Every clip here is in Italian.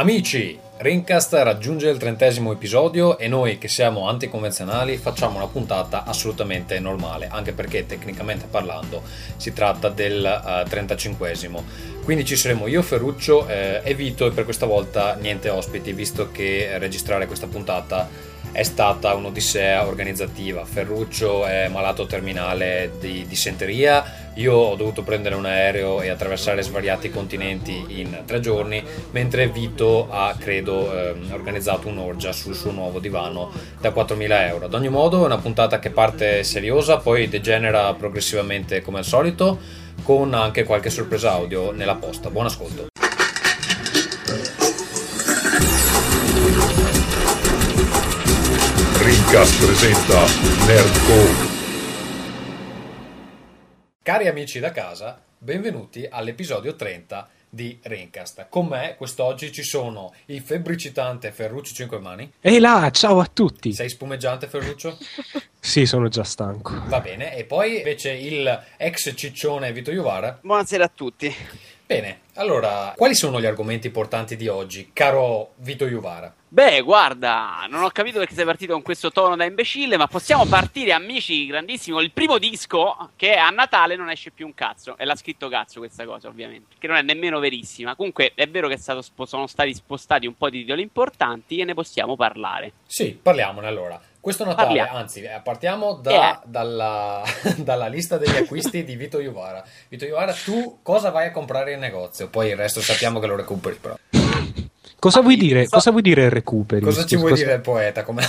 Amici, Rincast raggiunge il trentesimo episodio e noi che siamo anticonvenzionali facciamo una puntata assolutamente normale, anche perché tecnicamente parlando si tratta del uh, 35esimo. Quindi ci saremo io, Ferruccio eh, e Vito e per questa volta niente ospiti, visto che registrare questa puntata è stata un'odissea organizzativa. Ferruccio è malato terminale di dissenteria, io ho dovuto prendere un aereo e attraversare svariati continenti in tre giorni, mentre Vito ha, credo, eh, organizzato un'orgia sul suo nuovo divano da 4.000 euro. Ad ogni modo è una puntata che parte seriosa, poi degenera progressivamente come al solito, con anche qualche sorpresa audio nella posta. Buon ascolto. Rincast presenta Nerdcore. Cari amici da casa, benvenuti all'episodio 30 di Rincast. Con me quest'oggi ci sono il febbricitante Ferruccio Cinquemani. Ehi là, ciao a tutti. Sei spumeggiante Ferruccio? sì, sono già stanco. Va bene, e poi invece il ex ciccione Vito Iuvara. Buonasera a tutti. Bene, allora, quali sono gli argomenti portanti di oggi, caro Vito Iuvara? Beh, guarda, non ho capito perché sei partito con questo tono da imbecille, ma possiamo partire, amici, grandissimo. Il primo disco che a Natale non esce più un cazzo. E l'ha scritto cazzo questa cosa, ovviamente. Che non è nemmeno verissima. Comunque, è vero che stato, sono stati spostati un po' di titoli importanti e ne possiamo parlare. Sì, parliamone allora. Questo Natale, Parliamo. anzi, eh, partiamo da, eh. dalla, dalla, lista degli acquisti di Vito Iuvara. Vito Iuvara, tu cosa vai a comprare in negozio? Poi il resto sappiamo che lo recuperi, però. Cosa, ah, vuoi dire, so... cosa vuoi dire recuperi? Cosa ci vuoi cosa... dire poeta? Come...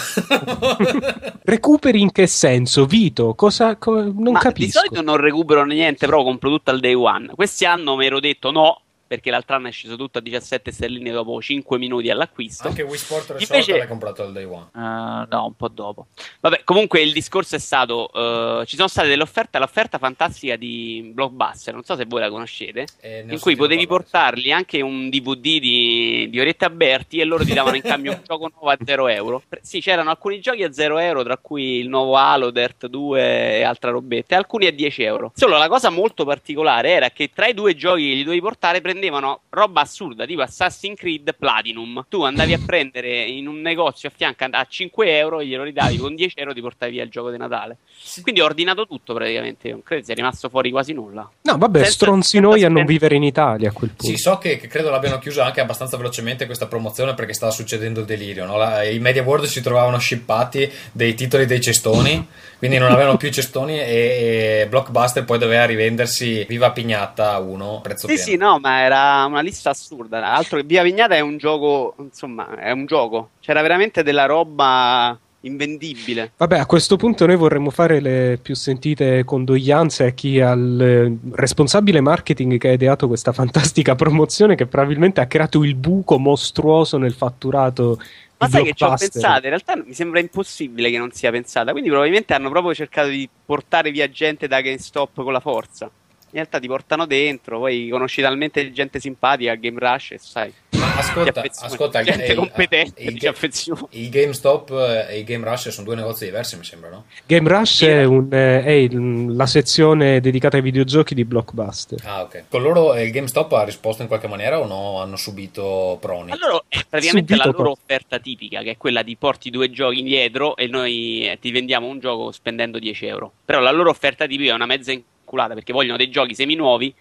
recuperi in che senso? Vito, cosa, co... non Ma capisco. Di solito non recupero niente, però compro tutto al day one. Questi anni mi ero detto no, perché l'altro anno è sceso tutto a 17 sterline dopo 5 minuti all'acquisto. Anche Wii Sport Resort Invece, l'hai comprato al day one? Uh, no, un po' dopo. Vabbè, comunque il discorso è stato: uh, ci sono state delle offerte, l'offerta fantastica di Blockbuster, non so se voi la conoscete, eh, in cui potevi portargli anche un DVD di, di Oretta Berti e loro ti davano in cambio un gioco nuovo a 0 euro. Sì, c'erano alcuni giochi a 0 euro, tra cui il nuovo Halo, Dirt 2 e altra robetta, e alcuni a 10 euro. Solo la cosa molto particolare era che tra i due giochi che gli dovevi portare prendevano prendevano roba assurda tipo Assassin's Creed Platinum. Tu andavi a prendere in un negozio a fianco a 5 euro e glielo ridavi con 10 euro ti portavi via il gioco di Natale. Quindi ho ordinato tutto praticamente. Non credo sia rimasto fuori quasi nulla. No, vabbè, senza, stronzi senza noi a non vivere in Italia a quel punto. Sì, so che, che, credo l'abbiano chiusa anche abbastanza velocemente questa promozione perché stava succedendo il delirio. No? La, I Media World si trovavano shippati dei titoli dei cestoni, quindi non avevano più cestoni e, e Blockbuster poi doveva rivendersi Viva Pignata 1 prezzo sì, pieno. Sì, no, ma era era una lista assurda. Altro che Via Vignata è un gioco, insomma, è un gioco. C'era veramente della roba invendibile. Vabbè, a questo punto noi vorremmo fare le più sentite condoglianze a chi al eh, responsabile marketing che ha ideato questa fantastica promozione che probabilmente ha creato il buco mostruoso nel fatturato. Ma sai che ci ho pensato? In realtà mi sembra impossibile che non sia pensata. Quindi probabilmente hanno proprio cercato di portare via gente da GameStop con la forza in realtà ti portano dentro, poi conosci talmente gente simpatica a Game Rush e sai. Ma ascolta, ascolta gente il, competente il, il, il GameStop e il Game Rush sono due negozi diversi, mi sembra, no? Game Rush è, un, è la sezione dedicata ai videogiochi di Blockbuster. Ah, ok. Con loro il GameStop ha risposto in qualche maniera o no? Hanno subito proni? Allora, è praticamente subito la loro offerta tipica, che è quella di porti due giochi indietro e noi eh, ti vendiamo un gioco spendendo 10 euro. Però la loro offerta tipica è una mezza calcolata perché vogliono dei giochi semi-nuovi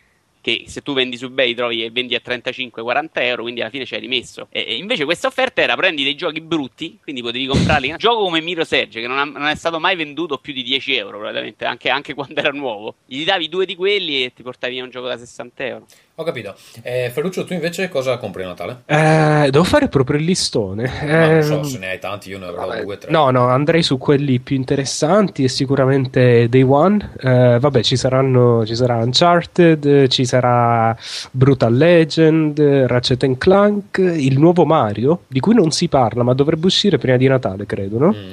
che se tu vendi su eBay trovi e vendi a 35-40 euro, quindi alla fine ci hai rimesso. E, e, invece questa offerta era prendi dei giochi brutti, quindi potevi comprarli. Un gioco come Miro Serge, che non, ha, non, è stato mai venduto più di 10 euro, praticamente, anche, anche quando era nuovo. Gli davi due di quelli e ti portavi via un gioco da 60 euro. Ho capito. Eh, Ferruccio, tu invece cosa compri a Natale? Eh, devo fare proprio il listone. Ma non so ehm, se ne hai tanti, io ne avrò vabbè, due, tre. No, no, andrei su quelli più interessanti e sicuramente Day One. Eh, vabbè, ci, saranno, ci sarà Uncharted, ci sarà Brutal Legend, Ratchet Clank, il nuovo Mario, di cui non si parla, ma dovrebbe uscire prima di Natale, credo, no? Mm.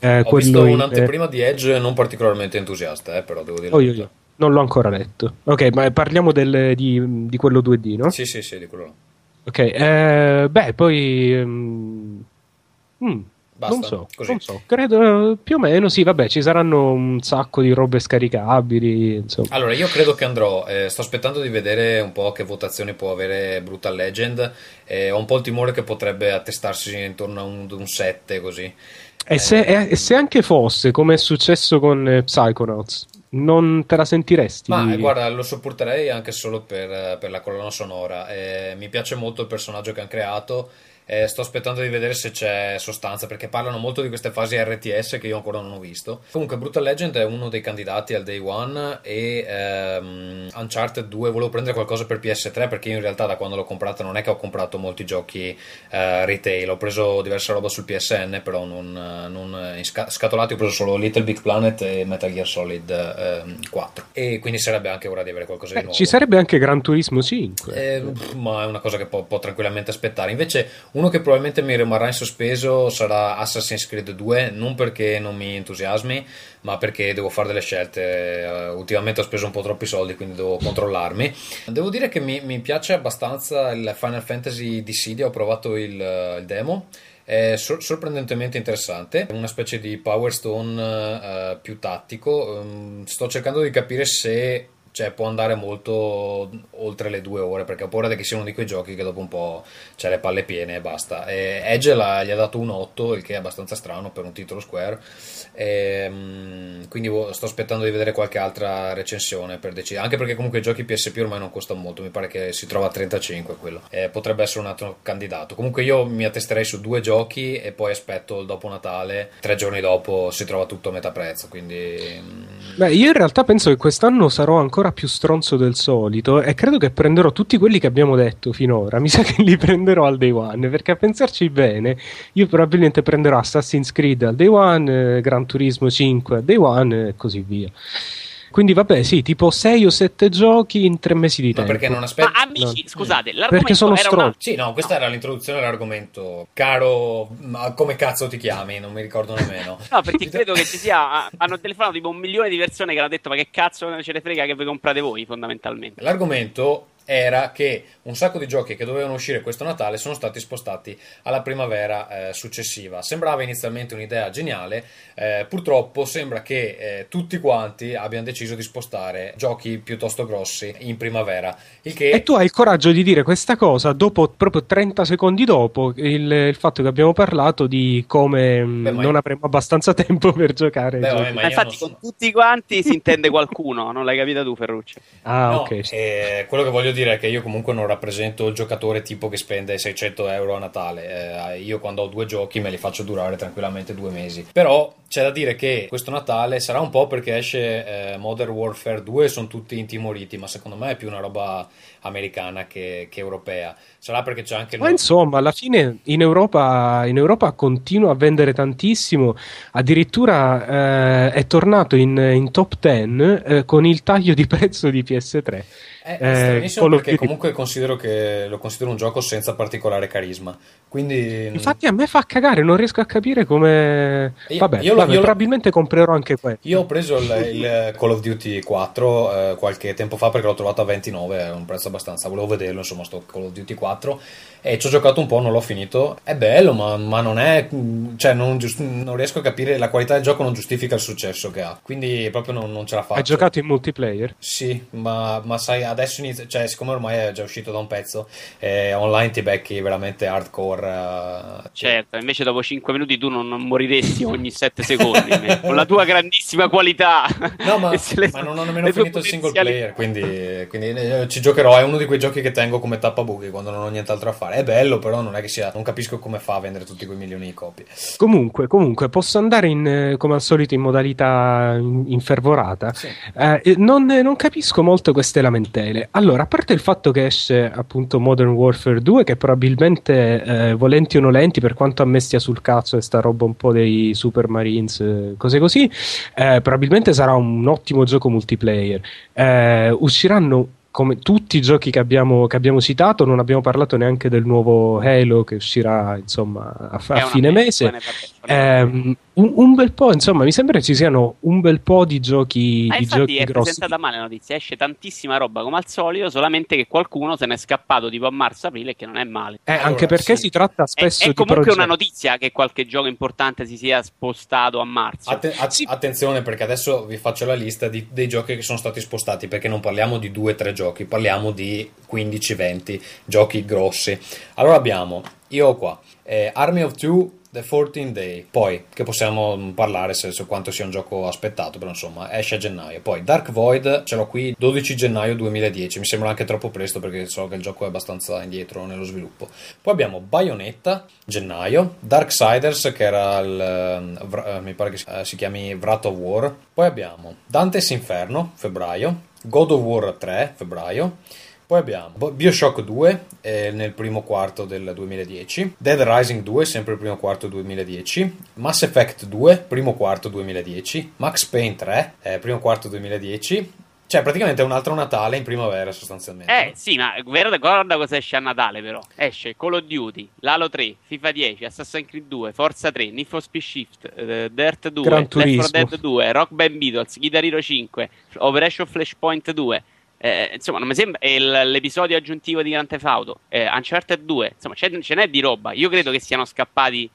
Eh, Ho visto un'anteprima in... di Edge non particolarmente entusiasta, eh, però devo dire. Oh, io, io. Non l'ho ancora letto. Ok, ma parliamo del, di, di, quello 2D, no? Sì, sì, sì, di quello. Ok, eh, beh, poi... Um, mm, Basta, non so, così. non so, credo più o meno sì, vabbè, ci saranno un sacco di robe scaricabili, insomma. Allora, io credo che andrò, eh, sto aspettando di vedere un po' che votazioni può avere Brutal Legend, eh, ho un po' il timore che potrebbe attestarsi intorno a un, un 7 così. E se, e se, anche fosse, come è successo con eh, Psychonauts, non te la sentiresti? Ma guarda, lo sopporterei anche solo per, per la colonna sonora. Eh, mi piace molto il personaggio che hanno creato eh, sto aspettando di vedere se c'è sostanza perché parlano molto di queste fasi RTS che io ancora non ho visto. Comunque, Brutal Legend è uno dei candidati al day one e ehm, Uncharted 2 volevo prendere qualcosa per PS3 perché io in realtà da quando l'ho comprata non è che ho comprato molti giochi eh, retail. Ho preso diversa roba sul PSN, però non, non in sca- scatolati. Ho preso solo Little Big Planet e Metal Gear Solid eh, 4. E quindi sarebbe anche ora di avere qualcosa di nuovo. Ci sarebbe anche Gran Turismo 5. Eh, ma è una cosa che può, può tranquillamente aspettare. Invece uno che probabilmente mi rimarrà in sospeso sarà Assassin's Creed 2, non perché non mi entusiasmi, ma perché devo fare delle scelte. Uh, ultimamente ho speso un po' troppi soldi, quindi devo controllarmi. Devo dire che mi, mi piace abbastanza il Final Fantasy Dissidia, ho provato il, il demo è sor- sorprendentemente interessante, una specie di Power Stone uh, più tattico. Um, sto cercando di capire se cioè, può andare molto oltre le due ore perché ho paura che sia uno di quei giochi che dopo un po' c'è le palle piene e basta. E Edge gli ha dato un 8, il che è abbastanza strano per un titolo Square. E, um, quindi sto aspettando di vedere qualche altra recensione per decidere. Anche perché comunque i giochi PSP ormai non costano molto, mi pare che si trova a 35 quello. E potrebbe essere un altro candidato. Comunque io mi attesterei su due giochi e poi aspetto il dopo Natale. Tre giorni dopo si trova tutto a metà prezzo. Quindi. Um... Beh, io in realtà penso che quest'anno sarò ancora ancora più stronzo del solito e credo che prenderò tutti quelli che abbiamo detto finora. Mi sa che li prenderò al day one perché a pensarci bene, io probabilmente prenderò Assassin's Creed al day one, eh, Gran Turismo 5 al day one e così via. Quindi vabbè, sì, tipo 6 o 7 giochi in 3 mesi di ma tempo. perché non aspetti? Ma amici, no. scusate, perché sono stronzo. Una... Sì, no, questa no. era l'introduzione all'argomento. Caro, ma come cazzo ti chiami? Non mi ricordo nemmeno. no, perché credo che ci sia hanno telefonato tipo un milione di persone che hanno detto "Ma che cazzo ce ne frega che vi comprate voi", fondamentalmente. L'argomento era che un sacco di giochi che dovevano uscire questo Natale sono stati spostati alla primavera eh, successiva. Sembrava inizialmente un'idea geniale, eh, purtroppo sembra che eh, tutti quanti abbiano deciso di spostare giochi piuttosto grossi in primavera. Che... E tu hai il coraggio di dire questa cosa dopo proprio 30 secondi dopo il, il fatto che abbiamo parlato di come mm, Beh, non avremo abbastanza tempo per giocare. Beh, vabbè, ma infatti, con tutti quanti si intende qualcuno, non l'hai capita tu, Ferruccio? Ah, no, ok. Eh, quello che voglio dire è che io comunque non rappresento il giocatore tipo che spende 600 euro a Natale. Eh, io quando ho due giochi me li faccio durare tranquillamente due mesi. Però c'è da dire che questo Natale sarà un po' perché esce eh, Modern Warfare 2 e sono tutti intimoriti, ma secondo me è più una roba americana che, che europea. Sarà perché c'è anche... Ma insomma, alla fine in Europa, in Europa continua a vendere tantissimo, addirittura eh, è tornato in, in top 10 eh, con il taglio di prezzo di PS3. È, è stranissimo eh, perché comunque considero che lo considero un gioco senza particolare carisma. Quindi... Infatti a me fa cagare, non riesco a capire come... Io, vabbè, io, vabbè io, probabilmente comprerò anche questo. Io ho preso il, il Call of Duty 4 eh, qualche tempo fa perché l'ho trovato a 29, è un prezzo abbastanza... Volevo vederlo, insomma, sto Call of Duty 4 e ci ho giocato un po', non l'ho finito. È bello, ma, ma non è... Cioè, non, giust, non, riesco a capire, la qualità del gioco non giustifica il successo che ha. Quindi proprio non, non ce la faccio. Hai giocato in multiplayer? Sì, ma, ma sai, adesso inizia... Cioè, siccome ormai è già uscito da un pezzo, eh, online ti becchi veramente hardcore Uh, certo, invece dopo 5 minuti tu non, moriresti ogni 7 secondi con la tua grandissima qualità. No, ma, le, ma non ho nemmeno finito il single player, quindi, quindi, eh, ci giocherò. È uno di quei giochi che tengo come tappabuchi quando non ho nient'altro a fare. È bello, però non è che sia. Non capisco come fa a vendere tutti quei milioni di copie. Comunque, comunque, posso andare in, eh, come al solito in modalità infervorata. Sì. Eh, non, non capisco molto queste lamentele. Allora, a parte il fatto che esce appunto Modern Warfare 2, che probabilmente eh, eh, volenti o nolenti, per quanto a me stia sul cazzo e sta roba un po' dei Super Marines, eh, cose così, eh, probabilmente sarà un ottimo gioco multiplayer. Eh, usciranno come tutti i giochi che abbiamo, che abbiamo, citato, non abbiamo parlato neanche del nuovo Halo che uscirà insomma a, a fine mese. Ehm, un, un, bel po', insomma, mi sembra che ci siano un bel po' di giochi, ah, di giochi è grossi. presentata male la notizia, esce tantissima roba come al solito, solamente che qualcuno se n'è scappato tipo a marzo-aprile che non è male. Eh, allora, anche perché sì. si tratta spesso è, è di comunque progetti. una notizia che qualche gioco importante si sia spostato a marzo. Atten- a- sì. Attenzione perché adesso vi faccio la lista di, dei giochi che sono stati spostati, perché non parliamo di 2-3 giochi, parliamo di 15-20 giochi grossi. Allora abbiamo, io ho qua, eh, Army of Two The 14 Day, poi che possiamo parlare se, su quanto sia un gioco aspettato, però insomma esce a gennaio. Poi Dark Void ce l'ho qui 12 gennaio 2010, mi sembra anche troppo presto perché so che il gioco è abbastanza indietro nello sviluppo. Poi abbiamo Bayonetta, gennaio, Darksiders che era il, uh, mi pare che si, uh, si chiami Wrath of War. Poi abbiamo Dante's Inferno, febbraio, God of War 3, febbraio. Poi abbiamo Bioshock 2 eh, nel primo quarto del 2010, Dead Rising 2 sempre il primo quarto 2010, Mass Effect 2 primo quarto 2010, Max Payne 3 eh, primo quarto 2010, cioè, praticamente è un altro Natale in primavera, sostanzialmente. Eh, sì, ma guarda, cosa esce a Natale, però. Esce Call of Duty, Lalo 3, FIFA 10, Assassin's Creed 2, Forza 3, Need for Speed Shift, uh, Dirt 2, Gran Left 4 Dead 2, Rock Band Beatles, Guitar Hero 5, Operation Flashpoint 2, eh, insomma, non mi sembra. È l'episodio aggiuntivo di Grand Theft Auto. Eh, Uncharted 2. Insomma, ce n'è di roba. Io credo che siano scappati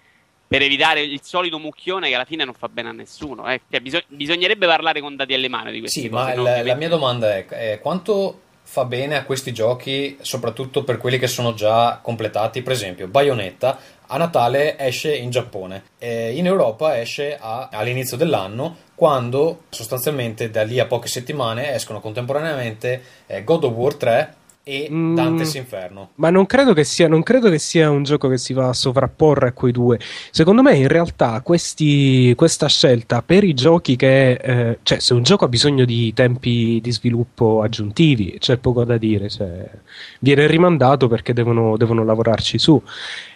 per evitare il solito mucchione che alla fine non fa bene a nessuno. Eh. Cioè, bisog- bisognerebbe parlare con dati alle mani di questi Sì, cose, ma no? la, la mia domanda è, è quanto fa bene a questi giochi, soprattutto per quelli che sono già completati. Per esempio, Bayonetta a Natale esce in Giappone, e in Europa esce a, all'inizio dell'anno, quando sostanzialmente da lì a poche settimane escono contemporaneamente eh, God of War 3 e Mm, Dante's Inferno. Ma non credo, che sia, non credo che sia un gioco che si va a sovrapporre a quei due. Secondo me, in realtà, questi- questa scelta per i giochi che. eh, cioè, se un gioco ha bisogno di tempi di sviluppo aggiuntivi, c'è poco da dire. cioè, viene rimandato perché devono, devono lavorarci su.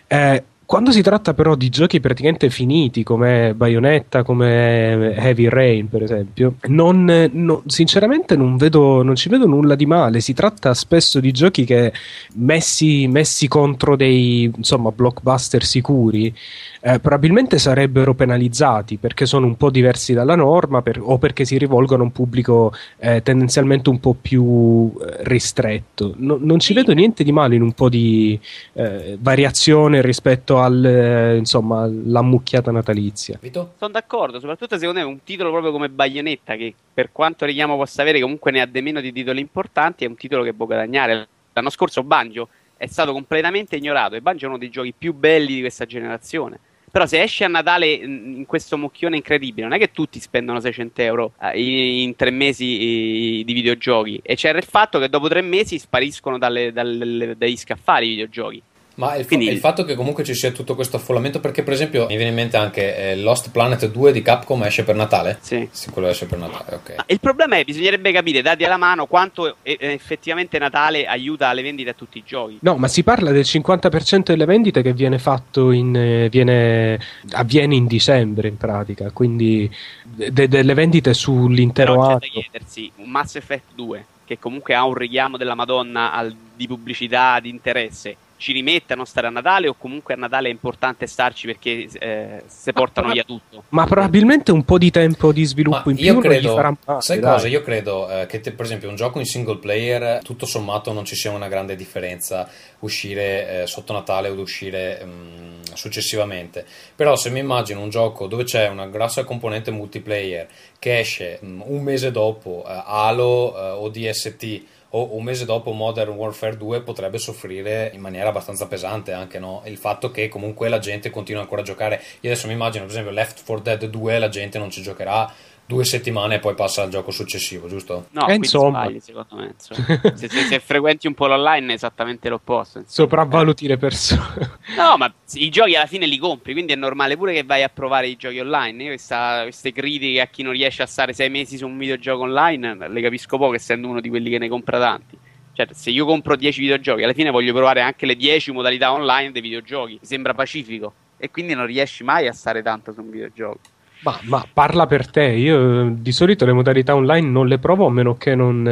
Eh, quando si tratta però di giochi praticamente finiti come Bayonetta, come Heavy Rain per esempio, non, no- sinceramente non, vedo, non ci vedo nulla di male. Si tratta spesso di giochi che messi, messi contro dei insomma, blockbuster sicuri eh, probabilmente sarebbero penalizzati perché sono un po' diversi dalla norma per- o perché si rivolgono a un pubblico eh, tendenzialmente un po' più eh, ristretto. No- non ci vedo niente di male in un po' di eh, variazione rispetto al, eh, insomma, all'ammucchiata natalizia. Vito? Sono d'accordo, soprattutto secondo me un titolo proprio come Bayonetta, che per quanto richiamo possa avere, comunque ne ha di meno di titoli importanti, è un titolo che può guadagnare. L'anno scorso Banjo è stato completamente ignorato e Banjo è uno dei giochi più belli di questa generazione. Però se esce a Natale mh, in questo mucchione incredibile, non è che tutti spendono 600 euro eh, in, in tre mesi eh, di videogiochi. E c'era il fatto che dopo tre mesi spariscono dalle- dalle- dagli scaffali i videogiochi. Ma il, fa- Quindi- il fatto che comunque ci sia tutto questo affollamento, perché per esempio mi viene in mente anche eh, Lost Planet 2 di Capcom esce per Natale? Sì. Sì, quello esce per Natale, ok. Ma Il problema è che bisognerebbe capire, dati alla mano, quanto eh, effettivamente Natale aiuta alle vendite a tutti i giochi. No, ma si parla del 50% delle vendite che viene fatto in, eh, viene, avviene in dicembre in pratica, quindi de- delle vendite sull'intero Però c'è anno. da chiedersi, un Mass Effect 2, che comunque ha un richiamo della Madonna al- di pubblicità, di interesse, ci rimettano a stare a Natale o comunque a Natale è importante starci perché eh, se portano via tutto? Ma probabilmente un po' di tempo di sviluppo Ma in più non credo, farà male. sai dai. cosa? Io credo eh, che te- per esempio un gioco in single player tutto sommato non ci sia una grande differenza uscire eh, sotto Natale o uscire mm, successivamente. Però se mi immagino un gioco dove c'è una grossa componente multiplayer che esce mm, un mese dopo eh, Halo eh, o DST o un mese dopo Modern Warfare 2 potrebbe soffrire in maniera abbastanza pesante anche no? il fatto che comunque la gente continua ancora a giocare. Io adesso mi immagino, per esempio, Left 4 Dead 2, la gente non ci giocherà due settimane e poi passa al gioco successivo, giusto? No, Eh, insomma. sbagli secondo me. insomma. se, se- se frequenti un po' l'online è esattamente l'opposto. insomma. Sopravvaluti le persone. No, ma i giochi alla fine li compri, quindi è normale pure che vai a provare i giochi online. Io questa- queste critiche a chi non riesce a stare sei mesi su un videogioco online le capisco poco, essendo uno di quelli che ne compra tanti. Cioè, se io compro 10 videogiochi, alla fine voglio provare anche le 10 modalità online dei videogiochi. Mi sembra pacifico. E quindi non riesci mai a stare tanto su un videogioco. Ma, ma, parla per te, io di solito le modalità online non le provo a meno che non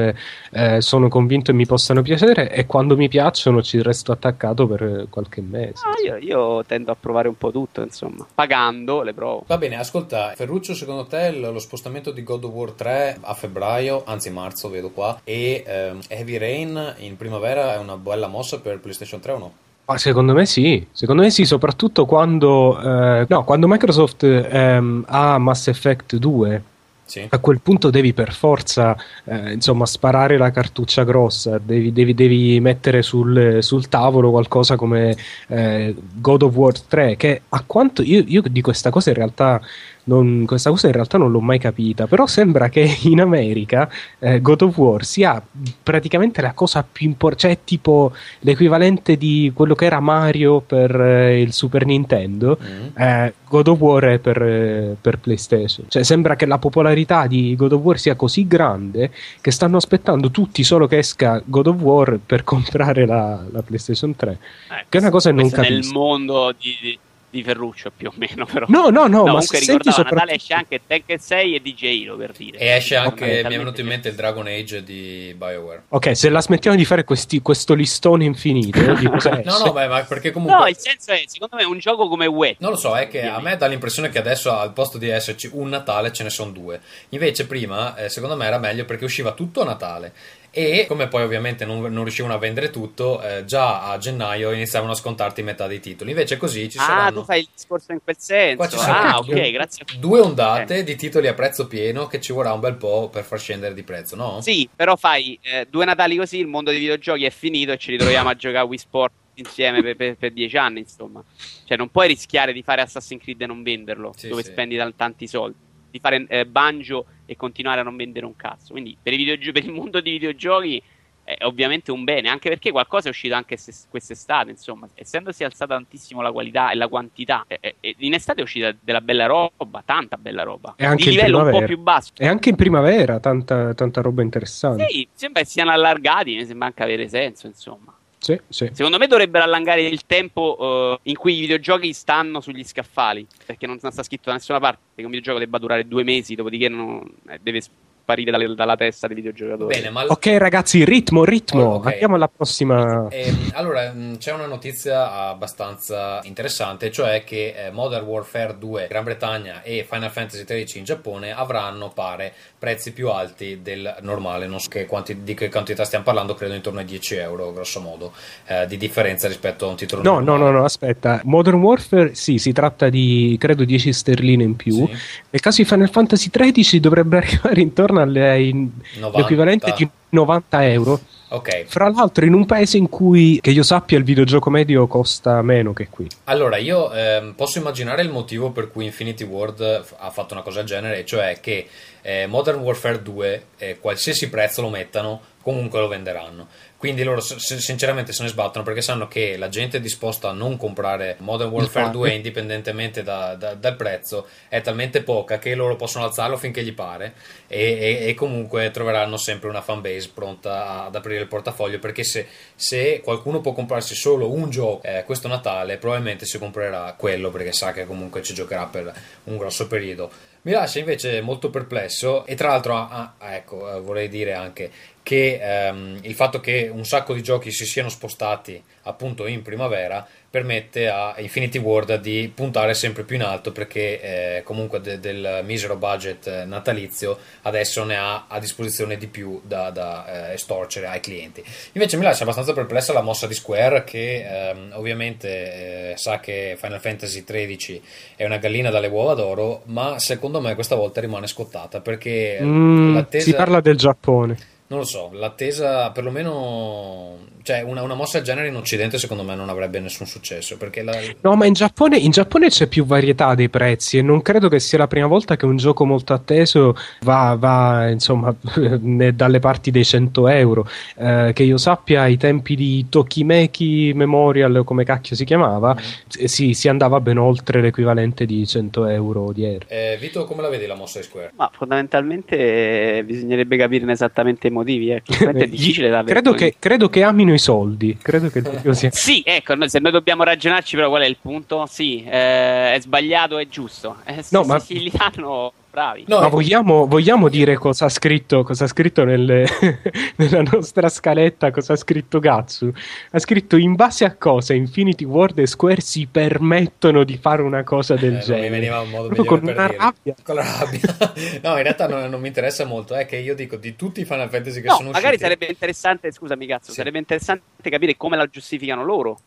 eh, sono convinto e mi possano piacere e quando mi piacciono ci resto attaccato per qualche mese. Ah, io, io, tendo a provare un po' tutto, insomma, pagando le provo. Va bene, ascolta, Ferruccio, secondo te lo spostamento di God of War 3 a febbraio, anzi marzo vedo qua, e ehm, Heavy Rain in primavera è una bella mossa per PlayStation 3 o no? Ah, secondo me sì, secondo me sì, soprattutto quando, eh, no, quando Microsoft ehm, ha Mass Effect 2 sì. A quel punto devi per forza eh, insomma, sparare la cartuccia grossa, devi, devi, devi mettere sul, sul, tavolo qualcosa come eh, God of War 3, che a quanto io, io di questa cosa in realtà non, questa cosa in realtà non l'ho mai capita, però sembra che in America eh, God of War sia praticamente la cosa più importante, cioè tipo l'equivalente di quello che era Mario per eh, il Super Nintendo, mm. eh, God of War è per, eh, per, PlayStation. Cioè sembra che la popolarità di God of War sia così grande che stanno aspettando tutti solo che esca God of War per comprare la, la PlayStation 3. Eh, che è una cosa che non capisco. Nel mondo di di Ferruccio più o meno. Però. No, no, no. no ma comunque ricordavo, soprattutto... Natale esce anche Tekken 6 e DJ Halo per dire. E esce anche, mi è venuto in mente il Dragon Age di BioWare. Ok, se la smettiamo di fare questi, questo listone infinito, di cosa No, no, beh, ma perché comunque... No, il senso è, secondo me, un gioco come Wet. Non lo so, è che a me dà l'impressione che adesso al posto di esserci un Natale ce ne sono due. Invece prima, eh, secondo me, era meglio perché usciva tutto a Natale e come poi ovviamente non, non riuscivano a vendere tutto, eh, già a gennaio iniziavano a scontarti metà dei titoli. Invece così ci saranno... Ah, tu fai il discorso in quel senso. Qua ci ah, ok, grazie. Due ondate eh. di titoli a prezzo pieno che ci vorrà un bel po' per far scendere di prezzo, no? Sì, però fai eh, due Natali così, il mondo dei videogiochi è finito e ci ritroviamo a giocare a Wii Sport insieme per, per, per, dieci anni, insomma. Cioè non puoi rischiare di fare Assassin's Creed e non venderlo, sì, dove sì. spendi tanti soldi. Di fare eh, Banjo e continuare a non vendere un cazzo. Quindi per, videogio- per il mondo dei videogiochi è ovviamente un bene, anche perché qualcosa è uscito anche se- quest'estate, insomma, essendosi alzata tantissimo la qualità e la quantità, e- e- in estate è uscita della bella roba, tanta bella roba, e anche di livello un po' più basso. E anche in primavera tanta, tanta roba interessante. Sì, sembra che siano allargati, mi sembra anche avere senso, insomma. Sì, sì. Secondo me dovrebbero allungare il tempo uh, in cui i videogiochi stanno sugli scaffali, perché non sta scritto da nessuna parte che un videogioco debba durare due mesi, dopodiché non, eh, deve sparire dalle, dalla testa dei videogiocatori. Bene, ma... Ok, ragazzi, ritmo, ritmo. Oh, okay. Andiamo alla prossima. Eh, allora, mm, c'è una notizia abbastanza interessante, cioè che eh, Modern Warfare 2 Gran Bretagna e Final Fantasy XIII in Giappone avranno, pare, prezzi più alti del normale. Non so che quanti, di che quantità stiamo parlando, credo intorno ai 10 euro, grosso modo, eh, di differenza rispetto a un titolo no, normale. No, no, no, aspetta. Modern Warfare, sì, si tratta di, credo, 10 sterline in più. Sì. Nel caso di Final Fantasy XIII dovrebbe arrivare intorno intorno all'equivalente di 90 euro. Ok. Fra l'altro, in un paese in cui, che io sappia, il videogioco medio costa meno che qui. Allora, io ehm, posso immaginare il motivo per cui Infinity Ward ha fatto una cosa del genere, cioè che eh, Modern Warfare 2, eh, qualsiasi prezzo lo mettano, comunque lo venderanno. Quindi loro sinceramente se ne sbattono perché sanno che la gente è disposta a non comprare Modern Warfare 2 indipendentemente da, da, dal prezzo è talmente poca che loro possono alzarlo finché gli pare e, e, e comunque troveranno sempre una fanbase pronta ad aprire il portafoglio perché se, se qualcuno può comprarsi solo un gioco eh, questo Natale probabilmente si comprerà quello perché sa che comunque ci giocherà per un grosso periodo. Mi lascia invece molto perplesso e tra l'altro ah, ecco, eh, vorrei dire anche che ehm, il fatto che un sacco di giochi si siano spostati appunto in primavera permette a Infinity Ward di puntare sempre più in alto perché eh, comunque de- del misero budget natalizio adesso ne ha a disposizione di più da, da eh, estorcere ai clienti. Invece mi lascia abbastanza perplessa la mossa di Square che ehm, ovviamente eh, sa che Final Fantasy XIII è una gallina dalle uova d'oro ma secondo me questa volta rimane scottata perché mm, si parla del Giappone non lo so, l'attesa perlomeno cioè una, una, mossa del genere in Occidente secondo me non avrebbe nessun successo perché la... no ma in Giappone, in Giappone, c'è più varietà dei prezzi e non credo che sia la prima volta che un gioco molto atteso va, va insomma dalle parti dei 100 euro eh, che io sappia ai tempi di Tokimeki Memorial come cacchio si chiamava mm. si, si, andava ben oltre l'equivalente di 100 euro odierno eh, Vito come la vedi la mossa di Square? ma fondamentalmente eh, bisognerebbe capirne esattamente i motivi, ecco. è difficile da credo che, credo che amino i soldi. Credo che sia. sì, ecco, se noi dobbiamo ragionarci, però qual è il punto? Sì, eh, è sbagliato, è giusto. Eh, no, se, ma... se li danno bravi. No, ma vogliamo, vogliamo, dire cosa ha scritto, cosa ha scritto nelle, nella nostra scaletta? Cosa ha scritto Gatsu? Ha scritto in base a cosa Infinity Ward e Square si permettono di fare una cosa del eh, genere. mi veniva un modo con una rabbia. Con la rabbia. no, in realtà non, non, mi interessa molto. È che io dico di tutti i Final Fantasy che no, sono magari usciti. Magari sarebbe interessante, scusami, Gatsu, sì. sarebbe interessante capire come la giustificano loro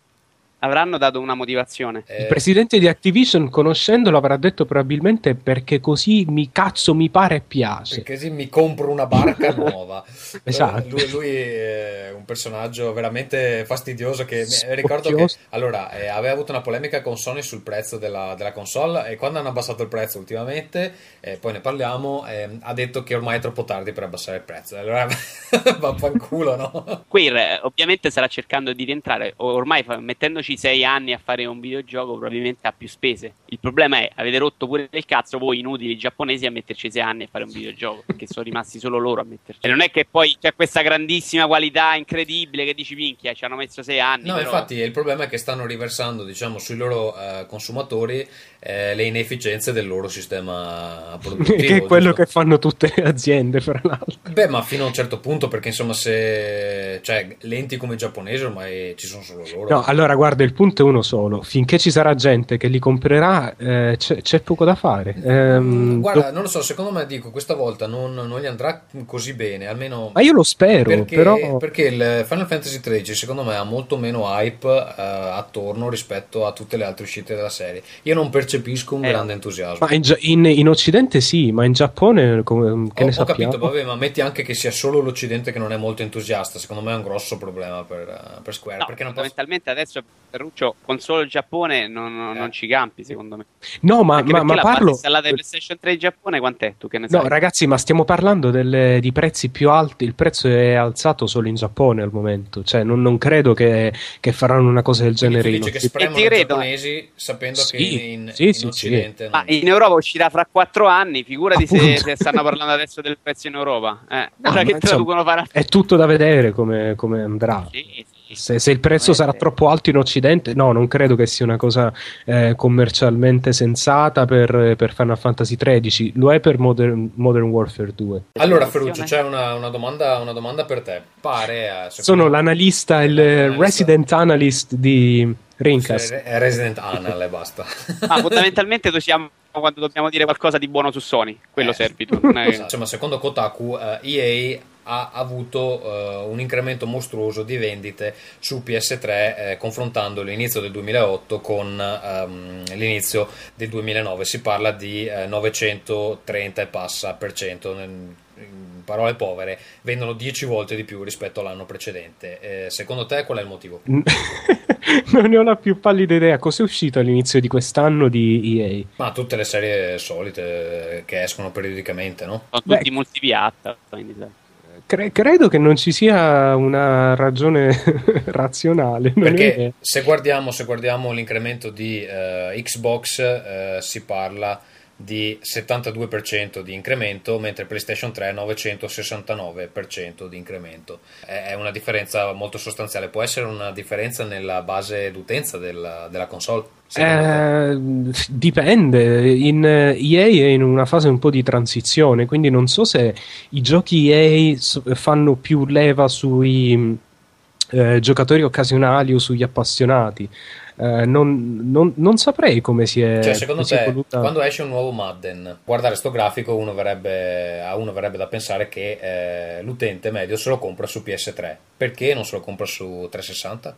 avranno dato una motivazione. Il presidente di Activision, conoscendolo, avrà detto probabilmente perché così mi cazzo mi pare e piace. Perché così mi compro una barca nuova. esatto. Lui, lui, è un personaggio veramente fastidioso che mi, ricordo che allora, eh, aveva avuto una polemica con Sony sul prezzo della, della console e quando hanno abbassato il prezzo ultimamente, eh, poi ne parliamo, eh, ha detto che ormai è troppo tardi per abbassare il prezzo. Allora vaffanculo, no? Queer eh, ovviamente starà cercando di rientrare, ormai mettendoci mettiamoci sei anni a fare un videogioco, probabilmente ha più spese. Il problema è, avete rotto pure il cazzo voi inutili giapponesi a metterci sei anni a fare un videogioco, perché sono rimasti solo loro a metterci. E non è che poi c'è questa grandissima qualità incredibile che dici minchia, ci hanno messo sei anni. No, però... infatti il problema è che stanno riversando, diciamo, sui loro uh, consumatori eh, le inefficienze del loro sistema produttivo. che è quello giusto? che fanno tutte le aziende, fra l'altro. Beh, ma fino a un certo punto, perché insomma, se cioè, lenti come i giapponesi ormai ci sono solo loro. No, allora guarda, il punto è uno solo: finché ci sarà gente che li comprerà, eh, c'è, c'è, poco da fare. Ehm, guarda, do... non lo so, secondo me dico questa volta non, non, gli andrà così bene. Almeno ma io lo spero, perché, però... perché il Final Fantasy XIII, secondo me, ha molto meno hype eh, attorno rispetto a tutte le altre uscite della serie. Io non percepisco percepisco un eh, grande entusiasmo. Ma in, in, in, Occidente sì, ma in Giappone come, che ho, ne ho sappiamo? capito, vabbè, ma metti anche che sia solo l'Occidente che non è molto entusiasta. Secondo me è un grosso problema per, per Square. No, perché non fondamentalmente posso... adesso Ferruccio con solo il Giappone non, non, eh. non, ci campi, secondo me. No, ma, ma, ma la parlo. installata di PlayStation 3 in Giappone quant'è? Tu che ne sai? No, ragazzi, ma stiamo parlando delle, di prezzi più alti. Il prezzo è alzato solo in Giappone al momento. Cioè, non, non credo che, che, faranno una cosa del genere. Quindi tu dici che spremono i giapponesi sapendo sì, che in, sì, in sì, Occidente. Sì. Ma in Europa uscirà fra quattro anni. Figurati se, se, stanno parlando adesso del prezzo in Europa. Eh, no, che insomma, fare... È tutto da vedere come, come andrà. Sì, sì. Se, se, il prezzo sarà troppo alto in Occidente, no, non credo che sia una cosa eh, commercialmente sensata per, per, Final Fantasy XIII. Lo è per Modern, Modern Warfare 2. Allora, Ferruccio, c'è una, una, domanda, una domanda, per te. Pare, eh, Sono l'analista, il resident analyst di Rincast. È Resident Anal e basta. Ah, fondamentalmente noi siamo quando dobbiamo dire qualcosa di buono su Sony. Quello eh. Non è... Insomma, secondo Kotaku, uh, eh, EA ha avuto uh, un incremento mostruoso di vendite su PS3 eh, confrontando l'inizio del 2008 con um, l'inizio del 2009 si parla di eh, 930 e passa per cento nel, in parole povere vendono 10 volte di più rispetto all'anno precedente eh, secondo te qual è il motivo? non ne ho la più pallida idea cos'è uscito all'inizio di quest'anno di EA ma tutte le serie solite che escono periodicamente no? sono tutti multipiatta quindi Cre- credo che non ci sia una ragione razionale. Perché è... se guardiamo, se guardiamo, l'incremento di uh, Xbox, uh, si parla di 72% di incremento, mentre PlayStation 3 969% di incremento. È una differenza molto sostanziale. Può essere una differenza nella base d'utenza della, della console? Eh, dipende, in, EA è in una fase un po' di transizione, quindi non so se i giochi EA fanno più leva sui eh, giocatori occasionali o sugli appassionati. Eh, non, non, non, saprei come si è. Cioè, secondo te, voluta... quando esce un nuovo Madden, guardare sto grafico, uno verrebbe, a uno verrebbe da pensare che eh, l'utente medio se lo compra su PS3. Perché non se lo compra su 360?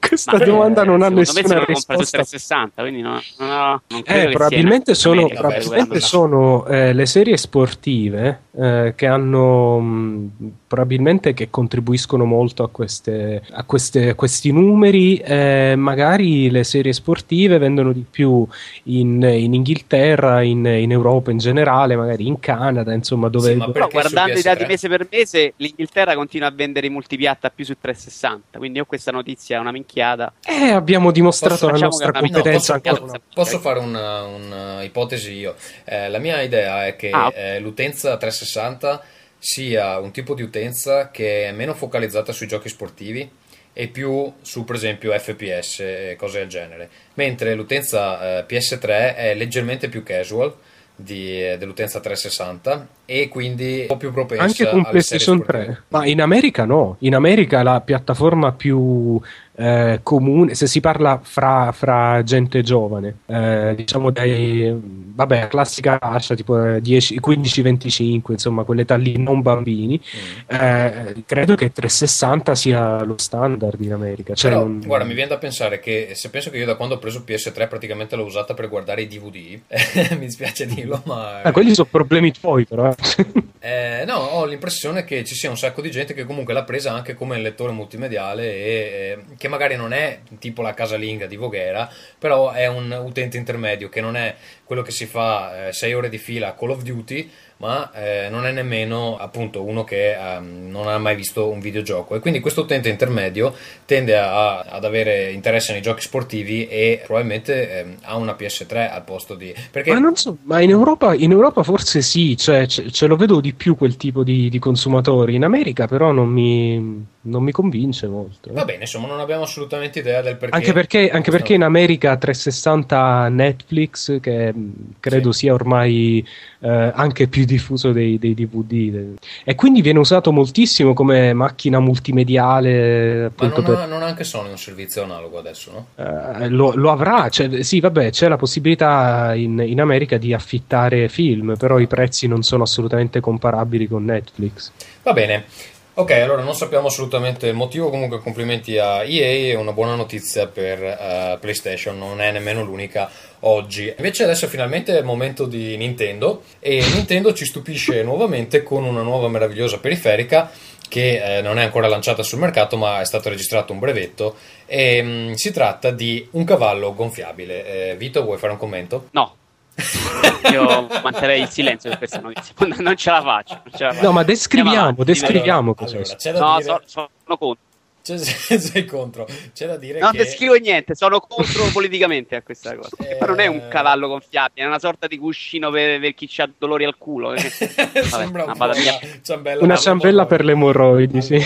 Questa Ma domanda non ha nessuna risposta. su 360, quindi no, no, non eh, probabilmente sono, probabilmente sono eh, le serie sportive eh, che hanno mh, probabilmente che contribuiscono molto a, queste, a, queste, a questi numeri. Eh, magari le serie sportive vendono di più in, in Inghilterra, in, in, Europa in generale, magari in Canada, insomma, dove. Sì, ma però guardando i dati mese per mese, l'Inghilterra continua a vendere i multipiatta più su 360. Quindi ho questa notizia, una minchiata. Eh, abbiamo dimostrato posso, la nostra competenza. No, posso, posso, posso, fare un'ipotesi io. Eh, la mia idea è che ah. eh, l'utenza 360 sia un tipo di utenza che è meno focalizzata sui giochi sportivi e più su per esempio FPS e cose del genere, mentre l'utenza eh, PS3 è leggermente più casual di, eh, dell'utenza 360 e quindi un po' più propensa anche con PlayStation 3 ma in America no in America la piattaforma più eh, comune, se si parla fra, fra gente giovane, eh, diciamo dai, vabbè, classica fascia tipo 15-25, eh, insomma, quell'età lì, non bambini, mm. eh, credo che 360 sia lo standard in America. Cioè Però, non... guarda, mi viene da pensare che se penso che io da quando ho preso PS3 praticamente l'ho usata per guardare i DVD, mi dispiace dirlo, ma... Eh, quelli sono problemi tuoi, però. Eh, no, ho l'impressione che ci sia un sacco di gente che comunque l'ha presa anche come lettore multimediale e eh, che magari non è tipo la casalinga di Voghera, però è un utente intermedio che non è quello che si fa 6 eh, ore di fila a Call of Duty, ma eh, non è nemmeno appunto uno che um, non ha mai visto un videogioco. E quindi questo utente intermedio tende a, ad avere interesse nei giochi sportivi e probabilmente eh, ha una PS3 al posto di perché... ma non so ma in Europa, in Europa forse sì cioè, ce, ce, lo vedo di più quel tipo di, di consumatori. In America però non mi non mi convince molto. Eh. Va bene, insomma, non abbiamo assolutamente idea del perché. Anche perché, anche perché in America 360 Netflix, che credo sì. sia ormai eh, anche più diffuso dei, dei, DVD, e quindi viene usato moltissimo come macchina multimediale. Ma non, per... ha, non ha anche Sony un servizio analogo adesso, no? Eh, lo, lo, avrà, cioè, sì, vabbè, c'è la possibilità in, in America di affittare film, però i prezzi non sono assolutamente comparabili con Netflix. Va bene. Ok, allora non sappiamo assolutamente il motivo, comunque complimenti a EA e una buona notizia per uh, PlayStation, non è nemmeno l'unica oggi. Invece adesso finalmente è il momento di Nintendo e Nintendo ci stupisce nuovamente con una nuova meravigliosa periferica che eh, non è ancora lanciata sul mercato ma è stato registrato un brevetto e mh, mm, si tratta di un cavallo gonfiabile. Eh, Vito, vuoi fare un commento? No. Io manterrei il silenzio per questa notizia. Non ce la faccio. Ce la faccio. No, ma descriviamo, descriviamo cosa allora, c'è. No, dire... sono, sono contro. C'è, sei contro. C'è da dire non che... Non descrivo niente, sono contro politicamente a questa cosa. Eh... Ma non è un cavallo gonfiabile, è una sorta di cuscino per, per chi ha dolori al culo. Sembra un una, ciambella, una ciambella per le emorroidi, sì.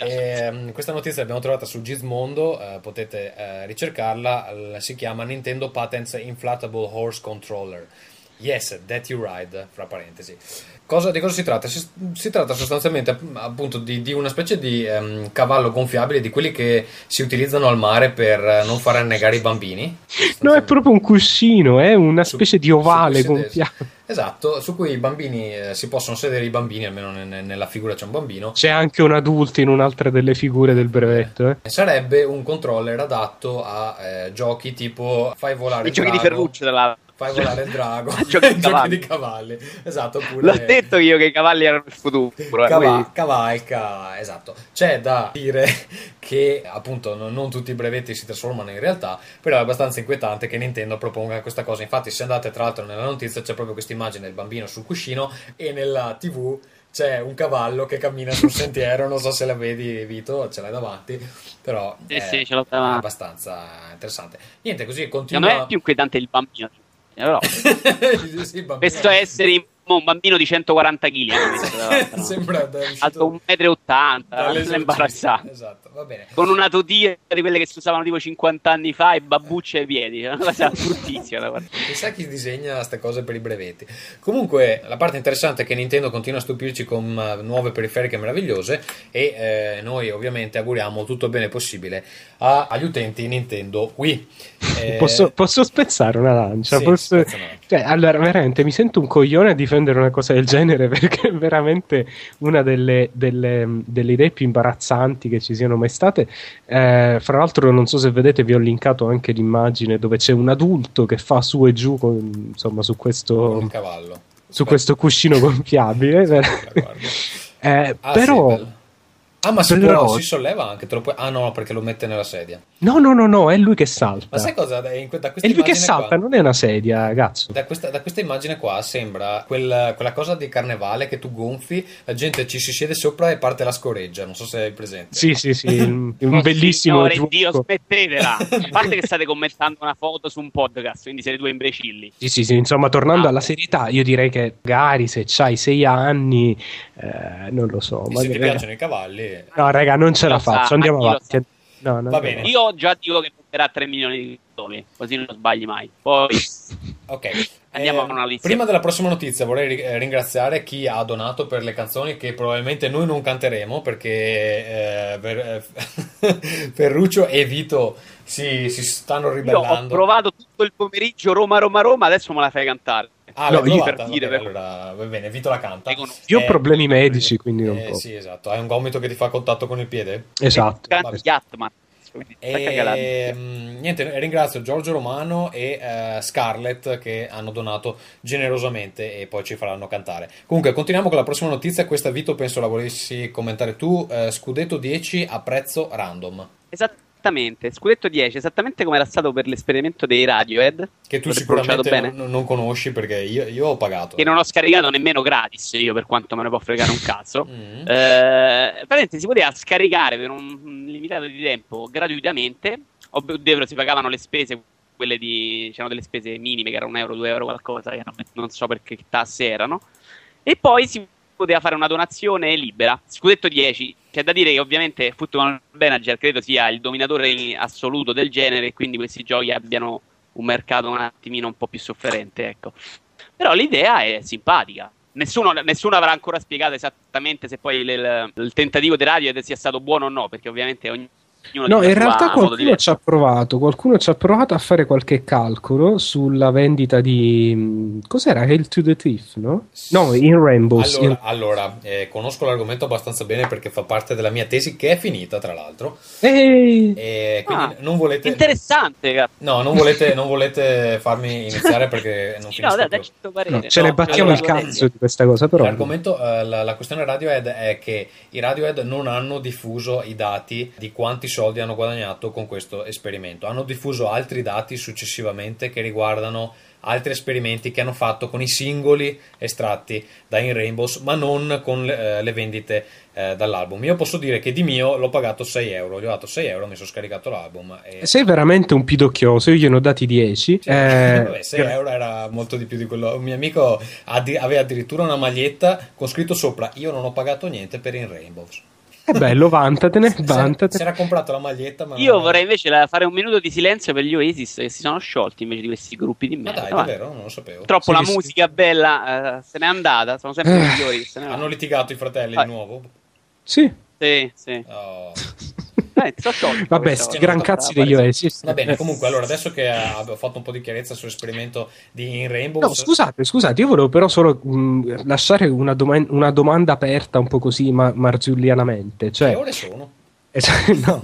Eh, questa notizia l'abbiamo trovata su Gizmondo, eh, potete eh, ricercarla, si chiama Nintendo Patents Inflatable Horse Controller. Yes, that you ride, fra parentesi. Cosa, di cosa si tratta? Si, si tratta sostanzialmente appunto di, di una specie di um, cavallo gonfiabile di quelli che si utilizzano al mare per non far annegare i bambini. No, è proprio un cuscino, è una specie su, di ovale gonfiato. Esatto, su cui i bambini eh, si possono sedere i bambini, almeno n- nella figura c'è un bambino. C'è anche un adulto in un'altra delle figure del brevetto. Eh. Sarebbe un controller adatto a eh, giochi tipo fai volare i giochi di Ferruccio della fai volare il drago. Giochi, di, giochi di cavalli. esatto oppure... l'ho detto io che i cavalli erano il futuro eh, Cava- cavalca esatto. C'è da dire che appunto non tutti i brevetti si trasformano in realtà però è abbastanza inquietante che Nintendo proponga questa cosa. Infatti se andate tra l'altro nella notizia c'è proprio questa immagine del bambino sul cuscino e nella tv c'è un cavallo che cammina sul sentiero, non so se la vedi Vito, ce l'hai davanti, però sì, è, sì, è abbastanza interessante. Niente, così continua... Non è più inquietante il bambino, però sì, questo essere un bambino di 140 kg sembra alto 1,80 m è imbarazzante esatto, con una tutina di quelle che si usavano tipo 50 anni fa e babbucce ai piedi una cosa bruttissima chissà chi disegna queste cose per i brevetti. Comunque la parte interessante è che Nintendo continua a stupirci con uh, nuove periferiche meravigliose e eh, noi ovviamente auguriamo tutto il bene possibile a, agli utenti Nintendo Wii. Eh... posso, posso, spezzare una lancia? Sì, posso... cioè, allora veramente mi sento un coglione a difendere difendere una cosa del genere perché è veramente una delle, delle, delle idee più imbarazzanti che ci siano mai state. Eh, fra l'altro, non so se vedete, vi ho linkato anche l'immagine dove c'è un adulto che fa su e giù con, insomma, su questo, su questo cuscino gonfiabile. eh, ah, però. Sì, Ah, ma si, può, si solleva anche? Puoi... Ah, no, perché lo mette nella sedia. No, no, no, no, è lui che salta. Ma sai cosa? Da, in, da è lui che salta, qua, non è una sedia, cazzo. Da questa, da questa immagine qua sembra quel, quella cosa di carnevale che tu gonfi, la gente ci si siede sopra e parte la scoreggia. Non so se hai presente. Sì, sì, sì. un, un bellissimo. Signore gioco. Dio, smettetela. A parte che state commentando una foto su un podcast, quindi siete due imbecilli. Sì, sì, sì. Insomma, tornando ah, alla serietà, io direi che magari se c'hai sei anni, eh, non lo so. Ma se ti piacciono i cavalli. No, raga, non ce la faccio. Andiamo avanti. No, Va bene. Io già dico che metterà 3 milioni di dollari, così non sbagli mai. Poi Ok. Andiamo eh, a una notizia. Prima della prossima notizia vorrei eh, ringraziare chi ha donato per le canzoni che probabilmente noi non canteremo perché eh, per, eh, Ferruccio e Vito si, si stanno ribellando. Io ho provato tutto il pomeriggio Roma Roma Roma, adesso me la fai cantare. Ah, no, io per dire, per... allora va bene, Vito la canta. Io ho problemi medici, quindi non eh, Sì, esatto. Hai un gomito che ti fa contatto con il piede? Esatto. Yatman. E, mm, niente, ringrazio Giorgio Romano e uh, Scarlett che hanno donato generosamente e poi ci faranno cantare. Comunque, continuiamo con la prossima notizia. Questa Vito penso la volessi commentare tu. Uh, scudetto 10 a prezzo random. Esatto Esattamente, scudetto 10, esattamente come era stato per l'esperimento dei Radiohead. Che tu sicuramente non, non, conosci perché io, io, ho pagato. Che non ho scaricato nemmeno gratis io, per quanto me ne può fregare un cazzo. mm. eh, si poteva scaricare per un limitato di tempo gratuitamente. Ovvero si pagavano le spese, quelle di. c'erano delle spese minime che erano un euro, due euro, qualcosa, che non so perché tasse erano. E poi si poteva fare una donazione libera. Scudetto 10, c'è da dire che ovviamente Football Manager credo sia il dominatore assoluto del genere e quindi questi giochi abbiano un mercato un attimino un po' più sofferente, ecco. Però l'idea è simpatica. Nessuno, nessuno, avrà ancora spiegato esattamente se poi il, il, tentativo di radio sia stato buono o no, perché ovviamente ogni No, in realtà qualcuno ci ha provato, qualcuno ci ha provato a fare qualche calcolo sulla vendita di mm, cos'era Hail to the Thief, no? No, in Rainbows. Allora, in... allora eh, conosco l'argomento abbastanza bene perché fa parte della mia tesi che è finita, tra l'altro. Ehi. E quindi ah, non volete Interessante, No, non volete, non volete farmi iniziare perché non sì, no, dai, dai, no, ce ne battiamo allora, il cazzo di questa cosa, però. L'argomento uh, la, la questione Radiohead è che i Radiohead non hanno diffuso i dati di quanti sono soldi hanno guadagnato con questo esperimento. Hanno diffuso altri dati successivamente che riguardano altri esperimenti che hanno fatto con i singoli estratti da In Rainbows, ma non con le, eh, le vendite eh, dall'album. Io posso dire che di mio l'ho pagato 6 euro, gli ho dato 6 euro, mi sono scaricato l'album. E... Sei veramente un pidocchioso, io gli ho dati 10. Sì, eh... vabbè, 6 euro era molto di più di quello. Un mio amico aveva addirittura una maglietta con scritto sopra: Io non ho pagato niente per In Rainbows. È bello, vantatene, vantatene. Si era comprato la maglietta. Ma Io vorrei invece fare un minuto di silenzio per gli Oasis che si sono sciolti invece di questi gruppi di merda. Ma dai, davvero? Non lo sapevo. Troppo sì, la sì, musica bella uh, se n'è andata. Sono sempre i eh. migliori. Hanno litigato i fratelli ah. di nuovo? Sì. Sì, sì. Oh. Eh, Vabbè, sti gran cazzi degli Oasis. Va bene, comunque, allora adesso che abbiamo fatto un po' di chiarezza sull'esperimento di In Rainbow. No, scusate, scusate, io volevo però solo mh, lasciare una, doma- una, domanda aperta un po' così ma- marzullianamente. Cioè, che ore sono? no.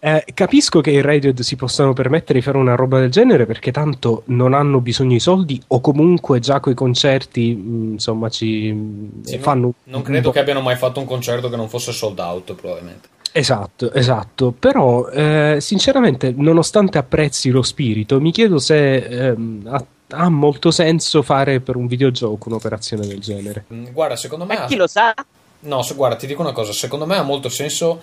eh, capisco che i Radiohead si possano permettere di fare una roba del genere perché tanto non hanno bisogno di soldi o comunque già coi concerti mh, insomma ci sì, fanno non, non credo che abbiano mai fatto un concerto che non fosse sold out probabilmente Esatto, esatto, però eh, sinceramente nonostante apprezzi lo spirito mi chiedo se ehm, ha, ha, molto senso fare per un videogioco un'operazione del genere. Mm, guarda, secondo me... Ma chi ha... lo sa? No, se, guarda, ti dico una cosa, secondo me ha molto senso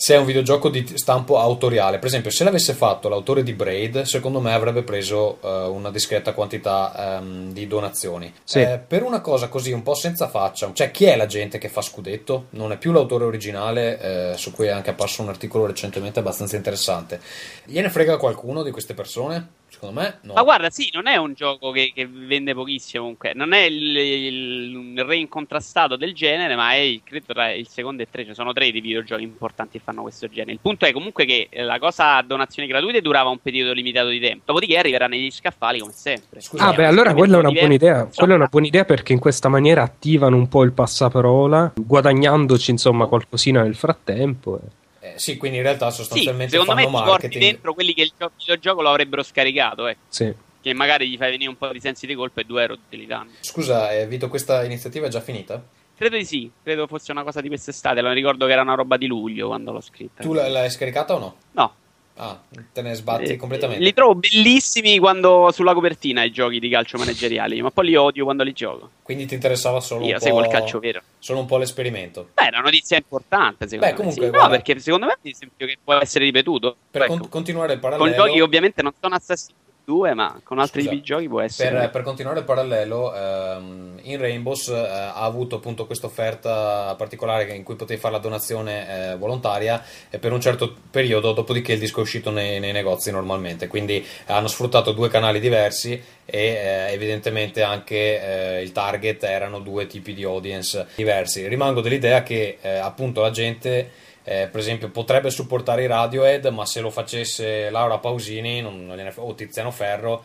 se è un videogioco di stampo autoriale. Per esempio, se l'avesse fatto l'autore di Braid, secondo me avrebbe preso uh, una discreta quantità um, di donazioni. Sì. Eh, per una cosa così un po' senza faccia, cioè chi è la gente che fa Scudetto? Non è più l'autore originale, eh, su cui è anche apparso un articolo recentemente abbastanza interessante. Gliene frega qualcuno di queste persone? Secondo me no. Ma guarda, sì, non è un gioco che, che vende pochissimo comunque. Non è il, il, il, re incontrastato del genere, ma è credo tra il secondo e tre. Ci sono tre di videogiochi importanti che fanno questo genere. Il punto è comunque che la cosa a donazioni gratuite durava un periodo limitato di tempo. Dopodiché arriverà negli scaffali come sempre. Scusa, ah, beh, allora quella è una buona idea. Quella è una buona idea perché in questa maniera attivano un po' il passaparola, guadagnandoci insomma qualcosina nel frattempo. Eh. Sì, quindi in realtà sostanzialmente sì, secondo me ti porti dentro quelli che il videogioco lo avrebbero scaricato, eh. Sì. Che magari gli fai venire un po' di sensi di colpa e due euro te li danno. Scusa, eh, Vito, questa iniziativa è già finita? credo di sì, credo fosse una cosa di quest'estate, lo ricordo che era una roba di luglio quando l'ho scritta. Tu l'hai scaricata o no? No. Ah, te ne sbatti Eh, completamente. Li trovo bellissimi quando sulla copertina i giochi di calcio manageriali, ma poi li odio quando li gioco. Quindi ti interessava solo Io un seguo po'... il calcio vero. Solo un po' l'esperimento. Beh, è una notizia importante, secondo Beh, me. comunque, Sì, guarda. no, perché secondo me è un esempio che può essere ripetuto. Per Ecco. con- continuare il Con parallelo... giochi che ovviamente non sono Assassin's Creed 2, ma con altri Scusa, tipi di giochi può essere. Per, per continuare il parallelo, ehm, in Rainbows eh, ha avuto appunto questa offerta particolare in cui potevi fare la donazione eh, volontaria e per un certo periodo, dopodiché il disco è uscito nei, nei negozi normalmente. Quindi hanno sfruttato due canali diversi e eh, evidentemente anche eh, il target erano due tipi di audience diversi. Rimango dell'idea che eh, appunto la gente. Eh, per esempio, potrebbe supportare i Radiohead, ma se lo facesse Laura Pausini non, non gliene, o Tiziano Ferro,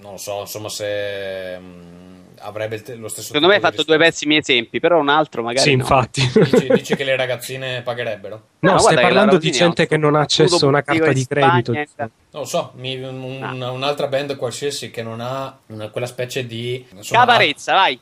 non lo so, insomma, se mh, avrebbe il te- lo stesso Secondo me hai fatto due risposta. pessimi esempi, però un altro magari. Sì, no. infatti. Dici, dici che le ragazzine pagherebbero? No, ma stai parlando la di gente che non ha accesso a una carta di credito. Spagna, in- Non lo so, mi- un- un- un'altra band qualsiasi che non ha una- quella specie di... insomma, Caparezza, vai.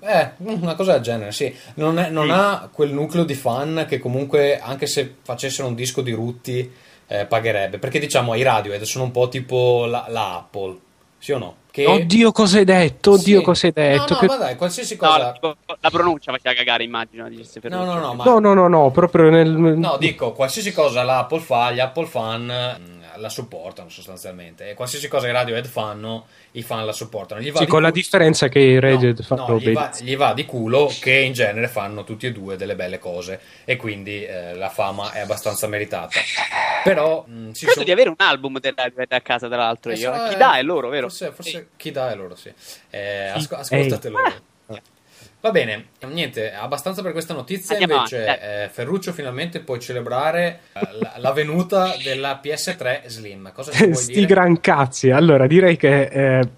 Eh, una cosa del genere, sì. Non, è- non Sì. ha quel nucleo di fan che comunque, anche se facessero un disco di Rutti, eh, pagherebbe. Perché diciamo, i Radiohead sono un po' tipo la, la Apple, sì o no? Che... Oddio, cosa hai detto? Oddio, Sì. cosa hai detto? No, no, Che- ma dai, qualsiasi No, cosa... tipo, la pronuncia faceva cagare, immagino. No, no, no, ma... No, no, no, no, proprio nel... No, dico, qualsiasi cosa la Apple fa, gli Apple fan mm, la supportano sostanzialmente. E qualsiasi cosa i Radiohead fanno, i fan la supportano. Gli va Sì, di con la culo- differenza che i Radiohead No, fanno no, gli, va, gli va di culo che in genere fanno tutti e due delle belle cose e quindi eh, la fama è abbastanza meritata. Però mh, si Credo son- di avere un album del Radiohead a casa, tra l'altro. Eh, Io. so- Chi eh, dà è loro, vero? Forse, forse chi dà è loro, sì. Eh, asco- ascoltate Ehi. loro. Va bene, niente, abbastanza per questa notizia. Andiamo Invece, eh, Ferruccio finalmente puoi celebrare eh, la, la venuta della PS3 Slim. Cosa ci vuoi Sti dire? gran cazzi. Allora, direi che. eh,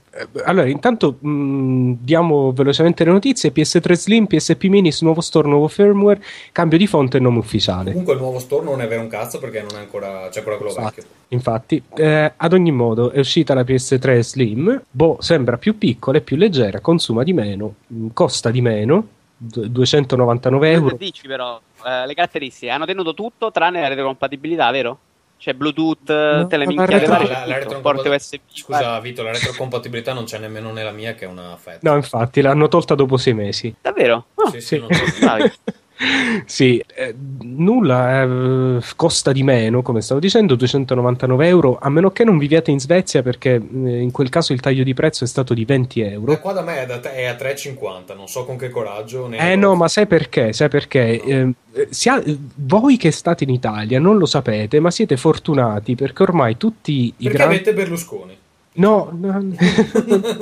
allora, intanto mh, diamo velocemente le notizie: PS3 Slim, PSP Mini, nuovo store, nuovo firmware, cambio di fonte e nome ufficiale. Comunque il nuovo store non è vero un cazzo perché non è ancora c'è ancora quello Infatti, vecchio. infatti, eh, ad ogni modo è uscita la PS3 Slim, boh, sembra più piccola e più leggera, consuma di meno, mh, costa di meno, du- 299 Cosa euro. dici però? Eh, le caratteristiche hanno tenuto tutto tranne la retrocompatibilità, vero? C'è Bluetooth, No, teleminchia, la retro- varie, la- la tutto, porte USB. Scusa Vito, la retrocompatibilità non c'è nemmeno nella mia che è una fetta. No, infatti, l'hanno tolta dopo sei mesi. Davvero? Ah, Sì, sì, sì. Sì, eh, nulla eh, costa di meno, come stavo dicendo, 299 euro, a meno che non viviate in Svezia perché eh, in quel caso il taglio di prezzo è stato di 20 Ma euro. qua da me è, da è a 3,50, non so con che coraggio. né- Eh no, ma sai perché? Sai perché? Eh, eh, sia- voi che state in Italia non lo sapete, ma siete fortunati perché ormai tutti i Perché grandi... avete Berlusconi? No, no,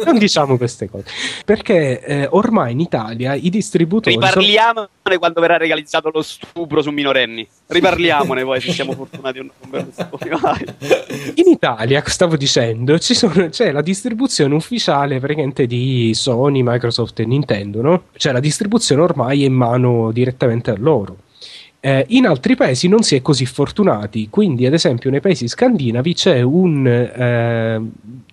non diciamo queste cose. Perché eh, ormai in Italia i distributori... sono- Riparliamone quando verrà realizzato lo stupro su minorenni. Riparliamone poi se siamo fortunati o no. In Italia, stavo dicendo, ci sono- c'è la distribuzione ufficiale praticamente di Sony, Microsoft e Nintendo, no? Cioè la distribuzione ormai è in mano direttamente a loro. Eh, in altri paesi non si è così fortunati, quindi ad esempio nei paesi scandinavi c'è un, eh,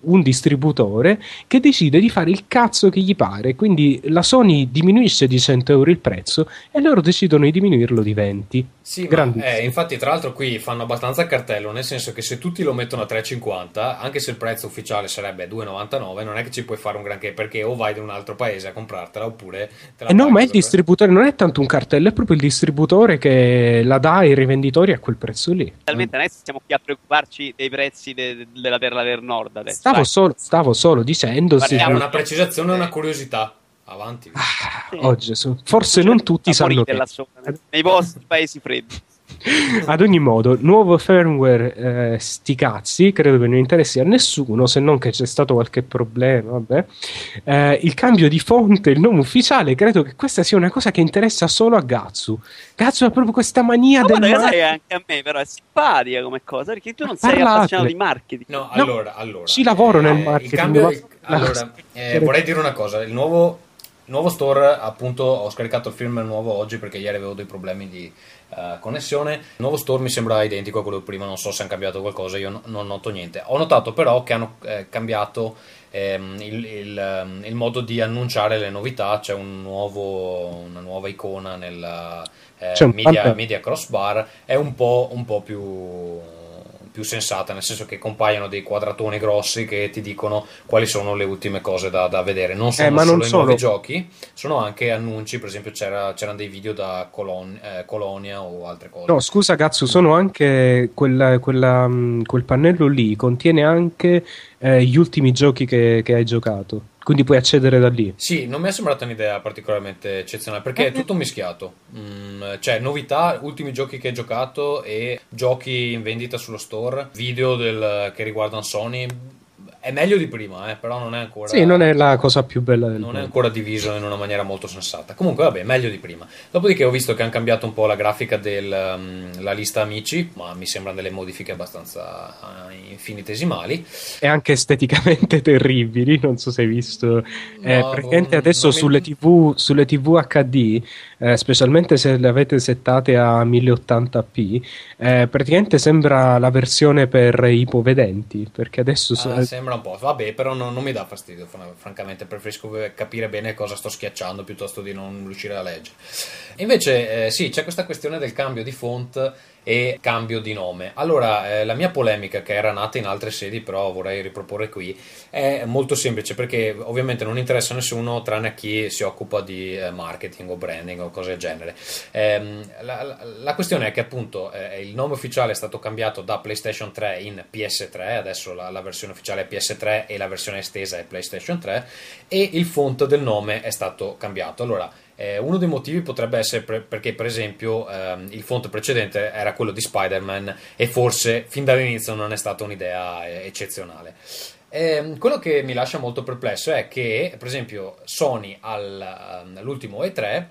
un distributore che decide di fare il cazzo che gli pare, quindi la Sony diminuisce di 100 euro il prezzo e loro decidono di diminuirlo di 20. Sì, ma, eh, infatti tra l'altro qui fanno abbastanza cartello, nel senso che se tutti lo mettono a 3,50, anche se il prezzo ufficiale sarebbe 2,99, non è che ci puoi fare un granché perché o vai in un altro paese a comprartela oppure te la Eh no, ma il distributore non è tanto un cartello, è proprio il distributore che la dà ai rivenditori a quel prezzo lì. Talmente che siamo qui a preoccuparci dei prezzi de- della terra del nord adesso. Stavo dai. solo, stavo solo dicendo. sì, È Parliamo- una precisazione e una curiosità. Avanti. Sì. oh, Gesù. Forse non tutti sanno là sopra, nei vostri paesi freddi. Ad ogni modo, nuovo firmware, eh, sti cazzi, credo che non interessi a nessuno, se non che c'è stato qualche problema. Vabbè. Eh, il cambio di fonte, il nome ufficiale, credo che questa sia una cosa che interessa solo a Gatsu. Gatsu ha proprio questa mania Ma del guarda, che sai anche a me però è simpatica come cosa, perché tu non sei Parlatene. appassionato di marketing. No, No, allora, allora ci lavoro nel il marketing, cambio- ma- allora, eh, vorrei dire una cosa: il nuovo nuovo store, appunto, ho scaricato il film nuovo oggi perché ieri avevo dei problemi di uh, connessione. Il nuovo store mi sembra identico a quello di prima, non so se hanno cambiato qualcosa, io no, non noto niente. Ho notato però che hanno eh, cambiato ehm, il, il, ehm, il, modo di annunciare le novità, c'è un nuovo, una nuova icona nel eh, media, media crossbar, è un po', un po più più sensata, nel senso che compaiono dei quadratoni grossi che ti dicono quali sono le ultime cose da, da vedere. Non sono eh, solo non i solo. nuovi giochi, sono anche annunci, per esempio c'era, c'erano dei video da Colon, eh, Colonia o altre cose. No, scusa Cazzo, sono anche quella, quella, mm, quel pannello lì, contiene anche eh, gli ultimi giochi che, che hai giocato quindi puoi accedere da lì. Sì, non mi è sembrata un'idea particolarmente eccezionale perché è tutto mischiato. Mm, cioè, novità, ultimi giochi che hai giocato e giochi in vendita sullo store, video del, che riguardano Sony è meglio di prima, eh, però non è ancora. Sì, non è la cosa più bella del Non mondo. è ancora diviso in una maniera molto sensata. Comunque, vabbè, meglio di prima. Dopodiché ho visto che hanno cambiato un po' la grafica della um, lista amici, ma mi sembrano delle modifiche abbastanza uh, infinitesimali. E anche esteticamente terribili. Non so se hai visto. Eh, no, praticamente adesso sulle, mi... TV, sulle TV HD, eh, specialmente se le avete settate a 1080p, eh, praticamente sembra la versione per ipovedenti. Perché adesso. Ah, so- sembra sembra un po'. Vabbè, però non, non mi dà fastidio. Francamente, preferisco capire bene cosa sto schiacciando piuttosto di non riuscire a leggere. Invece, eh, sì, c'è questa questione del cambio di font e cambio di nome. Allora, eh, la mia polemica, che era nata in altre sedi, però vorrei riproporre qui, è molto semplice perché ovviamente non interessa a nessuno tranne a chi si occupa di eh, marketing o branding o cose del genere. Eh, la, la, la, questione è che appunto eh, il nome ufficiale è stato cambiato da PlayStation 3 in PS3, adesso la, la versione ufficiale è PS3 e la versione estesa è PlayStation 3 e il font del nome è stato cambiato. Allora, eh, uno dei motivi potrebbe essere per, perché, per esempio, ehm, il font precedente era quello di Spider-Man e forse fin dall'inizio non è stata un'idea eh, eccezionale. Eh, quello che mi lascia molto perplesso è che, per esempio, Sony al, um, all'ultimo E3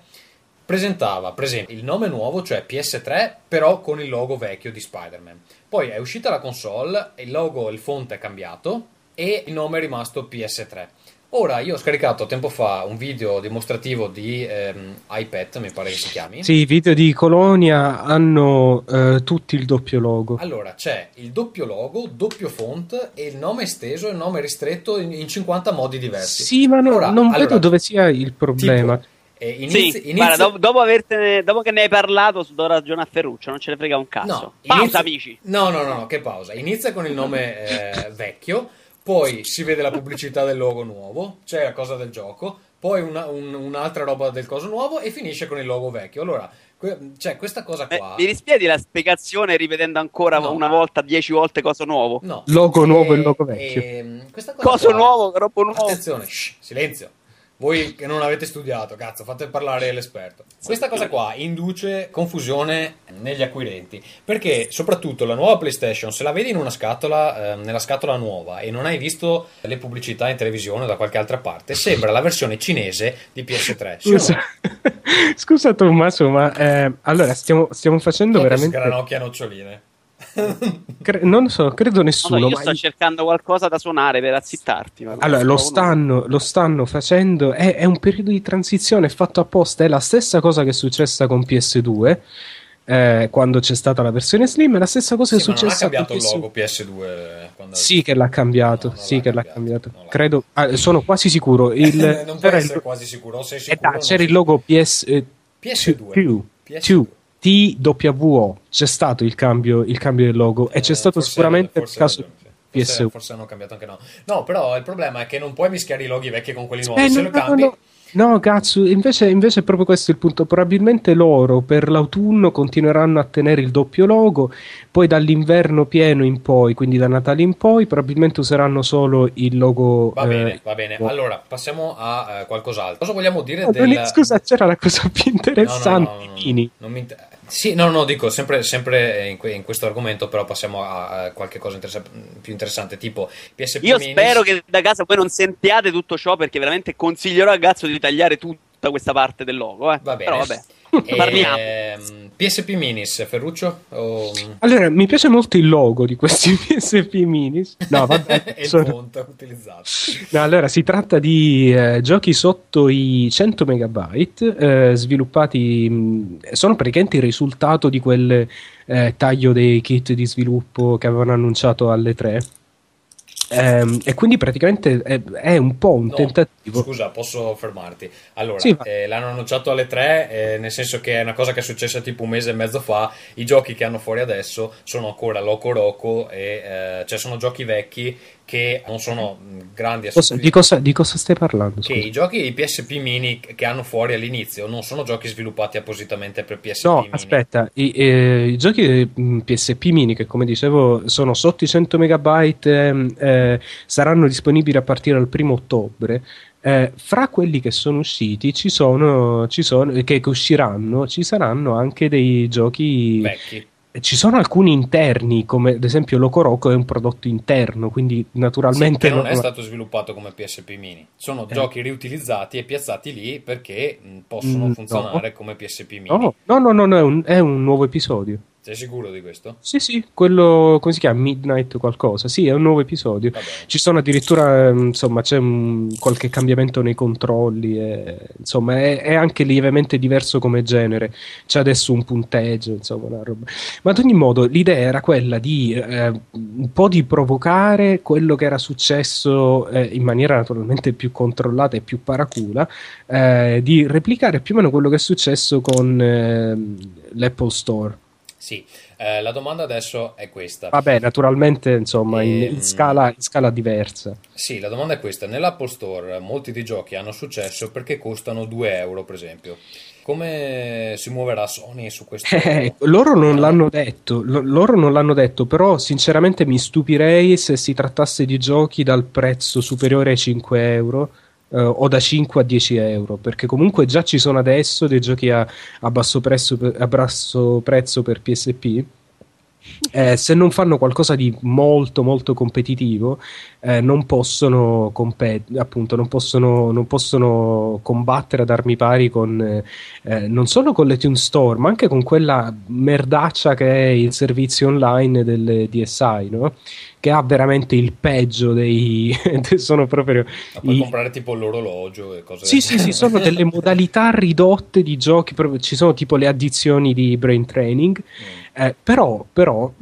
presentava, per esempio, il nome nuovo, cioè PS3, però con il logo vecchio di Spider-Man. Poi è uscita la console, il logo, il font è cambiato e il nome è rimasto PS3. Ora, io ho scaricato tempo fa un video dimostrativo di ehm, iPad, mi pare che si chiami. Sì, i video di Colonia hanno eh, tutti il doppio logo. Allora, c'è il doppio logo, doppio font e il nome esteso e il nome ristretto in, in 50 modi diversi. Sì, ma no, Ora, non allora, vedo dove sia il problema. Tipo, eh, inizi, sì, inizi... Guarda, dopo, dopo, avertene, dopo, che ne hai parlato, do ragione a Ferruccio, non ce ne frega un cazzo. No, pausa, inizia... amici. No, no, no, no, che pausa. Inizia con il nome eh, vecchio poi si vede la pubblicità del logo nuovo, c'è la cosa del gioco, poi una, un, un'altra roba del coso nuovo e finisce con il logo vecchio. Allora, que- cioè, questa cosa eh, qua. Eh, mi rispiedi la spiegazione rivedendo ancora no. una volta, dieci volte coso nuovo? No. Logo nuovo e logo vecchio. E, questa cosa coso qua... nuovo, robo nuovo. Attenzione, shh, silenzio. Voi che non avete studiato, cazzo, fate parlare l'esperto. Questa cosa qua induce confusione negli acquirenti, perché soprattutto la nuova PlayStation, se la vedi in una scatola, eh, nella scatola nuova e non hai visto le pubblicità in televisione o da qualche altra parte, sembra la versione cinese di PS3. Scusa, Scusa Tommaso, ma eh, allora stiamo, stiamo facendo Come veramente... Sgranocchia noccioline. Cre- non so, credo nessuno. No, io sto cercando qualcosa da suonare per azzittarti. allora, lo stanno, lo stanno, facendo. È, è, un periodo di transizione fatto apposta. È la stessa cosa che è successa con PS2. Eh, quando c'è stata la versione Slim, è la stessa cosa sì, che è successa con PS... il logo PS2. Quando... Sì, che l'ha cambiato. No, sì, che l'ha cambiato. cambiato. Credo, ah, sono quasi sicuro. Il... non puoi essere il... quasi sicuro. Sei sicuro eh, da, c'era il logo PS... Eh, PS2. PS2. TWO c'è stato il cambio, il cambio del logo eh, e c'è stato sicuramente il caso forse, forse, hanno cambiato anche no no però il problema è che non puoi mischiare i loghi vecchi con quelli nuovi eh, se no, lo cambi no, no. cazzo, invece, invece è proprio questo il punto. Probabilmente loro per l'autunno continueranno a tenere il doppio logo, poi dall'inverno pieno in poi, quindi da Natale in poi, probabilmente useranno solo il logo. Va bene, eh, va bene. Allora, passiamo a uh, qualcos'altro. Cosa vogliamo dire oh, del... Scusa, c'era la cosa più interessante. No, no, no, non mi interessa sì, no, no, dico sempre, sempre in, que- in, questo argomento, però passiamo a, a qualche cosa interessa- più interessante, tipo PSP Io Minis. spero che da casa voi non sentiate tutto ciò, perché veramente consiglierò a Gazzo di tagliare tutta questa parte del logo. Eh. Va bene. Però, vabbè. Parliamo. Ehm, PSP Minis, Ferruccio? O... Allora, mi piace molto il logo di questi PSP Minis. No, vabbè, e sono... il font utilizzato. No, allora, si tratta di eh, giochi sotto i 100 megabyte, eh, sviluppati... Mh, sono praticamente il risultato di quel eh, taglio dei kit di sviluppo che avevano annunciato alle 3 Ehm, e quindi praticamente è, è, un po' un no, tentativo. Scusa, posso fermarti? Allora, sì, eh, l'hanno annunciato alle 3, eh, nel senso che è una cosa che è successa tipo un mese e mezzo fa. I giochi che hanno fuori adesso sono ancora Loco Roco, e, eh, cioè sono giochi vecchi che non sono grandi cosa, di, cosa, di cosa stai parlando? Che i giochi i PSP mini che hanno fuori all'inizio non sono giochi sviluppati appositamente per PSP no, mini. aspetta, i, eh, i giochi PSP mini che come dicevo sono sotto i 100 megabyte ehm, eh, saranno disponibili a partire dal primo ottobre. Eh, fra quelli che sono usciti ci sono, ci sono che, che usciranno ci saranno anche dei giochi vecchi ci sono alcuni interni, come ad esempio Locoroco è un prodotto interno, quindi naturalmente... Sì, non è stato sviluppato come PSP Mini, sono eh. giochi riutilizzati e piazzati lì perché possono mm, funzionare no. come PSP Mini. No, no, no, no, no è, un, è un nuovo episodio. Sei sicuro di questo? Sì, sì, quello, come si chiama? Midnight qualcosa. Sì, è un nuovo episodio. Ci sono addirittura, mm, insomma, c'è un, qualche cambiamento nei controlli. E, insomma, è, è, anche lievemente diverso come genere. C'è adesso un punteggio, insomma, una roba. Ma ad ogni modo, l'idea era quella di eh, un po' di provocare quello che era successo eh, in maniera naturalmente più controllata e più paracula, eh, di replicare più o meno quello che è successo con ehm, l'Apple Store sì, eh, la domanda adesso è questa. Vabbè, naturalmente, insomma, in, in, ehm, scala, in, scala, diversa. Sì, la domanda è questa. Nell'Apple Store molti dei giochi hanno successo perché costano 2 euro, per esempio. Come si muoverà Sony su questo? Eh, loro non l'hanno detto, L- loro non l'hanno detto, però sinceramente mi stupirei se si trattasse di giochi dal prezzo superiore ai 5 euro uh, o da 5 a 10 euro, perché comunque già ci sono adesso dei giochi a, a, basso, prezzo, a basso prezzo per PSP. Eh, se non fanno qualcosa di molto molto competitivo eh, non possono compet- appunto non possono, non possono combattere ad armi pari con eh, non solo con le Tune Store ma anche con quella merdaccia che è il servizio online del DSI no? che ha veramente il peggio dei sono proprio Ma puoi i... comprare tipo l'orologio e cose sì sì sì sono delle modalità ridotte di giochi ci sono tipo le addizioni di brain training mm. Eh, però, però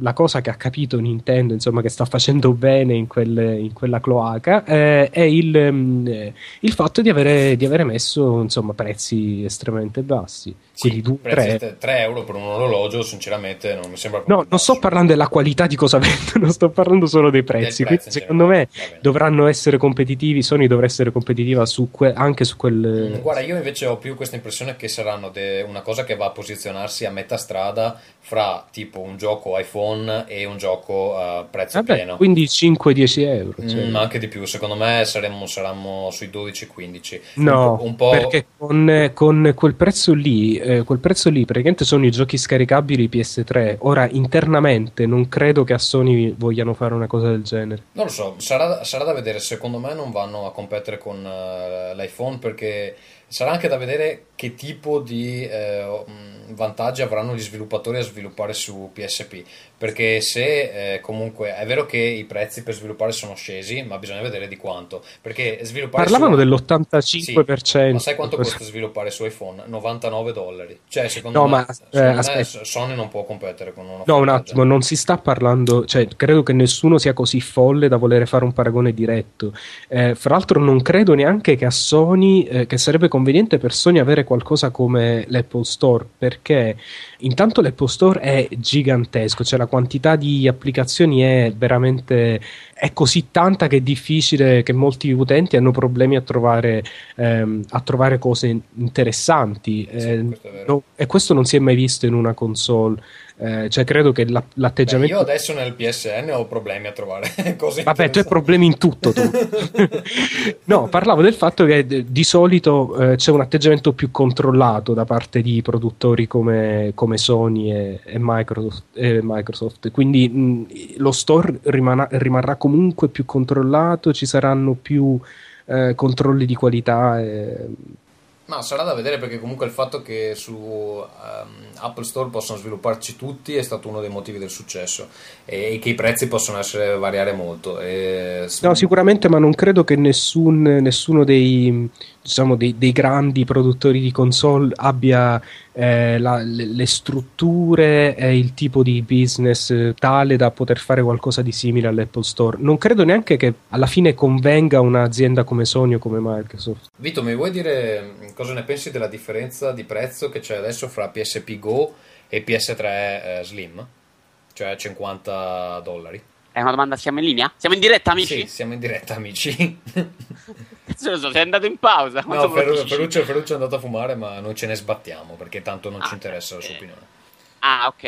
la cosa che ha capito Nintendo insomma che sta facendo bene in, quel, in quella cloaca eh, è il, mm, eh, il, fatto di avere, di avere messo insomma prezzi estremamente bassi sì, 3... 3 euro per un orologio, sinceramente, non mi sembra. No, non sto parlando della qualità di cosa vendono, sto parlando solo dei prezzi. Prezzo, secondo me dovranno essere competitivi. Sony dovrà essere competitiva su que- anche su quel. Mm, guarda, io invece ho più questa impressione che saranno de- una cosa che va a posizionarsi a metà strada fra tipo un gioco iPhone e un gioco a prezzo Vabbè, pieno. Quindi 5-10 euro. Cioè. Mm, anche di più, secondo me saremmo, saremmo sui 12-15. No, un po', un po'... perché con, con quel prezzo lì eh, quel prezzo lì praticamente sono i giochi scaricabili PS3. Ora, internamente, non credo che a Sony vogliano fare una cosa del genere. Non lo so, sarà, sarà da vedere. Secondo me non vanno a competere con uh, l'iPhone perché sarà anche da vedere che tipo di eh, vantaggi avranno gli sviluppatori a sviluppare su PSP perché se eh, comunque è vero che i prezzi per sviluppare sono scesi ma bisogna vedere di quanto. Perché sviluppare parlavano su... dell'85% sì, ma sai quanto costa sviluppare su iPhone? 99 dollari. Cioè secondo no, me, ma, eh, me Sony non può competere con una no un attimo non si sta parlando cioè credo che nessuno sia così folle da volere fare un paragone diretto. Eh, fra l'altro non credo neanche che a Sony eh, che sarebbe conveniente per Sony avere qualcosa come l'Apple Store perché intanto l'Apple Store è gigantesco, cioè la quantità di applicazioni è veramente è così tanta che è difficile che molti utenti hanno problemi a trovare, ehm, a trovare cose interessanti. Sì, eh, questo no, e questo non si è mai visto in una console eh, cioè, credo che la, l'atteggiamento. Beh, io adesso nel PSN ho problemi a trovare cose. Vabbè, tu hai problemi in tutto. Tu. no, parlavo del fatto che di solito eh, c'è un atteggiamento più controllato da parte di produttori come, come Sony e, e, Microsoft, e, Microsoft, Quindi mh, lo store rimana, rimarrà comunque più controllato, ci saranno più eh, controlli di qualità. E No, sarà da vedere perché comunque il fatto che su um, Apple Store possano svilupparci tutti è stato uno dei motivi del successo e, e che i prezzi possono essere, variare molto. E... No, sicuramente, ma non credo che nessun, nessuno dei, diciamo, dei, dei, grandi produttori di console abbia eh, la, le, le, strutture e il tipo di business eh, tale da poter fare qualcosa di simile all'Apple Store. Non credo neanche che alla fine convenga un'azienda come Sony o come Microsoft. Vito, mi vuoi dire mm, cosa ne pensi della differenza di prezzo che c'è adesso fra PSP Go e PS3 eh, Slim? Cioè 50 dollari. È una domanda, siamo in linea? Siamo in diretta, amici? Sì, siamo in diretta, amici. Cazzo lo so, sei andato in pausa. No, Ferruccio, Ferruccio, Ferruccio, è andato a fumare, ma non ce ne sbattiamo perché tanto non ah, ci interessa la sua opinione. Ah, ok.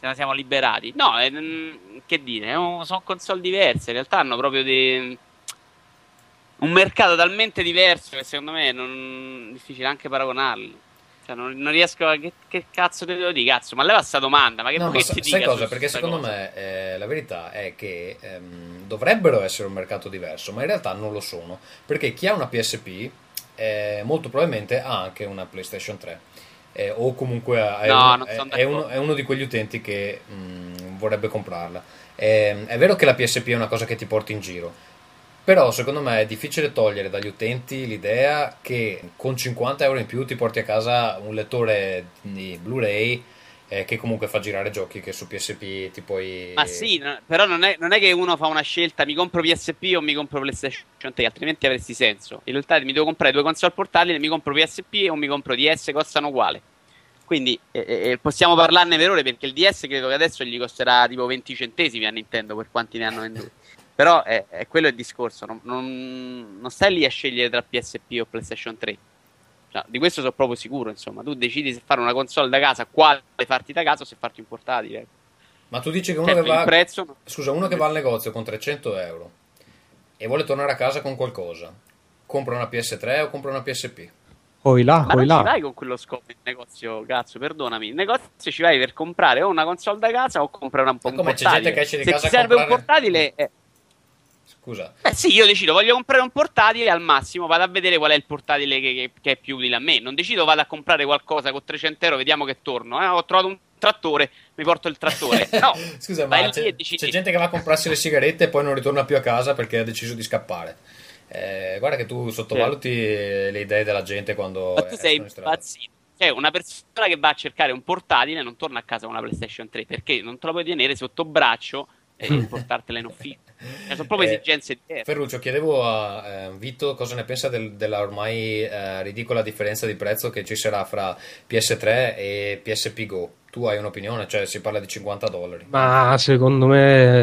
Ce ne siamo liberati. No, eh, che dire, sono console diverse. In realtà hanno proprio dei... un mercato talmente diverso che secondo me è difficile anche paragonarli. Cioè, non, non, riesco a. Che, che, cazzo te devo dire? Cazzo, ma leva questa domanda. Ma che, no, ma sa, sai cosa? Perché secondo cosa? me eh, la verità è che ehm, dovrebbero essere un mercato diverso, ma in realtà non lo sono. Perché chi ha una PSP eh, molto probabilmente ha anche una PlayStation 3. Eh, o comunque è, no, uno, è, è, uno, è, uno, di quegli utenti che mh, mm, vorrebbe comprarla. Ehm, è vero che la PSP è una cosa che ti porti in giro però secondo me è difficile togliere dagli utenti l'idea che con 50 euro in più ti porti a casa un lettore di Blu-ray eh, che comunque fa girare giochi che su PSP ti puoi... Ma sì, no, però non è, non è, che uno fa una scelta, mi compro PSP o mi compro PlayStation 3, altrimenti avresti senso. In realtà mi devo comprare due console portatili, mi compro PSP o mi compro DS, costano uguale. Quindi eh, eh, eh, possiamo parlarne per ore perché il DS credo che adesso gli costerà tipo 20 centesimi a Nintendo per quanti ne hanno venduti. Però è, è quello il discorso, non, non, non, stai lì a scegliere tra PSP o PlayStation 3. Cioè, di questo sono proprio sicuro, insomma. Tu decidi se fare una console da casa, quale farti da casa o se farti un portatile. Ma tu dici che uno certo, che va... Prezzo... Scusa, uno che va al negozio con 300 euro e vuole tornare a casa con qualcosa, compra una PS3 o compra una PSP? Poi là, Ma poi non là. ci vai con quello scopo in negozio, cazzo, perdonami. In negozio ci vai per comprare o una console da casa o comprare un, po' un portatile. C'è gente che esce di Se casa ti serve comprare... un portatile... Eh, Scusa. Eh sì, io decido, voglio comprare un portatile al massimo, vado a vedere qual è il portatile che, che, che è più utile a me. Non decido, vado a comprare qualcosa con 300 euro, vediamo che torno. Eh, ho trovato un trattore, mi porto il trattore. No, Scusa, ma c'è, c'è, gente che va a comprarsi le sigarette e poi non ritorna più a casa perché ha deciso di scappare. Eh, guarda che tu sottovaluti sì. le idee della gente quando... Ma tu sei impazzito. Cioè, una persona che va a cercare un portatile non torna a casa con una PlayStation 3 perché non te la puoi tenere sotto braccio e portartela in ufficio. Cioè, sono proprio eh, esigenze diverse. Ferruccio, chiedevo a eh, Vito cosa ne pensa del, della ormai eh, ridicola differenza di prezzo che ci sarà fra PS3 e PSP Go. Tu hai un'opinione? Cioè si parla di 50 dollari. Ma secondo me,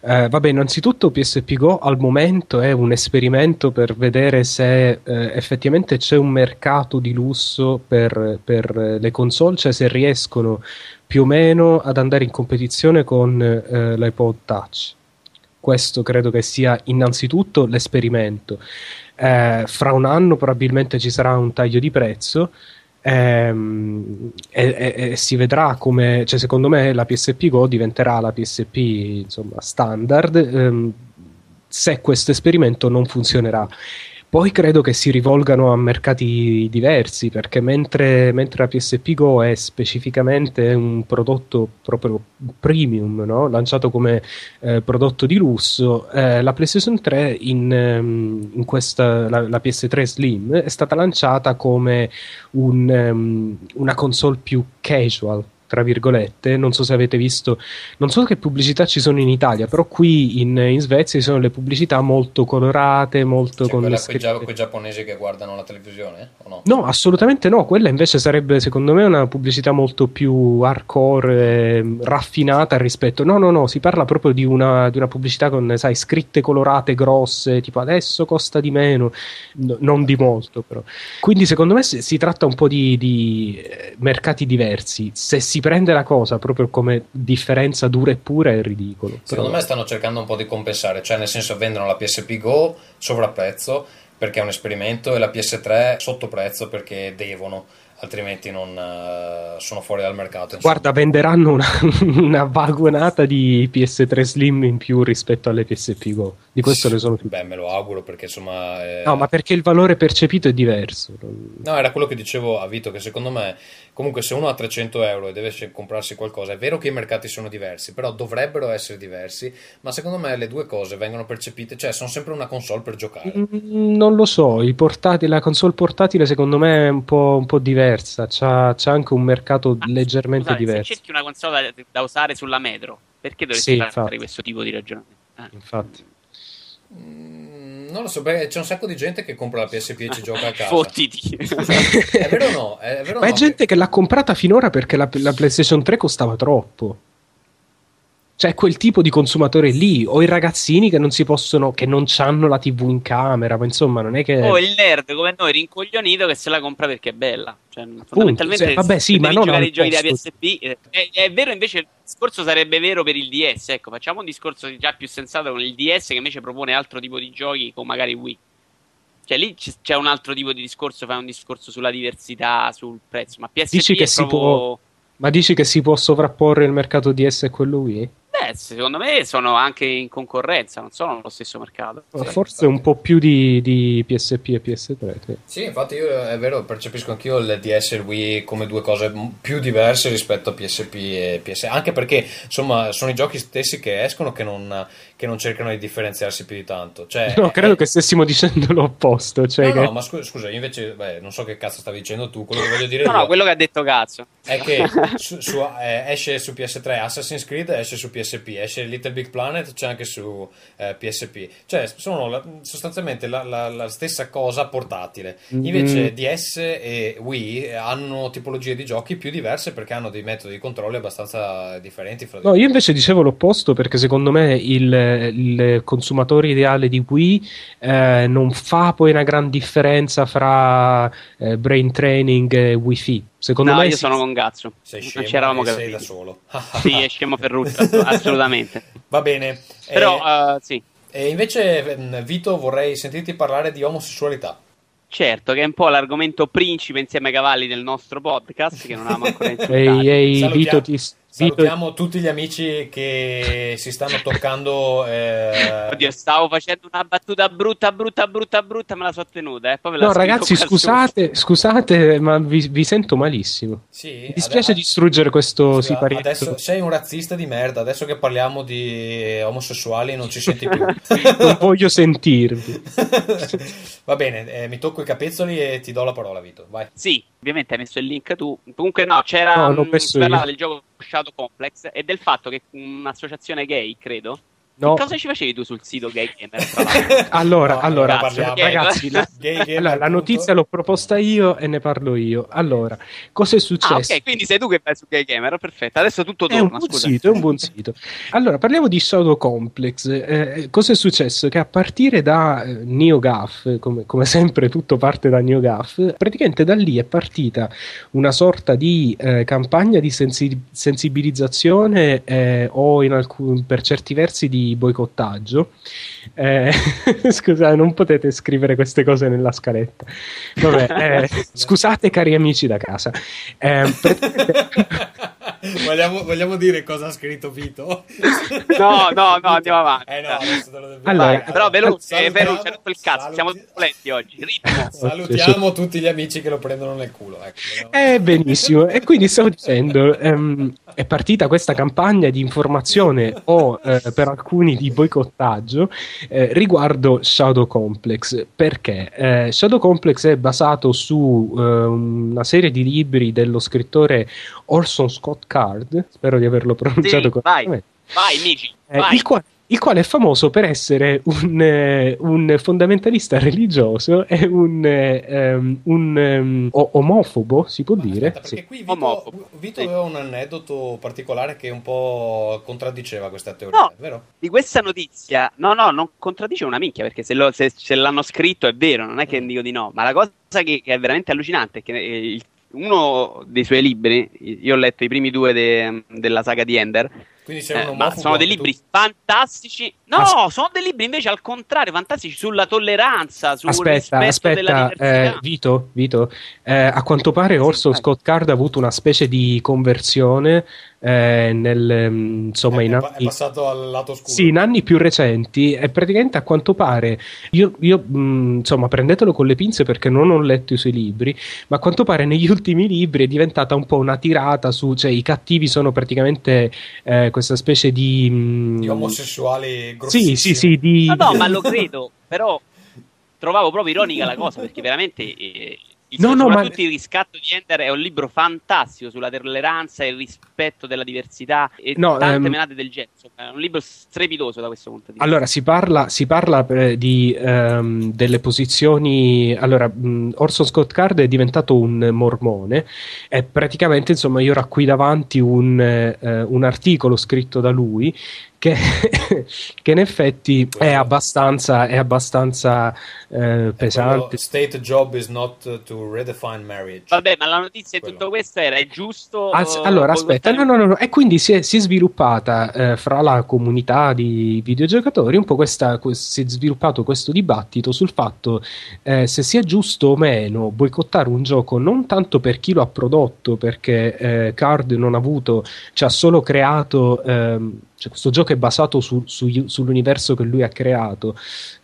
eh, vabbè, innanzitutto PSP Go al momento è un esperimento per vedere se eh, effettivamente c'è un mercato di lusso per, per le console, cioè se riescono più o meno ad andare in competizione con eh, l'iPod Touch. Questo credo che sia innanzitutto l'esperimento. Eh, fra un anno probabilmente ci sarà un taglio di prezzo ehm, e, e, e, si vedrà come, cioè secondo me la PSP Go diventerà la PSP insomma, standard ehm, se questo esperimento non funzionerà poi credo che si rivolgano a mercati diversi, perché mentre, mentre la PSP Go è specificamente un prodotto proprio premium, no? lanciato come eh, prodotto di lusso, eh, la PlayStation 3 in, ehm, in questa, la, la, PS3 Slim è stata lanciata come un, um, una console più casual, tra virgolette. Non so se avete visto, non so che pubblicità ci sono in Italia, però qui in, in Svezia ci sono le pubblicità molto colorate, molto cioè, con le quei, quei giapponesi che guardano la televisione? O no? no, assolutamente no. Quella invece sarebbe, secondo me, una pubblicità molto più hardcore, eh, raffinata rispetto. No, no, no, si parla proprio di una, di una pubblicità con, sai, scritte colorate grosse, tipo adesso costa di meno, no, non di molto, però. Quindi, secondo me, si, si tratta un po' di, di eh, mercati diversi. Se si prende la cosa proprio come differenza dura e pura è ridicolo. Secondo però... me stanno cercando un po' di compensare, cioè nel senso vendono la PSP Go sovrapprezzo perché è un esperimento e la PS3 sottoprezzo perché devono. altrimenti non uh, sono fuori dal mercato. Insomma. Guarda, venderanno una, una, vagonata di PS3 Slim in più rispetto alle PSP Go. Di questo sì, ne sono più. Beh, me lo auguro perché insomma. È... No, ma perché il valore percepito è diverso. No, era quello che dicevo a Vito, che secondo me, comunque, se uno ha 300 euro e deve comprarsi qualcosa, è vero che i mercati sono diversi, però dovrebbero essere diversi. Ma secondo me le due cose vengono percepite, cioè sono sempre una console per giocare. Mm, non lo so, portati, la console portatile secondo me è un po', un po diversa, c'ha, c'ha, anche un mercato ah, leggermente scusate, diverso. Se cerchi una console da, da, usare sulla metro, perché dovresti sì, fare questo tipo di ragionamento? Eh. Infatti. Mm, non lo so, beh, c'è un sacco di gente che compra la PSP e ci gioca a casa. Fottiti. è vero o no? È vero Ma no? è gente che l'ha comprata finora perché la, la PlayStation 3 costava troppo. Cioè, quel tipo di consumatore lì, o i ragazzini che non si possono, che non hanno la TV in camera, ma insomma, non è che. O il nerd come noi, rincoglionito, che se la compra perché è bella. Cioè, fondamentalmente, sì, vabbè, sì, ma non giocare i giochi della PSP. È, è, vero, invece, il discorso sarebbe vero per il DS. Ecco, facciamo un discorso già più sensato con il DS, che invece propone altro tipo di giochi, con magari Wii. Cioè, lì c'è un altro tipo di discorso, fai un discorso sulla diversità, sul prezzo. Ma PSP dici che si può. Ma dici che si può sovrapporre il mercato DS e quello Wii? Beh, secondo me sono anche in concorrenza, non sono nello stesso mercato. Sì, Forse un po' più di, di PSP e PS3. Sì. sì. infatti io è vero, percepisco anch'io il DS e il Wii come due cose più diverse rispetto a PSP e PS. Anche perché insomma sono i giochi stessi che escono che non, che non cercano di differenziarsi più di tanto. Cioè, no, credo è... che stessimo dicendo l'opposto. Cioè no, che... no, ma scusa, scusa, io invece beh, non so che cazzo stavi dicendo tu. Quello che voglio dire no, io no, quello che ha detto cazzo è che su, su, eh, esce su PS3 Assassin's Creed, esce su PSP, esce Little Big Planet, c'è anche su eh, PSP. Cioè, sono la, sostanzialmente la, la, la, stessa cosa portatile. Invece mm. DS e Wii hanno tipologie di giochi più diverse perché hanno dei metodi di controllo abbastanza differenti fra di. No, io invece dicevo l'opposto perché secondo me il, il consumatore ideale di Wii eh, non fa poi una gran differenza fra eh, brain training e Wi-Fi Secondo no, me io sono con Gazzo. Sei scemo, non ci eravamo capiti. Sei da solo. sì, è scemo Ferruccio, assolutamente. Va bene. Però, eh, uh, sì. E invece, mm, Vito, vorrei sentirti parlare di omosessualità. Certo, che è un po' l'argomento principe insieme ai cavalli del nostro podcast, che non avevamo ancora insultato. Ehi, ehi, Vito, ti, Salutiamo tutti gli amici che si stanno toccando. Eh... Oddio, stavo facendo una battuta brutta, brutta, brutta, brutta, me la so tenuta. Eh. no, ragazzi, scusate, scusate, ma vi, vi, sento malissimo. Sì, Mi dispiace adesso, distruggere questo scusa, siparietto. Adesso sei un razzista di merda. Adesso che parliamo di omosessuali, non ci senti più. non voglio sentirvi. Va bene, eh, mi tocco i capezzoli e ti do la parola, Vito. Vai. Sì, ovviamente hai messo il link tu. Comunque, no, c'era. No, un, si parlava del gioco Shadow Complex e del fatto che un'associazione gay, credo, No. Che cosa ci facevi tu sul sito Gay Gamer? allora, no, allora ragazzi, la, allora, la notizia l'ho proposta io e ne parlo io. Allora, cosa è successo? Ah, ok, quindi sei tu che vai su Gay Gamer, perfetto. Adesso tutto torna, è un buon scusa. Sito, è un buon sito. Allora, parliamo di Shadow Complex. Eh, cosa è successo? Che a partire da eh, NeoGAF, come, come, sempre tutto parte da NeoGAF, praticamente da lì è partita una sorta di eh, campagna di sensi- sensibilizzazione eh, o in alcun, per certi versi di boicottaggio. Eh, scusate, non potete scrivere queste cose nella scaletta. Vabbè, eh, scusate, cari amici da casa. Eh, vogliamo, vogliamo, dire cosa ha scritto Vito? no, no, no, andiamo avanti. Eh no, adesso te lo devo allora, Però veloce, è veloce, rotto il cazzo, saluti... siamo lenti oggi. Ritmo. Salutiamo tutti gli amici che lo prendono nel culo. Ecco? Eh, benissimo. E quindi stavo dicendo, um, è partita questa campagna di informazione o eh, per alcuni di boicottaggio eh, riguardo Shadow Complex. Perché? Eh, Shadow Complex è basato su eh, una serie di libri dello scrittore Orson Scott Card, spero di averlo pronunciato sì, correttamente. Vai, vai, amici. Eh, vai. Il quale il quale è famoso per essere un, eh, un fondamentalista religioso e un, eh, um, un um, omofobo, si può Ma dire. Aspetta, perché sì. qui Vito, Vito sì. aveva un aneddoto particolare che un po' contraddiceva questa teoria, no, vero? Di questa notizia, no, no, non contraddice una minchia, perché se, lo, se, se l'hanno scritto è vero, non è che mm. dico di no, ma la cosa che, che è veramente allucinante è che il uno dei suoi libri, io ho letto i primi due de, della saga di Ender, Quindi sei un eh, sono dei libri tu... fantastici. No, As- sono dei libri invece al contrario, fantastici sulla tolleranza, sul aspetta, aspetta, eh, Vito, Vito eh, a quanto pare Orson sì, Scott Card ha avuto una specie di conversione eh, nel, mm, insomma, è, in anni, è passato al lato scuro. Sì, in anni più recenti e praticamente a quanto pare, io, io mh, mm, insomma prendetelo con le pinze perché non ho letto i suoi libri, ma a quanto pare negli ultimi libri è diventata un po' una tirata su, cioè i cattivi sono praticamente eh, questa specie di... Mh, mm, di omosessuali grossissimi. Sì, sì, sì, di... No, no, ma lo credo, però trovavo proprio ironica la cosa perché veramente... Eh, no, no, ma... il riscatto di Ender è un libro fantastico sulla tolleranza e il rispetto della diversità e no, tante ehm... menate del genere. È un libro strepitoso da questo punto di vista. Allora, si parla, si parla eh, di, um, delle posizioni. Allora, um, Orson Scott Card è diventato un mormone e praticamente, insomma, io ho qui davanti un, uh, un articolo scritto da lui che, che in effetti è abbastanza, è abbastanza eh, pesante. State job is not to redefine marriage. Vabbè, ma la notizia di tutto questo era è giusto. Ah, allora, aspetta, no, no, no, no, e quindi si è, si è sviluppata eh, fra la comunità di videogiocatori un po' questa, si è sviluppato questo dibattito sul fatto eh, se sia giusto o meno boicottare un gioco non tanto per chi lo ha prodotto, perché eh, Card non ha avuto, ci ha solo creato. Ehm, cioè, questo gioco è basato su, su, sull'universo che lui ha creato.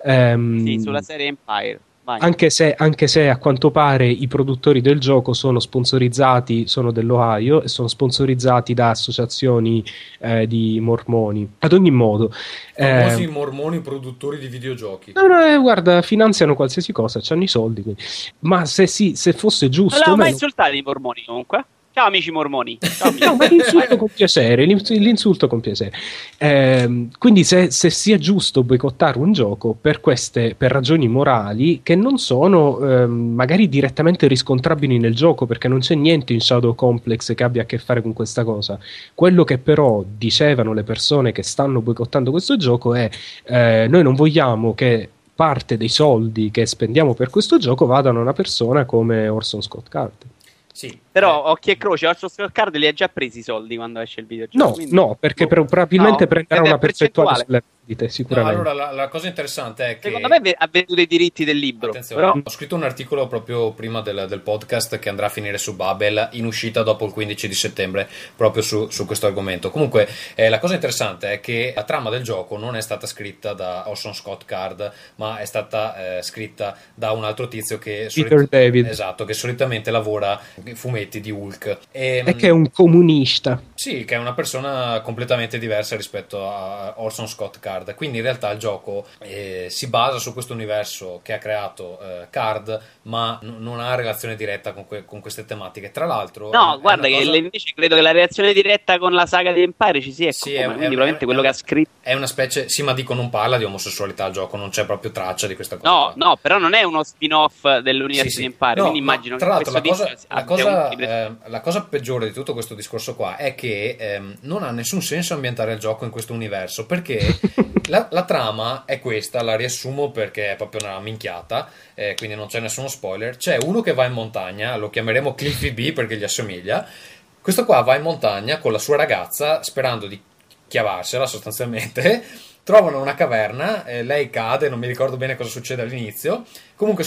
Um, sì, sulla serie Empire. Anche se, anche se, a quanto pare i produttori del gioco sono sponsorizzati, sono dell'Ohio e sono sponsorizzati da associazioni eh, di mormoni. Ad ogni modo, famosi eh, mormoni produttori di videogiochi. No, no, eh, guarda, finanziano qualsiasi cosa, hanno i soldi. Quindi. Ma se, sì, se fosse giusto. Non mai insultati i mormoni comunque. Ciao amici mormoni. Ciao, amici. no, ma l'insulto con piacere, l'insulto con piacere. Eh, quindi se, se, sia giusto boicottare un gioco per queste per ragioni morali che non sono eh, magari direttamente riscontrabili nel gioco, perché non c'è niente in Shadow Complex che abbia a che fare con questa cosa. Quello che però dicevano le persone che stanno boicottando questo gioco è eh, noi non vogliamo che parte dei soldi che spendiamo per questo gioco vadano a una persona come Orson Scott Card. Sì, però eh. occhi e croce, Orso Card li ha già presi i soldi quando esce il videogioco. No, quindi... no, perché no. probabilmente no, prenderà una percentuale sulle vendite, sicuramente. No, allora la, la, cosa interessante è che... Secondo me ha venduto i diritti del libro. Però... Ho scritto un articolo proprio prima del, del, podcast che andrà a finire su Babel, in uscita dopo il 15 di settembre, proprio su, su questo argomento. Comunque, eh, la cosa interessante è che la trama del gioco non è stata scritta da Orson Scott Card, ma è stata eh, scritta da un altro tizio che... Peter solit- David. Esatto, che solitamente lavora in fumetti di Hulk. E, e che è un comunista. Sì, che è una persona completamente diversa rispetto a Orson Scott Card Card. Quindi in realtà il gioco eh, si basa su questo universo che ha creato eh, Card, ma n- non ha relazione diretta con, que- con, queste tematiche. Tra l'altro, no, guarda, che cosa... invece credo che la relazione diretta con la saga di Empire ci sia. Sì, è, quindi è, probabilmente è, quello che ha scritto è una specie. Sì, ma dico, non parla di omosessualità al gioco, non c'è proprio traccia di questa cosa. No, no, però non è uno spin-off dell'universo sì, sì. di Empire. No, quindi immagino tra l'altro, la cosa, la, cosa, eh, la cosa, peggiore di tutto questo discorso qua è che ehm, non ha nessun senso ambientare il gioco in questo universo perché la, la, trama è questa, la riassumo perché è proprio una minchiata, eh, quindi non c'è nessuno spoiler. C'è uno che va in montagna, lo chiameremo Cliffy B perché gli assomiglia. Questo qua va in montagna con la sua ragazza sperando di chiavarsela sostanzialmente. Trovano una caverna, eh, lei cade, non mi ricordo bene cosa succede all'inizio. Comunque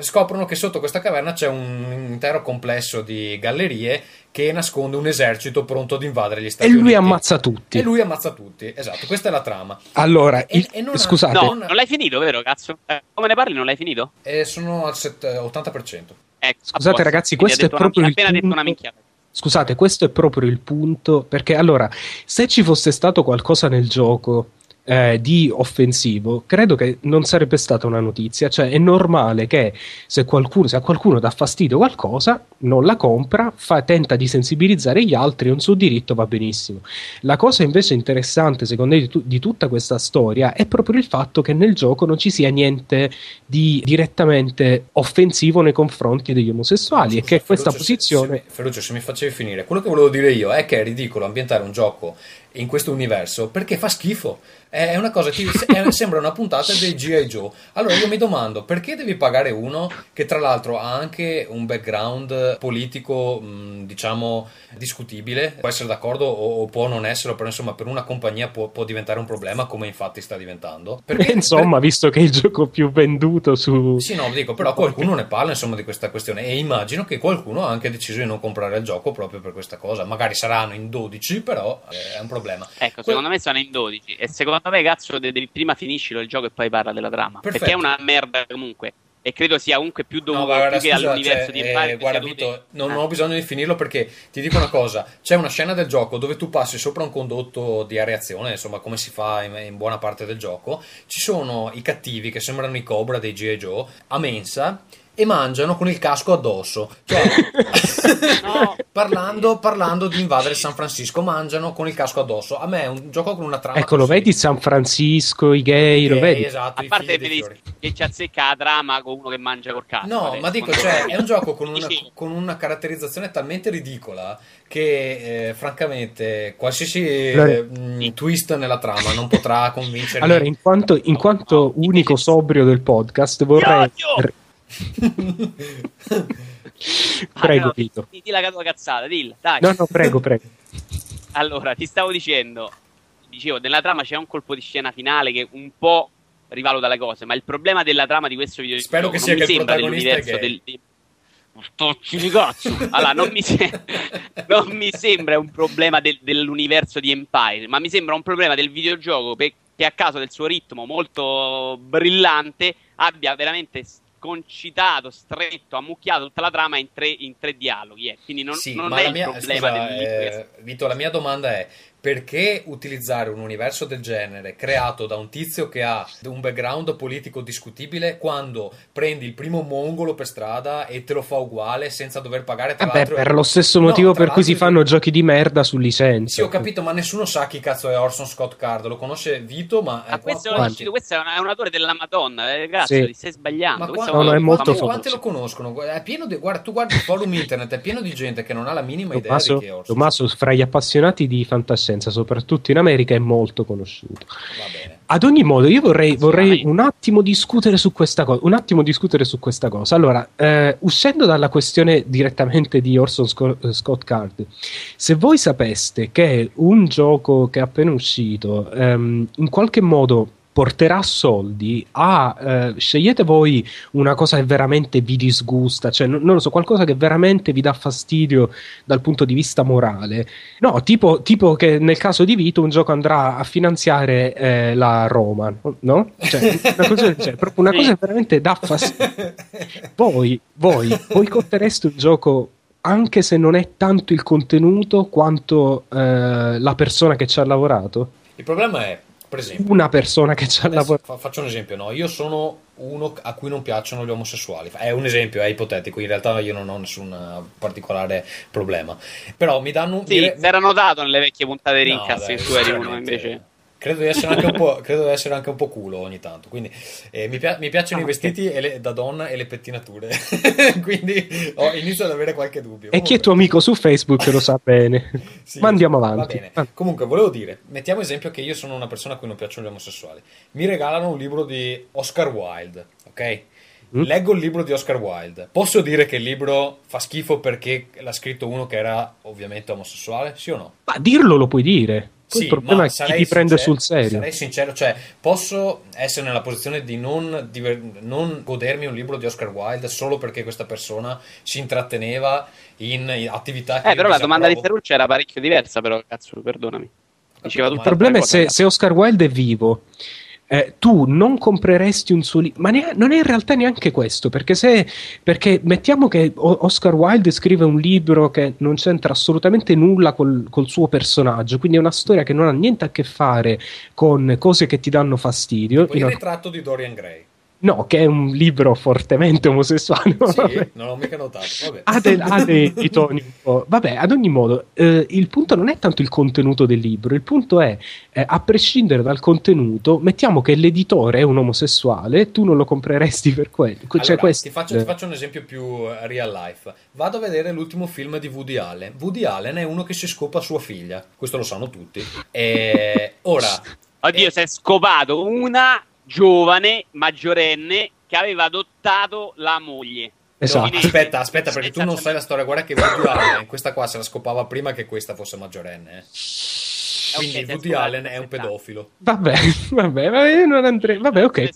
scoprono che sotto questa caverna c'è un intero complesso di gallerie che nasconde un esercito pronto ad invadere gli Stati Uniti. E lui Uniti. ammazza tutti. E lui ammazza tutti, esatto, questa è la trama. Allora, e, il, e non scusate. No, non l'hai finito, vero, cazzo? Eh, come ne parli, non l'hai finito? Eh, sono al set, 80%. Ecco, scusate ragazzi, questo è proprio una, il punto... Scusate, questo è proprio il punto, perché allora, se ci fosse stato qualcosa nel gioco eh, di offensivo, credo che non sarebbe stata una notizia. Cioè, è normale che se, qualcuno, se a qualcuno dà fastidio qualcosa, non la compra, fa, tenta di sensibilizzare gli altri, è un suo diritto, va benissimo. La cosa invece interessante, secondo me, di, tu, di, tutta questa storia è proprio il fatto che nel gioco non ci sia niente di direttamente offensivo nei confronti degli omosessuali. Scusa, e che questa posizione. Se, se, Ferruccio, se mi facevi finire, quello che volevo dire io è che è ridicolo ambientare un gioco in questo universo perché fa schifo. È una cosa, ti, è, sembra una puntata dei G.I. Joe. Allora io mi domando perché devi pagare uno che tra l'altro ha anche un background politico, mh, diciamo, discutibile. Può essere d'accordo o, o, può non essere, però insomma per una compagnia può, può diventare un problema come infatti sta diventando. Perché, insomma, per... visto che è il gioco più venduto su... Sì, no, dico, però qualcuno ne parla insomma di questa questione e immagino che qualcuno ha anche deciso di non comprare il gioco proprio per questa cosa. Magari saranno in 12, però è un problema. Ecco, secondo me sono in 12 e secondo me cazzo devi prima finiscilo il gioco e poi parla della trama. Perfetto. Perché è una merda comunque e credo sia comunque più dovuto no, guarda, più scusa, all'universo cioè, di Empire. Eh, guarda, Vito, non, non, ho bisogno di finirlo perché ti dico una cosa: c'è una scena del gioco dove tu passi sopra un condotto di areazione, insomma, come si fa in, in buona parte del gioco. Ci sono i cattivi che sembrano i Cobra dei G.I. Joe a mensa e mangiano con il casco addosso. Cioè, no. parlando, parlando, di invadere San Francisco, mangiano con il casco addosso. A me è un gioco con una trama. Ecco, lo vedi San Francisco, i gay, I lo vedi? Esatto, a parte che ci azzecca la trama con uno che mangia col casco. No, ma dico, cioè, è un gioco con una, con una caratterizzazione talmente ridicola che eh, francamente qualsiasi eh, twist nella trama non potrà convincere. Allora, in quanto, in quanto unico sobrio del podcast, vorrei prego, ah, Vito. Di, di la tua cazzata, dilla, dai. No, no, prego, prego. allora, ti stavo dicendo, dicevo, nella trama c'è un colpo di scena finale che un po' rivaluta le cose, ma il problema della trama di questo video Spero che sia che il protagonista del, del Stocci di cazzo! Allora, non mi, se- non mi sembra un problema del- dell'universo di Empire, ma mi sembra un problema del videogioco pe- che a causa del suo ritmo molto brillante abbia veramente concitato, stretto, ammucchiato tutta la trama in tre, in tre dialoghi. Eh. Quindi non, sì, non è mia, il problema scusa, del eh, Vito, la mia domanda è perché utilizzare un universo del genere creato da un tizio che ha un background politico discutibile quando prendi il primo mongolo per strada e te lo fa uguale senza dover pagare tra Vabbè, l'altro per lo stesso motivo no, per cui si fanno giochi di merda su licenza. Sì ho capito ma nessuno sa chi cazzo è Orson Scott Card. Lo conosce Vito ma ah, questo, qua... questo, è un, è un autore della Madonna eh, grazie sì. ti stai sbagliando ma qua, no, no, è molto famoso. Quanti lo conoscono? È pieno di guarda tu guardi il forum internet è pieno di gente che non ha la minima Tommaso, idea di chi è Orson Tommaso fra gli appassionati di fantascienza soprattutto in America è molto conosciuto. Ad ogni modo, io vorrei, vorrei, un attimo discutere su questa cosa. Un attimo discutere su questa cosa. Allora, eh, uscendo dalla questione direttamente di Orson Scott, eh, Scott Card, se voi sapeste che un gioco che è appena uscito ehm, in qualche modo porterà soldi a eh, scegliete voi una cosa che veramente vi disgusta, cioè non, non, lo so, qualcosa che veramente vi dà fastidio dal punto di vista morale. No, tipo, tipo che nel caso di Vito un gioco andrà a finanziare eh, la Roma, no? Cioè, una cosa, cioè, proprio una cosa che veramente dà fastidio. Voi, voi boicottereste un gioco anche se non è tanto il contenuto quanto eh, la persona che ci ha lavorato? Il problema è esempio, una persona che ci ha lavorato. Faccio un esempio, no? Io sono uno a cui non piacciono gli omosessuali. È un esempio, è ipotetico, in realtà io non ho nessun particolare problema. Però mi danno... Sì, dire... era notato nelle vecchie puntate di Rincast no, che tu eri uno invece credo di essere anche un po', credo di essere anche un po culo ogni tanto. Quindi eh, mi, pi- mi, piacciono ah, i vestiti okay. le, da donna e le pettinature. quindi oh, inizio ad avere qualche dubbio. E chi è tuo amico su Facebook lo sa bene. sì, Ma andiamo avanti. Ah. Comunque, volevo dire, mettiamo esempio che io sono una persona a cui non piacciono gli omosessuali. Mi regalano un libro di Oscar Wilde, ok? Mm. Leggo il libro di Oscar Wilde. Posso dire che il libro fa schifo perché l'ha scritto uno che era ovviamente omosessuale? Sì o no? Ma dirlo lo puoi dire. Poi sì, il problema è chi ti sincero, prende sul serio. Sarei sincero, cioè, posso essere nella posizione di non, di non, godermi un libro di Oscar Wilde solo perché questa persona si intratteneva in attività che Eh, però la domanda di Ferruccio era parecchio diversa, però, cazzo, perdonami. Diceva il problema è se, se Oscar Wilde è vivo eh, tu non compreresti un suo libro, ma ne- non è in realtà neanche questo, perché se perché mettiamo che Oscar Wilde scrive un libro che non c'entra assolutamente nulla col, col, suo personaggio, quindi è una storia che non ha niente a che fare con cose che ti danno fastidio. il ritratto di Dorian Gray. No, che è un libro fortemente omosessuale. Sì, non l'ho mica notato. Vabbè. Ha, del, ha dei toni un po'. Vabbè, ad ogni modo, eh, il punto non è tanto il contenuto del libro, il punto è, eh, a prescindere dal contenuto, mettiamo che l'editore è un omosessuale, tu non lo compreresti per quello. Cioè, allora, questo... ti, faccio, ti faccio un esempio più eh, real life. Vado a vedere l'ultimo film di Woody Allen. Woody Allen è uno che si scopa sua figlia, questo lo sanno tutti. E ora... Oddio, eh... si è scopato una giovane, maggiorenne, che aveva adottato la moglie. Esatto. Aspetta, aspetta, perché tu non sai la storia. Guarda che Woody Allen, questa qua se la scopava prima che questa fosse maggiorenne. Eh. Quindi okay, Woody Allen è un pedofilo. Vabbè, vabbè, vabbè, non andrei. Vabbè, ok.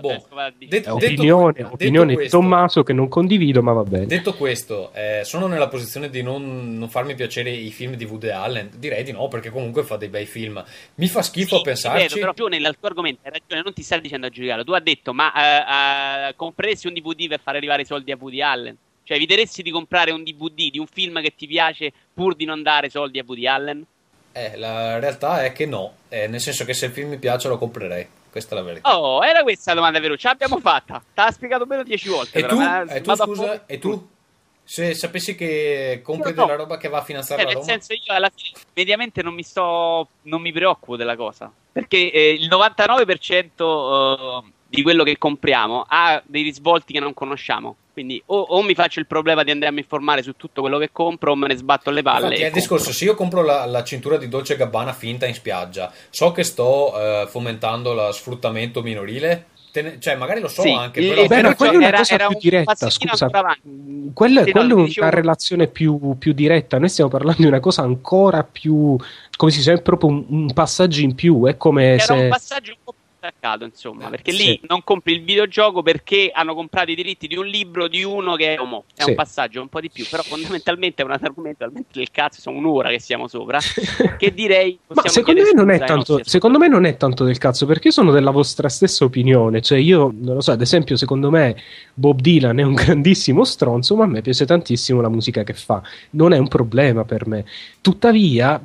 Boh, det- opinione, detto, opinione detto di Tommaso che non condivido, ma va bene. Detto questo, eh, sono nella posizione di non, non, farmi piacere i film di Woody Allen? Direi di no, perché comunque fa dei bei film. Mi fa schifo sì, a pensarci. Vedo, però ragione, nel tuo argomento hai ragione, non ti stai dicendo a giudicare. Tu hai detto, ma uh, uh, compreresti un DVD per far arrivare i soldi a Woody Allen? Cioè, eviteresti di comprare un DVD di un film che ti piace pur di non dare soldi a Woody Allen? Eh, la realtà è che no, eh, nel senso che se il film mi piace lo comprerei. Questa è la verità. Oh, era questa la domanda veloce. L'abbiamo fatta. Te l'ha spiegato meno dieci volte. E però, tu, eh, e tu scusa, e tu? Se sapessi che compri no. della roba che va a finanziare eh, la Roma. Nel senso, io alla fine mediamente non mi sto. non mi preoccupo della cosa. Perché eh, il 99% uh, eh, di quello che compriamo ha dei risvolti che non conosciamo. Quindi o, o, mi faccio il problema di andare a informare su tutto quello che compro o me ne sbatto le palle. Infatti, è il discorso, se io compro la, la, cintura di Dolce Gabbana finta in spiaggia, so che sto eh, fomentando lo sfruttamento minorile, ne, cioè magari lo so sì, anche però, beh, ma quella è una era, cosa era più diretta scusa quella, sì, quella no, è dicevo... una relazione più, più, diretta noi stiamo parlando di una cosa ancora più come si dice è proprio un, un passaggio in più è come era se un passaggio un po' attaccato, insomma, eh, perché sì. lì non compri il videogioco perché hanno comprato i diritti di un libro di uno che è omo. È sì. un passaggio un po' di più, però fondamentalmente è un argomento talmente del cazzo, sono un'ora che siamo sopra, che direi Ma secondo me, non è tanto, secondo me non è tanto del cazzo, perché io sono della vostra stessa opinione, cioè io, non lo so, ad esempio, secondo me Bob Dylan è un grandissimo stronzo, ma a me piace tantissimo la musica che fa. Non è un problema per me. Tuttavia,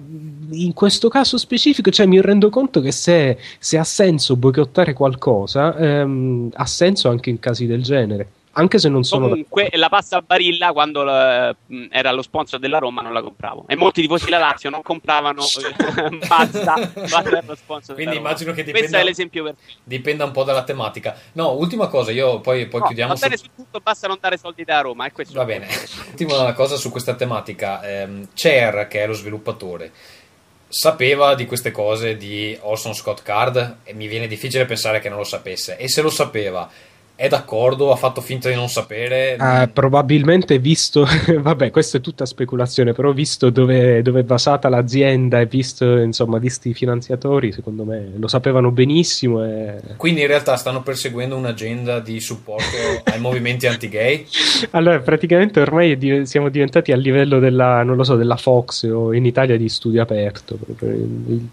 in questo caso specifico, cioè, mi rendo conto che se, se ha senso boicottare qualcosa, ehm, ha senso anche in casi del genere. Anche se non sono. Comunque, la pasta a barilla quando la, era lo sponsor della Roma non la compravo. E molti tifosi della Lazio non compravano eh, pasta quando era lo sponsor. Quindi immagino che dipenda, Questo è l'esempio per dipenda un po' dalla tematica. No, ultima cosa, io poi, poi no, chiudiamo. Va bene su... su tutto, basta non dare soldi da Roma. Va bene. ultima cosa su questa tematica. Eh, Cher, che è lo sviluppatore sapeva di queste cose di Orson Scott Card e mi viene difficile pensare che non lo sapesse. E se lo sapeva è d'accordo, ha fatto finta di non sapere. Uh, probabilmente visto, vabbè, questa è tutta speculazione, però visto dove, dove, è basata l'azienda e visto, insomma, visti i finanziatori, secondo me lo sapevano benissimo. E... Quindi in realtà stanno perseguendo un'agenda di supporto ai movimenti anti-gay? Allora, praticamente ormai di- siamo diventati a livello della, non lo so, della Fox o in Italia di studio aperto. Il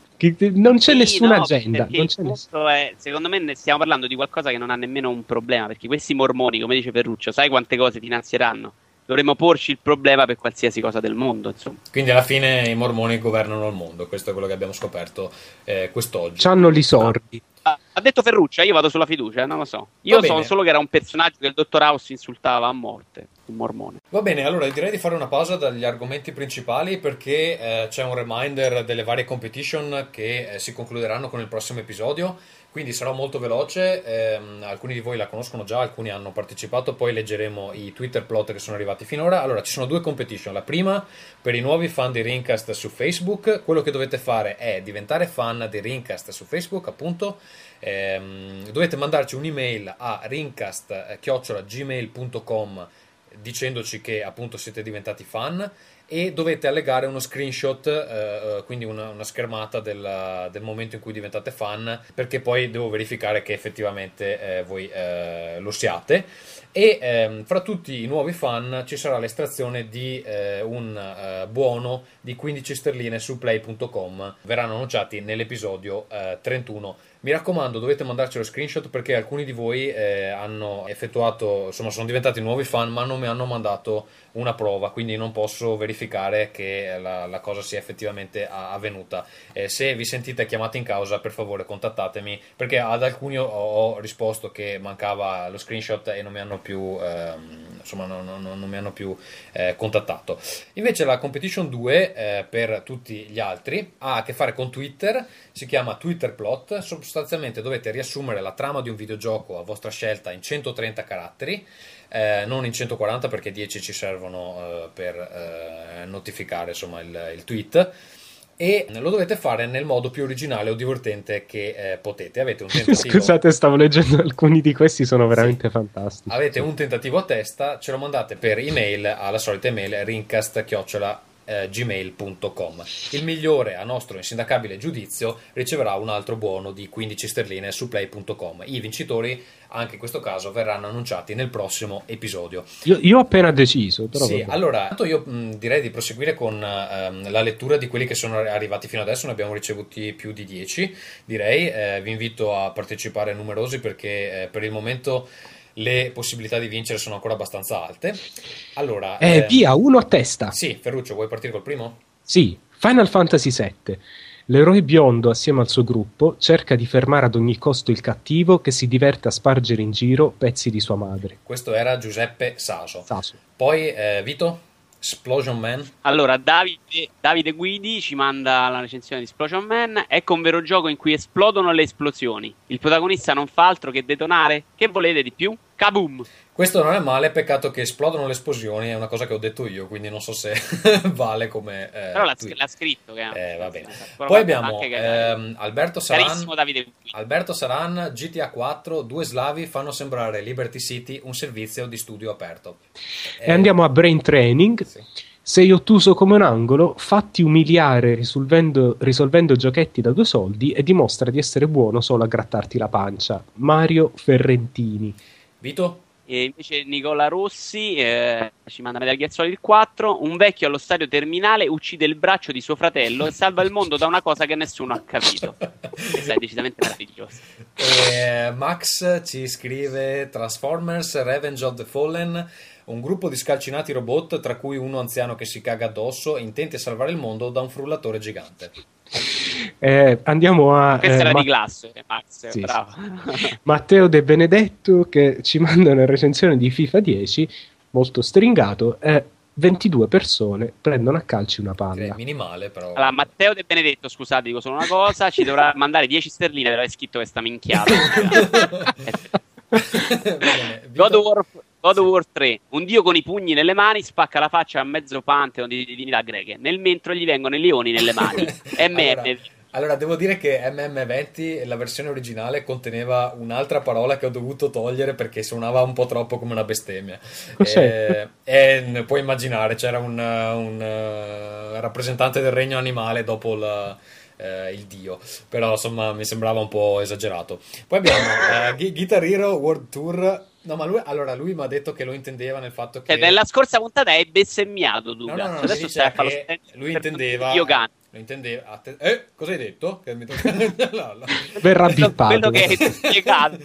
non c'è sì, nessuna no, agenda. Non c'è ness- è, secondo me stiamo parlando di qualcosa che non ha nemmeno un problema, perché questi mormoni, come dice Ferruccio, sai quante cose finanzieranno? Dovremmo porci il problema per qualsiasi cosa del mondo. Insomma. Quindi alla fine i mormoni governano il mondo, questo è quello che abbiamo scoperto eh, quest'oggi. C'hanno li sordi. Ah, ha detto Ferruccio, io vado sulla fiducia, non lo so. Io so solo che era un personaggio che il dottor House insultava a morte un mormone. Va bene, allora direi di fare una pausa dagli argomenti principali perché eh, c'è un reminder delle varie competition che eh, si concluderanno con il prossimo episodio. Quindi sarò molto veloce, ehm, alcuni di voi la conoscono già, alcuni hanno partecipato, poi leggeremo i Twitter plot che sono arrivati finora. Allora, ci sono due competition. La prima per i nuovi fan di Ringcast su Facebook, quello che dovete fare è diventare fan di Ringcast su Facebook, appunto. Ehm, dovete mandarci un'email a ringcast.gmail.com dicendoci che appunto siete diventati fan e dovete allegare uno screenshot, eh, eh, quindi una, una schermata del, del, momento in cui diventate fan, perché poi devo verificare che effettivamente eh, voi eh, lo siate. E ehm, fra tutti i nuovi fan ci sarà l'estrazione di eh, un eh, buono di 15 sterline su play.com, verranno annunciati nell'episodio 31 Mi raccomando, dovete mandarci lo screenshot perché alcuni di voi eh, hanno effettuato, insomma, sono diventati nuovi fan, ma non mi hanno mandato una prova, quindi non posso verificare che la, la cosa sia effettivamente avvenuta. Eh, se vi sentite chiamati in causa, per favore contattatemi, perché ad alcuni ho, ho risposto che mancava lo screenshot e non mi hanno più, ehm, insomma, non, non, non, mi hanno più eh, contattato. Invece la Competition 2, eh, per tutti gli altri, ha a che fare con Twitter, si chiama Twitter Plot, sostanzialmente dovete riassumere la trama di un videogioco a vostra scelta in 130 caratteri eh, non in 140 perché 10 ci servono eh, per eh, notificare insomma, il, il, tweet e lo dovete fare nel modo più originale o divertente che eh, potete. Avete un tentativo. Scusate, stavo leggendo alcuni di questi, sono veramente sì. fantastici. Avete un tentativo a testa, ce lo mandate per email alla solita email rincast eh, gmail.com. Il migliore, a nostro insindacabile giudizio, riceverà un altro buono di 15 sterline su play.com. I vincitori, anche in questo caso, verranno annunciati nel prossimo episodio. Io, io ho appena deciso. Però sì, vabbè. allora, io mh, direi di proseguire con ehm, la lettura di quelli che sono arrivati fino adesso. Ne abbiamo ricevuti più di 10, direi. Eh, vi invito a partecipare numerosi perché eh, per il momento le possibilità di vincere sono ancora abbastanza alte. Allora, eh, eh, via, uno a testa. Sì, Ferruccio, vuoi partire col primo? Sì, Final Fantasy VII. L'eroe biondo, assieme al suo gruppo, cerca di fermare ad ogni costo il cattivo che si diverte a spargere in giro pezzi di sua madre. Questo era Giuseppe Saso. Saso. Poi, eh, Vito? Explosion Man. Allora, Davide, Davide, Guidi ci manda la recensione di Explosion Man. Ecco un vero gioco in cui esplodono le esplosioni. Il protagonista non fa altro che detonare. Che volete di più? Kaboom! Questo non è male, peccato che esplodono le esplosioni, è una cosa che ho detto io, quindi non so se vale come... Eh, Però l'ha, l'ha, scritto. Che eh, va bene. Poi abbiamo ehm, Alberto Saran, Alberto Saran, GTA 4, due slavi fanno sembrare Liberty City un servizio di studio aperto. E eh, andiamo a Brain Training. Sì. Sei ottuso come un angolo, fatti umiliare risolvendo, risolvendo, giochetti da due soldi e dimostra di essere buono solo a grattarti la pancia. Mario Ferrentini. Vito? E invece Nicola Rossi eh, ci manda Metal Gear Solid 4. Un vecchio allo stadio terminale uccide il braccio di suo fratello e salva il mondo da una cosa che nessuno ha capito. Questa è decisamente meravigliosa. Eh, Max ci scrive Transformers Revenge of the Fallen. Un gruppo di scalcinati robot, tra cui uno anziano che si caga addosso, intenti a salvare il mondo da un frullatore gigante. Eh, andiamo a. Questa eh, era Ma- di classe, Max. Sì, bravo. Sì. Matteo De Benedetto che ci manda una recensione di FIFA 10 molto stringato. Eh, 22 persone prendono a calci una palla. È minimale, però. Allora, Matteo De Benedetto, scusate, dico solo una cosa: ci dovrà mandare 10 sterline per aver scritto questa minchiata. God of War God of War 3, un dio con i pugni nelle mani spacca la faccia a mezzo pantheon di divinità greche, nel mentre gli vengono i leoni nelle mani. MM. allora, allora, devo dire che MM20, la versione originale, conteneva un'altra parola che ho dovuto togliere perché suonava un po' troppo come una bestemmia. E, e, puoi immaginare, c'era un, un uh, rappresentante del regno animale dopo la eh, il dio, però insomma mi sembrava un po' esagerato. Poi abbiamo eh, Guitar Hero World Tour. No, ma lui, allora lui mi ha detto che lo intendeva nel fatto che. Cioè, nella scorsa puntata hai bestemmiato, Duca. No, no, no, Adesso stai a fare Lui intendeva. Canto. Lo intendevo. Te- eh, cosa hai detto? Che mi tocca... Verrà bippato. Quello che hai spiegato.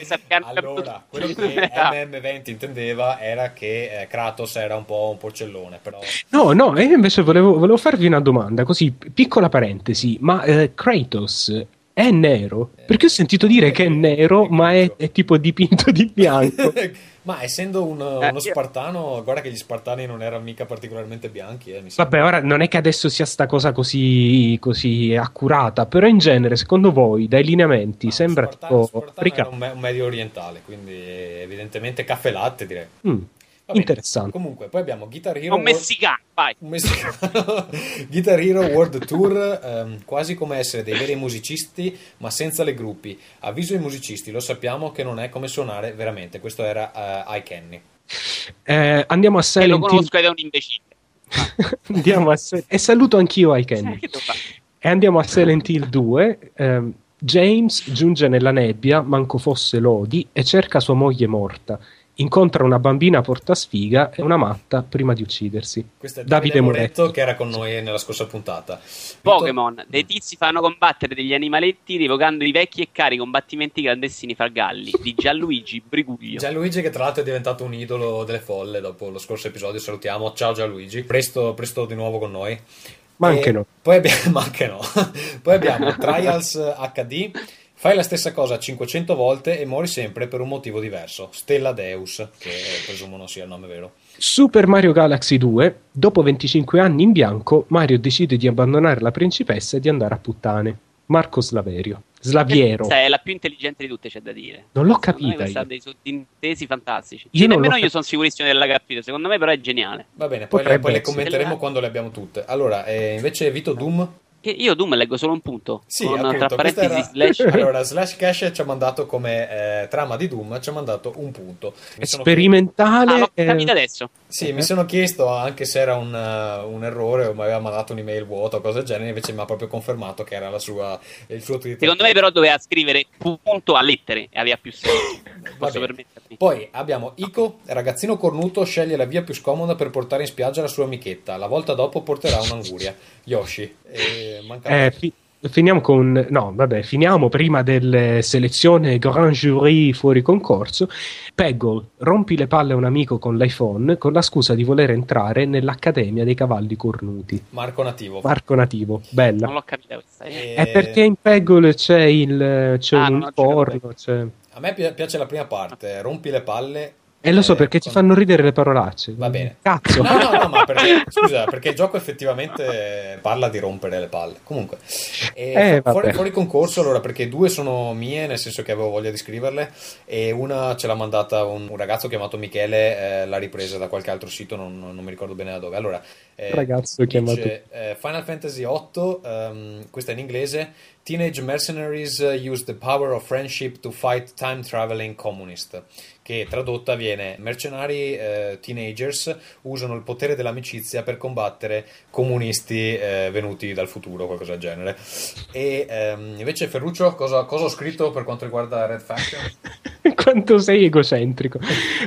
allora, quello che MM20 intendeva era che eh, Kratos era un po' un porcellone. Però... No, no, io invece volevo, volevo farvi una domanda, così, piccola parentesi, ma eh, Kratos è nero? Perché ho sentito dire che è nero, ma è, è tipo dipinto di bianco. Ma essendo un, eh, uno spartano, guarda che gli spartani non erano mica particolarmente bianchi. Eh, Vabbè, ora non è che adesso sia sta cosa così, così accurata, però in genere, secondo voi, dai lineamenti, no, sembra spartano, tipo... Spartano è un, un, medio orientale, quindi evidentemente caffè latte direi. Mm. Interessante. Comunque, poi abbiamo Guitar Hero. Un messicano, vai. Un messicano. Guitar Hero World Tour, ehm, quasi come essere dei veri musicisti, ma senza le gruppi. Avviso ai musicisti, lo sappiamo che non è come suonare veramente. Questo era uh, iCanny. Eh, andiamo a Silent Hill. lo conosco ed è un imbecille. andiamo a Se- e saluto anch'io iCanny. E andiamo a Silent Hill 2. Um, James giunge nella nebbia, manco fosse Lodi, e cerca sua moglie morta incontra una bambina portasfiga e una matta prima di uccidersi. Questo è Davide, Davide Moretto che era con noi nella scorsa puntata. Pokémon, dei tizi fanno combattere degli animaletti rievocando i vecchi e cari combattimenti clandestini fra galli di Gianluigi Briguglio. Gianluigi che tra l'altro è diventato un idolo delle folle dopo lo scorso episodio, salutiamo. Ciao Gianluigi, presto, presto di nuovo con noi. Ma anche no. Poi abbiamo, ma anche no. poi abbiamo Trials HD Fai la stessa cosa 500 volte e muori sempre per un motivo diverso. Stella Deus, che presumo non sia il nome vero. Super Mario Galaxy 2, dopo 25 anni in bianco, Mario decide di abbandonare la principessa e di andare a puttane. Marco Slaverio. Slaviero. È la più intelligente di tutte, c'è da dire. Non l'ho capita. Questa ha dei sottintesi fantastici. Io nemmeno io sono sicurissimo della capita. Secondo me, però, è geniale. Va bene, poi, le, poi le, commenteremo quando le abbiamo tutte. Allora, eh, invece, Vito Doom. Io Doom leggo solo un punto. Sì, con, appunto, tra parentesi era... slash. Allora, Slash Cash ci ha mandato come eh, trama di Doom, ci ha mandato un punto. Mi Sperimentale. Sono... Ah, capito adesso. Sì, mi sono chiesto anche se era un, uh, un, errore o mi aveva mandato un'email vuota o cose del genere, invece mi ha proprio confermato che era sua, il suo tweet. Secondo me però doveva scrivere punto a lettere e aveva più senso. Posso Poi abbiamo Ico, ragazzino cornuto, sceglie la via più scomoda per portare in spiaggia la sua amichetta. La volta dopo porterà un'anguria. Yoshi. E manca... Eh, fi- finiamo con... No, vabbè, finiamo prima delle selezioni grand jury fuori concorso. Peggle, rompi le palle a un amico con l'iPhone con la scusa di voler entrare nell'Accademia dei Cavalli Cornuti. Marco Nativo. Marco Nativo, bella. Non l'ho capita questa. E... È perché in Peggle c'è il c'è ah, un porno, c'è... A me piace la prima parte, rompi le palle e eh, lo so perché con... ti fanno ridere le parolacce. Va bene. Cazzo. No, no, no, ma perché, scusa, perché il gioco effettivamente parla di rompere le palle. Comunque, eh, fuori, fuori, concorso allora perché due sono mie, nel senso che avevo voglia di scriverle, e una ce l'ha mandata un, un ragazzo chiamato Michele, eh, l'ha ripresa da qualche altro sito, non, non mi ricordo bene da dove. Allora, eh, ragazzo dice, chiamato eh, Final Fantasy VIII, um, ehm, questa in inglese. Teenage mercenaries uh, use the power of friendship to fight time traveling communist che tradotta viene mercenari eh, teenagers usano il potere dell'amicizia per combattere comunisti eh, venuti dal futuro, qualcosa del genere. E ehm, invece Ferruccio, cosa, cosa, ho scritto per quanto riguarda Red Faction? Quanto sei egocentrico.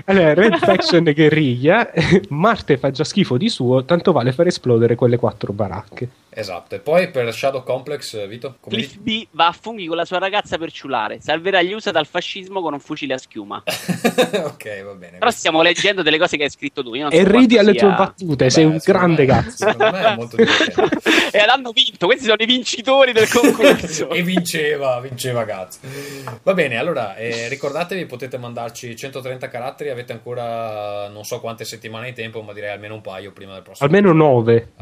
Allora, Red Faction guerriglia, Marte fa già schifo di suo, tanto vale far esplodere quelle quattro baracche. Esatto, e poi per Shadow Complex, Vito? Come Cliff B va a funghi con la sua ragazza per ciulare, salverà gli USA dal fascismo con un fucile a schiuma. ok, va bene. Però stiamo leggendo delle cose che hai scritto tu. e so ridi alle sia... tue battute, Beh, sei un grande me, cazzo. Secondo me è molto divertente. e hanno vinto, questi sono i vincitori del concorso. e vinceva, vinceva cazzo. Va bene, allora eh, ricordatevi, potete mandarci 130 caratteri, avete ancora non so quante settimane di tempo, ma direi almeno un paio prima del prossimo. Almeno 9.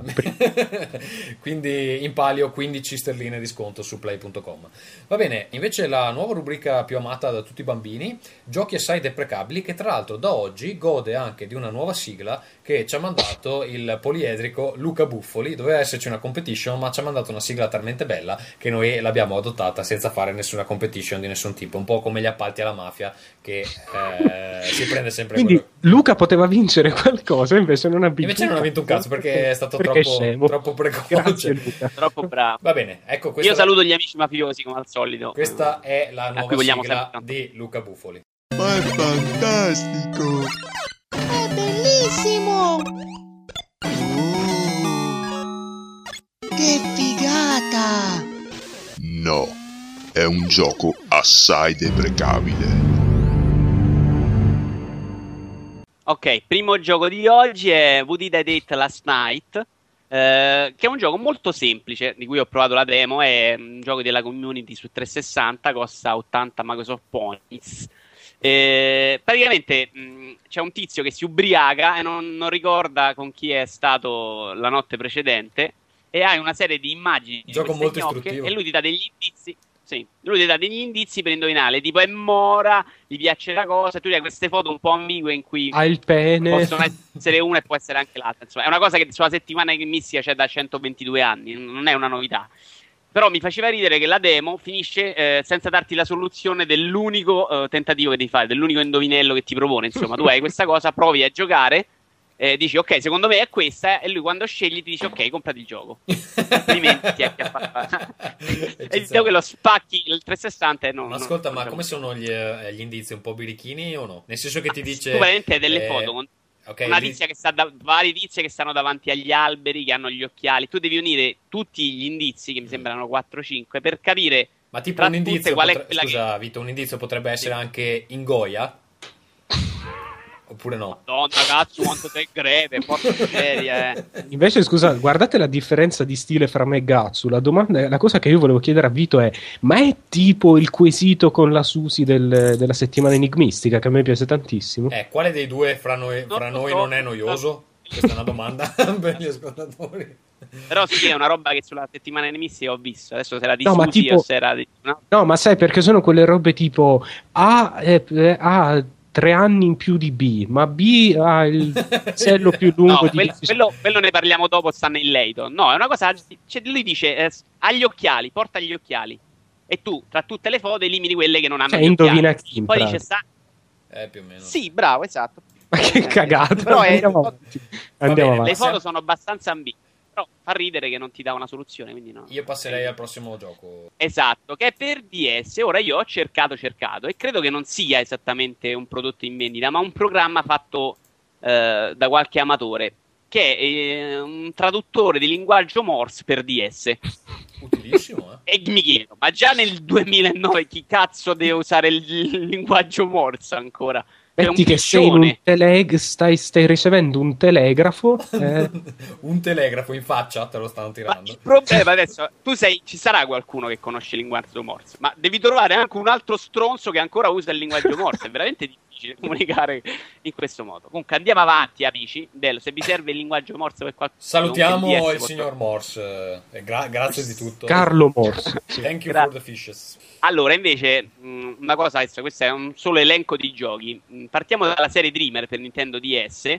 Quindi in palio 15 sterline di sconto su play.com. Va bene, invece la nuova rubrica più amata da tutti i bambini, giochi assai deprecabili, che tra l'altro da oggi gode anche di una nuova sigla che ci ha mandato il poliedrico Luca Buffoli. Doveva esserci una competition, ma ci ha mandato una sigla talmente bella che noi l'abbiamo adottata senza fare nessuna competition di nessun tipo, un po' come gli appalti alla mafia che eh, si prende sempre Quindi quello. Luca poteva vincere qualcosa, invece non ha vinto. Invece non ha vinto un cazzo perché è stato perché troppo, troppo precoce. Grazie, Troppo bravo. Va bene, ecco Io saluto gli amici mafiosi come al solito. Questa è la nuova sigla di Luca Buffoli. Ma è fantastico! È bellissimo! Oh, che figata! No, è un gioco assai deprecabile. Ok, primo gioco di oggi è Would It I Date Last Night? Eh, che è un gioco molto semplice, di cui ho provato la demo, è un gioco della community su 360, costa 80 Microsoft Points. Eh, praticamente mh, c'è un tizio che si ubriaca e non, non, ricorda con chi è stato la notte precedente e hai una serie di immagini gioco molto istruttivo e lui ti dà degli indizi sì, lui ti dà degli indizi per indovinare, tipo è mora, gli piace la cosa, tu hai queste foto un po' ambigue in cui ha il pene. possono essere una e può essere anche l'altra. Insomma, è una cosa che sulla settimana che missia c'è da 122 anni, non è una novità. Però mi faceva ridere che la demo finisce eh, senza darti la soluzione dell'unico eh, tentativo che devi fare, dell'unico indovinello che ti propone. Insomma, tu hai questa cosa, provi a giocare eh, dici ok, secondo me è questa, e lui quando scegli ti dice ok, comprati il gioco. Altrimenti che E il gioco che lo spacchi il 360 e non. Ma ascolta, non, ma come sono gli, eh, gli, indizi? Un po' birichini o no? Nel senso che ti dice. Tu veramente delle eh, foto con okay, una tizia che sta da, varie tizie che stanno davanti agli alberi, che hanno gli occhiali. Tu devi unire tutti gli indizi, che mi sembrano 4-5, per capire. Ma tipo un indizio, potre... scusa, che... Vito, un indizio potrebbe essere sì. anche in Goya? Oppure no? Madonna, cazzo, quanto sei greve, porca miseria. Eh. Invece, scusa, guardate la differenza di stile fra me e Gatsu. La, domanda, la cosa che io volevo chiedere a Vito è: ma è tipo il quesito con la Susi del, della settimana enigmistica che a me piace tantissimo? Eh, quale dei due fra noi, fra noi non è noioso? Questa è una domanda per gli ascoltatori. Però sì, è una roba che sulla settimana enigmistica ho visto. Adesso se era di no, tipo, o se era di... No? no? ma sai perché sono quelle robe tipo A, eh, eh, A tre anni in più di B, ma B ha il cello più lungo no, di quello, quello, quello, ne parliamo dopo, stanno in Leighton. No, è una cosa. Cioè, lui dice: eh, ha gli occhiali, porta gli occhiali. E tu, tra tutte le foto, elimini quelle che non hanno cioè, gli indovina occhiali. Chi, Poi dice: sta... Eh, più o meno. Sì, bravo, esatto. Ma che cagata! Però andiamo, avanti. Andiamo avanti. Le foto sono abbastanza ambigue. Però fa ridere che non ti dà una soluzione. Quindi no. Io passerei al prossimo gioco. Esatto, che è per DS. Ora io ho cercato, cercato, e credo che non sia esattamente un prodotto in vendita, ma un programma fatto eh, da qualche amatore. Che è eh, un traduttore di linguaggio Morse per DS. Utilissimo, eh? E mi chiedo, ma già nel 2009 chi cazzo deve usare il linguaggio Morse ancora? Metti che sei in un teleg- stai, stai, ricevendo un telegrafo. Eh. un telegrafo in faccia te lo stanno tirando. Ma il problema adesso, tu sei, ci sarà qualcuno che conosce il linguaggio Morse, ma devi trovare anche un altro stronzo che ancora usa il linguaggio Morse. È veramente difficile comunicare in questo modo. Comunque andiamo avanti, amici. Bello, se vi serve il linguaggio Morse per qualcosa. Salutiamo il signor Morse. Eh, gra- grazie di tutto. Carlo Morse. Thank you Gra- for the fishes. Allora, invece, una cosa, questo è un solo elenco di giochi. Partiamo dalla serie Dreamer per Nintendo DS,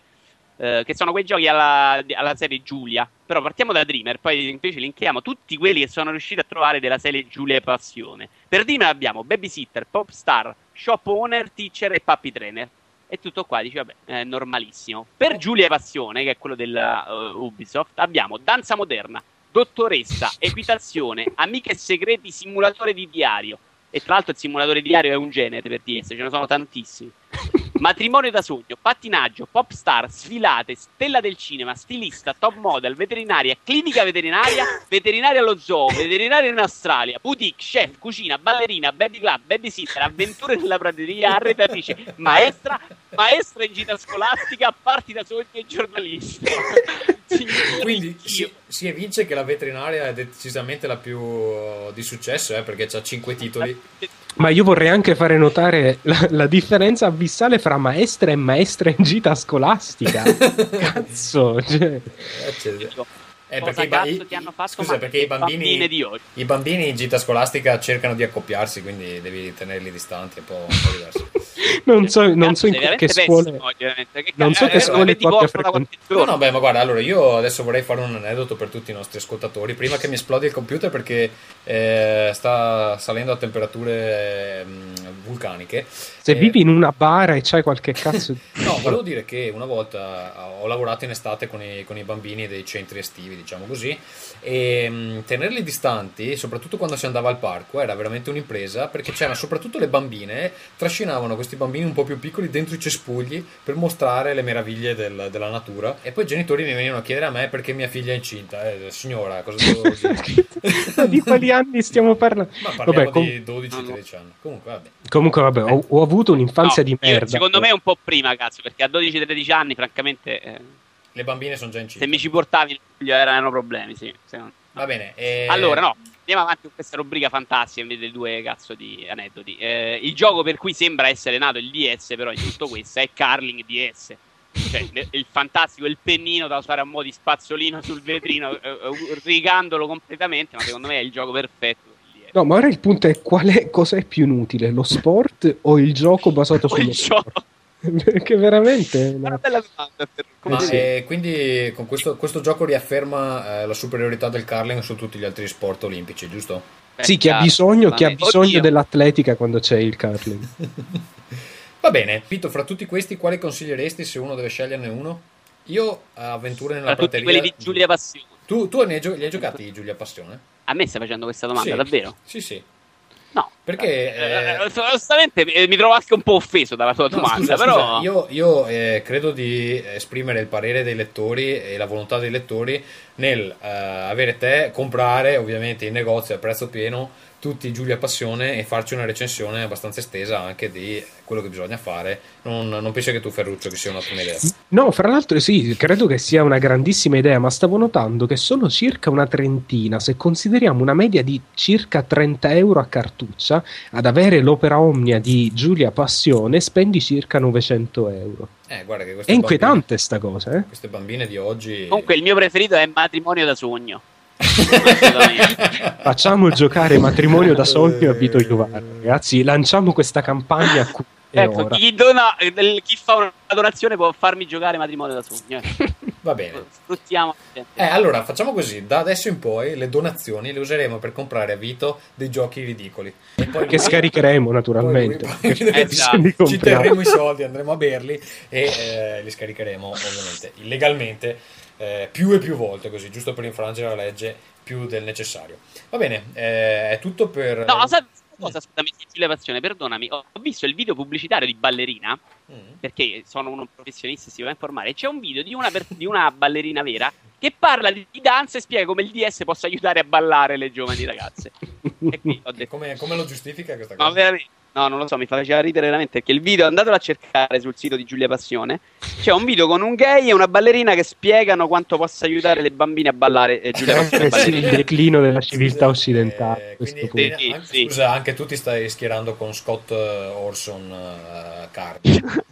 eh, che sono quei giochi alla, alla, serie Giulia. Però partiamo da Dreamer, poi invece linkiamo tutti quelli che sono riusciti a trovare della serie Giulia Passione. Per Dreamer abbiamo Babysitter, Popstar, Shop Owner, Teacher e Puppy Trainer. E tutto qua, dici, vabbè, è normalissimo. Per Giulia Passione, che è quello della uh, Ubisoft, abbiamo Danza Moderna, dottoressa, equitazione, amiche segreti, simulatore di diario. E tra l'altro il simulatore di diario è un genere per DS, ce ne sono tantissimi. Matrimonio da sogno, pattinaggio, pop star, sfilate, stella del cinema, stilista, top model, veterinaria, clinica veterinaria, veterinaria allo zoo, veterinaria in Australia, boutique, chef, cucina, ballerina, baby club, babysitter, avventure nella prateria, arretatrice, maestra, maestra in gita scolastica, parti da sogno e giornalista. Quindi si, si, evince che la veterinaria è decisamente la più di successo, eh, perché ha 5 titoli. Ma io vorrei anche fare notare la, la, differenza abissale fra maestra e maestra in gita scolastica. Cazzo, cioè. Eh, eh, perché i, ti hanno fatto scusa, perché i bambini, i bambini in gita scolastica cercano di accoppiarsi, quindi devi tenerli distanti, è un po', un po diverso. non so, non so in che scuole che non so che scuole tu abbia frequentato. no no beh ma guarda allora io adesso vorrei fare un aneddoto per tutti i nostri ascoltatori. Prima che mi esplodi il computer perché eh, sta salendo a temperature mm, vulcaniche se eh, vivi in una bara e c'hai qualche cazzo di... no volevo dire che una volta ho lavorato in estate con i, con i bambini dei centri estivi diciamo così e mh, mm, tenerli distanti soprattutto quando si andava al parco era veramente un'impresa perché c'erano soprattutto le bambine trascinavano questi bambini un po' più piccoli dentro i cespugli per mostrare le meraviglie del, della natura. E poi i genitori mi venivano a chiedere a me perché mia figlia è incinta. Eh, signora, cosa devo dire? di quali anni stiamo parlando? Ma parliamo vabbè, di 12-13 anni. Comunque, vabbè. Comunque, vabbè, ho, ho avuto un'infanzia no, di merda. Io, secondo me è un po' prima, cazzo, perché a 12-13 anni, francamente... Eh, le bambine sono già incinte. Se mi ci portavi, erano problemi, sì. Va bene. E... Allora, no, andiamo avanti con questa rubrica fantastica invece dei due cazzo di aneddoti. Eh, il gioco per cui sembra essere nato il DS, però in tutto questo, è Carling DS. Cioè, il fantastico, il pennino da usare a mo' di spazzolino sul vetrino, eh, eh rigandolo completamente, ma secondo me è il gioco perfetto. No, ma ora il punto è qual è, cosa è più inutile, lo sport o il gioco basato sullo sport? Gioco. Perché veramente. Una bella domanda. Per... Ma eh, quindi con questo, questo gioco riafferma eh, la superiorità del curling su tutti gli altri sport olimpici, giusto? Beh, sì, chi ha bisogno, chi ha bisogno dell'atletica quando c'è il curling. Va bene, Pito, fra tutti questi, quali consiglieresti se uno deve sceglierne uno? Io avventure nella tutti prateria. quelli di Giulia Passione. Tu, tu ne hai, gio- li hai giocati Giulia Passione? A me stai facendo questa domanda, Sì. davvero? Sì, sì. No. Perché, Eh, eh, onestamente mi trovo anche un po' offeso dalla tua No, domanda, scusa, però... scusa, io, io, eh, credo di esprimere il parere dei lettori e la volontà dei lettori nel eh, avere te comprare ovviamente in negozio a prezzo pieno tutti Giulia Passione e farci una recensione abbastanza estesa anche di quello che bisogna fare. Non, non penso che tu Ferruccio che sia un'ottima idea. No, fra l'altro sì, credo che sia una grandissima idea, ma stavo notando che sono circa una trentina, se consideriamo una media di circa 30 euro a cartuccia, ad avere l'opera omnia di Giulia Passione spendi circa 900 euro. Eh, guarda che È bambine- inquietante sta cosa, eh? queste bambine di oggi... Comunque il mio preferito è Matrimonio da sogno. Facciamo giocare matrimonio da sogno a Vito Iovara, ragazzi, lanciamo questa campagna qui e ecco, ora. chi, dona, eh, chi fa una donazione può farmi giocare Matrimonio da sogno. eh. Va bene. Sfruttiamo. Eh, allora facciamo così: da adesso in poi le donazioni le useremo per comprare a Vito dei giochi ridicoli. E poi Che lui- scaricheremo naturalmente. poi poi- Eh, già. ci terremo i soldi, andremo a berli e eh, li scaricheremo ovviamente illegalmente eh, più e più volte, così giusto per infrangere la legge più del necessario. Va bene, eh, è tutto per. No, sai una cosa, scusami, Giulia Passione, perdonami. Ho visto il video pubblicitario di Ballerina, Mm. perché sono uno professionista e si va a informare. C'è un video di una, per- di una ballerina vera che parla di, di danza e spiega come il DS possa aiutare a ballare le giovani ragazze. E qui ho detto, Come, come lo giustifica questa No, cosa? veramente. No, non lo so, mi faceva ridere veramente perché il video, andatelo a cercare sul sito di Giulia Passione, c'è un video con un gay e una ballerina che spiegano quanto possa aiutare le bambine a ballare eh, Giulia Passione. Eh sì, il declino della civiltà eh, occidentale. a quindi-. Sì, anche- sì. Scusa, anche tu ti stai schierando con Scott eh, Orson eh, Card.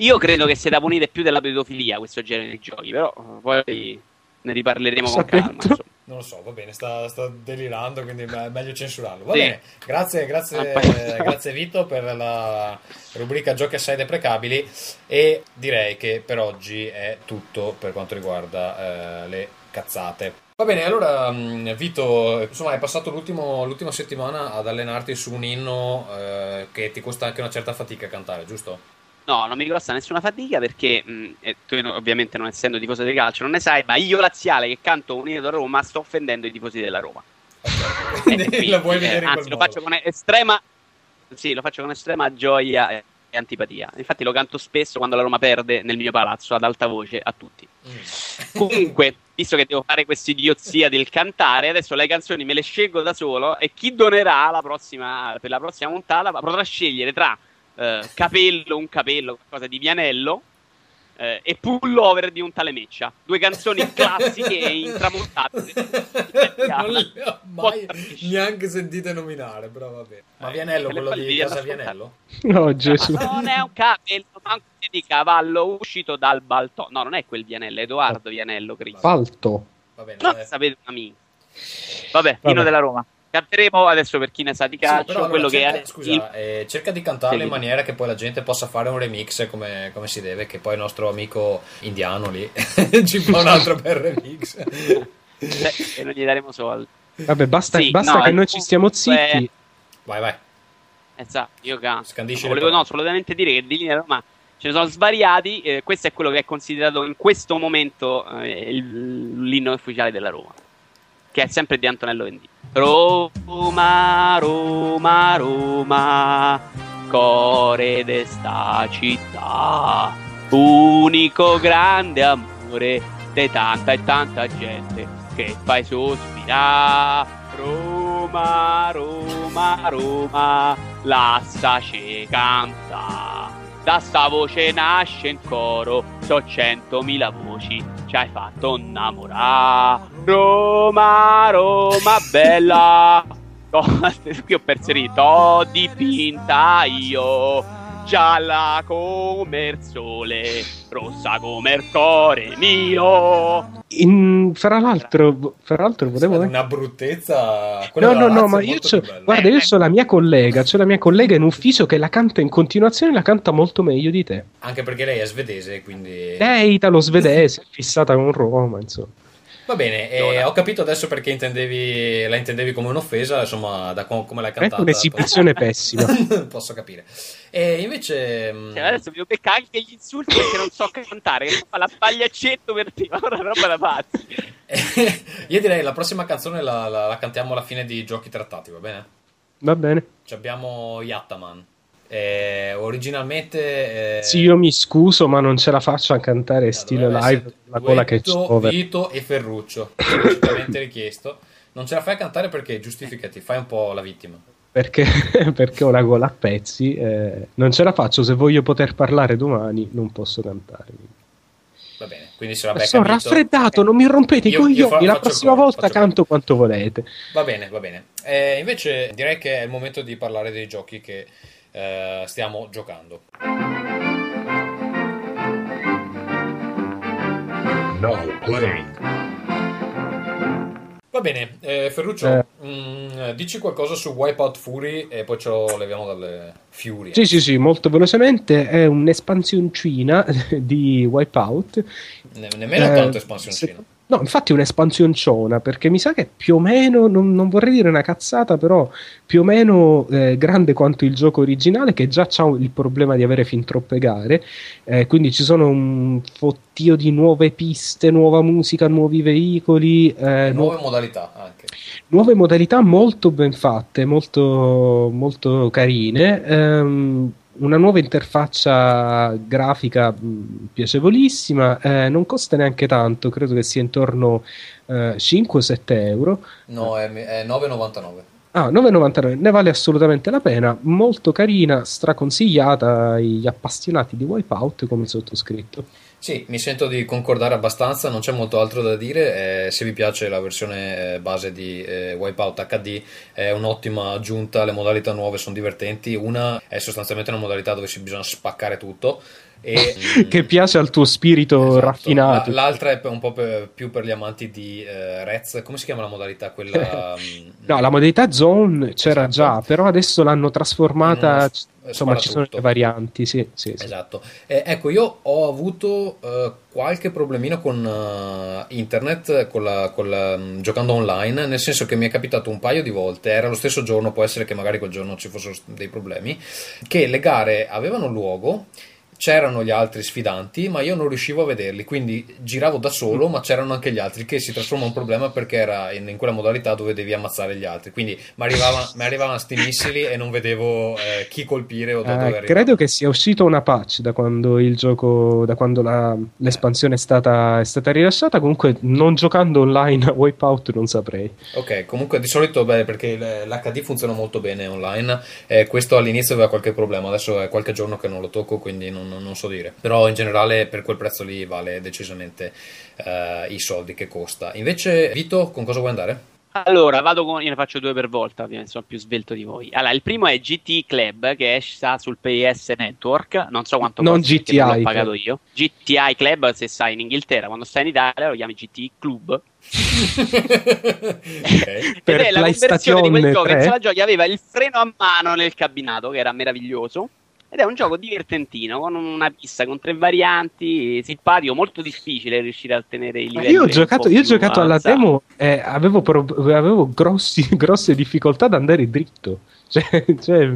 Io credo che sia da punire più della pedofilia questo genere di giochi, però eh, poi ne riparleremo con calma. insomma. Non lo so, va bene, sta, sta delirando, quindi è meglio censurarlo. Va Sì. bene, grazie, grazie, poi- grazie Vito per la rubrica giochi assai deprecabili e direi che per oggi è tutto per quanto riguarda eh, le cazzate. Va bene, allora mh, Vito, insomma hai passato l'ultima settimana ad allenarti su un inno eh, che ti costa anche una certa fatica a cantare, giusto? No, non mi costa nessuna fatica perché mh, e tu no- ovviamente non essendo tifoso di calcio non ne sai, ma io laziale che canto unito a Roma sto offendendo i tifosi della Roma. Quindi eh, vedere in anzi, lo faccio con estrema sì, lo faccio con estrema gioia e e antipatia. Infatti lo canto spesso quando la Roma perde nel mio palazzo ad alta voce a tutti. Mm. Comunque, visto che devo fare questa idiozia del cantare, adesso le canzoni me le scelgo da solo e chi donerà la prossima, per la prossima puntata potrà scegliere tra eh, capello, un capello, qualcosa di Vianello eh, e pullover di un tale Meccia. Due canzoni classiche e intramontate. non le ho mai neanche sentite nominare, però vabbè. Ma Eh, Vianello, quello di Casa Vianello? No, Gesù. Non è un capello, manco di cavallo uscito dal baltò. No, non è quel Vianello, è Edoardo Vianello, Cristo. Falto. Va bene. No, eh. sapete una minchia. Vabbè, Vabbè. Pino della Roma. Canteremo adesso per chi ne sa di Sì, calcio, però allora quello cerca, che è scusa, il- eh, cerca di cantarlo in Sì. maniera che poi la gente possa fare un remix come, come si deve, che poi il nostro amico indiano lì ci fa un altro bel remix. E non gli daremo soldi. Vabbè, basta, Sì, basta no, che noi ci stiamo punto è- zitti. Vai, vai. Esatto, io canto. Scandisci le Volevo no, solamente dire che di linea Roma ce ne sono svariati. eh, questo è quello che è considerato in questo momento eh, il- l'inno ufficiale della Roma, che è sempre di Antonello Venditti. Roma, Roma, Roma, core d'esta città, unico grande amore di tanta e tanta gente che fai sospirare. Roma, Roma, Roma, lasciaci canta. Da sta voce nasce in coro, so centomila voci, ci hai fatto innamorare. Roma, Roma bella. Oh, qui ho perso il ho dipinta io, gialla come il sole, rossa come il cuore mio. In- fra l'altro, fra l'altro volevo Guarda, una bruttezza. Quella No, no, no, ma io c'ho, guarda, io so la mia collega, c'ho la mia collega in ufficio che la canta in continuazione, la canta molto meglio di te. Anche perché lei è svedese, quindi... È italo-svedese, fissata con Roma, insomma. Va bene, eh, ho capito adesso perché intendevi, la intendevi come un'offesa, insomma, da com- come l'hai cantata. È un'esibizione pessima. Posso capire. E invece... Mm, cioè, adesso mi becca anche gli insulti perché non so cantare, che fa la sbagliaccetto per prima, ora roba da pazzi. Io direi la prossima canzone la, la, la cantiamo alla fine di Giochi Trattati, va bene? Va bene. Ci abbiamo Yattaman. Eh, originalmente eh... sì io mi scuso ma non ce la faccio a cantare no, stile live la gola che c'ho Vito e Ferruccio assolutamente richiesto. Non ce la fai a cantare perché giustificati fai un po' la vittima. Perché, perché ho la gola a pezzi eh, non ce la faccio. Se voglio poter parlare domani non posso cantare. Va bene quindi se la sono capito... raffreddato non mi rompete i coglioni. la prossima coro, volta canto coro. quanto volete. Va bene va bene. Eh, invece direi che è il momento di parlare dei giochi che eh, stiamo giocando. Now playing. Va bene, eh, Ferruccio, eh. Mh, mm, dici qualcosa su Wipeout Fury e poi ce lo leviamo dalle Fury. Sì, sì, sì, molto velocemente. È un'espansioncina di Wipeout. Ne- nemmeno eh, tanto espansioncina. Se No, infatti è un'espansionciona, perché mi sa che più o meno, non, non vorrei dire una cazzata, però più o meno eh, grande quanto il gioco originale, che già ha il problema di avere fin troppe gare, eh, quindi ci sono un fottio di nuove piste, nuova musica, nuovi veicoli. Eh, nuove nu- modalità anche. Nuove modalità molto ben fatte, molto, molto carine. Ehm, una nuova interfaccia grafica piacevolissima, eh, non costa neanche tanto, credo che sia intorno eh, 5-7 euro. No, è, è 9,99. Ah, 9,99 ne vale assolutamente la pena, molto carina, straconsigliata agli appassionati di Wipeout come sottoscritto. Sì, mi sento di concordare abbastanza, non c'è molto altro da dire. Eh, se vi piace la versione eh, base di eh, Wipeout HD è un'ottima aggiunta, le modalità nuove sono divertenti. Una è sostanzialmente una modalità dove si bisogna spaccare tutto. E, che piace al tuo spirito esatto. raffinato. La, l'altra è un po' per, più per gli amanti di eh, Rez. Come si chiama la modalità? Quella, mm, no, la modalità Zone c'era esatto. già, però adesso l'hanno trasformata insomma ci sono le varianti sì, sì, sì. esatto eh, ecco io ho avuto uh, qualche problemino con uh, internet con la, con la, um, giocando online nel senso che mi è capitato un paio di volte era lo stesso giorno può essere che magari quel giorno ci fossero dei problemi che le gare avevano luogo c'erano gli altri sfidanti, ma io non riuscivo a vederli, quindi giravo da solo, ma c'erano anche gli altri, che si trasforma in un problema perché era in, in quella modalità dove devi ammazzare gli altri. Quindi mi arrivavano, arrivavano sti missili e non vedevo eh, chi colpire o da dove eh, Credo che sia uscito una patch da quando il gioco, da quando la, l'espansione è stata, è stata rilasciata. Comunque, non giocando online a Wipeout, non saprei. Ok, comunque di solito, beh, perché l'HD funziona molto bene online. Eh, questo all'inizio aveva qualche problema, adesso è qualche giorno che non lo tocco, quindi non non, non, so dire. Però in generale per quel prezzo lì vale decisamente uh, i soldi che costa. Invece, Vito, con cosa vuoi andare? Allora, vado con. Io ne faccio due per volta, ovviamente sono più svelto di voi. Allora, il primo è GT Club che sta sul PS Network. Non so quanto non costa, GTI, l'ho pagato io. GTI Club, se sai in Inghilterra, quando stai in Italia lo chiami GT Club. okay. Ed è la conversione di quel gioco la giochi aveva il freno a mano nel cabinato, che era meraviglioso. Ed è un gioco divertentino, con una pista, con tre varianti, simpatico, molto difficile riuscire a ottenere i livelli. Io ho giocato, io ho giocato alla demo e avevo, pro- avevo grossi, grosse difficoltà ad andare dritto. Cioè, cioè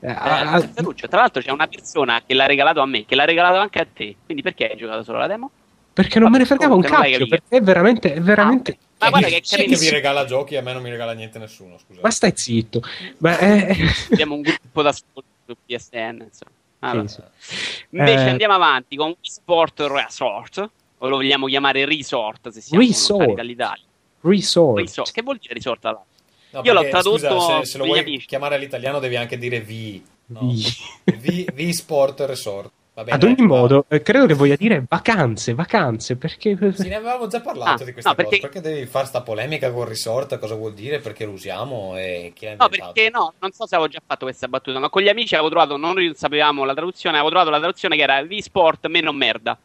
eh, a... tra l'altro c'è una persona che l'ha regalato a me, che l'ha regalato anche a te. Quindi perché hai giocato solo la demo? Perché non me ne fregava un cazzo, perché è veramente, è veramente... Ah, ma guarda che, che vi regala giochi, a me non mi regala niente nessuno, scusa. Ma stai zitto. Ma è... Abbiamo un gruppo d'ascolto su PSN. Insomma. Allora. Sì, sì. Invece eh... andiamo avanti con Sport Resort, o lo vogliamo chiamare Resort se siamo Resort. dall'Italia. Resort. Resort. Che vuol dire Resort allora? No, Io l'ho tradotto scusa, se, se lo vuoi amici. chiamare all'italiano devi anche dire V. No? v. v. v Sport Resort. Vabbè, Ad ogni modo, eh, credo che voglia dire vacanze, vacanze, perché... Sì, ne avevamo già parlato ah, di questa no, perché... perché devi fare sta polemica con Resort, cosa vuol dire, perché lo usiamo e chi l'ha No, perché no, non so se avevo già fatto questa battuta, ma con gli amici avevo trovato, non sapevamo la traduzione, avevo trovato la traduzione che era V-Sport meno merda.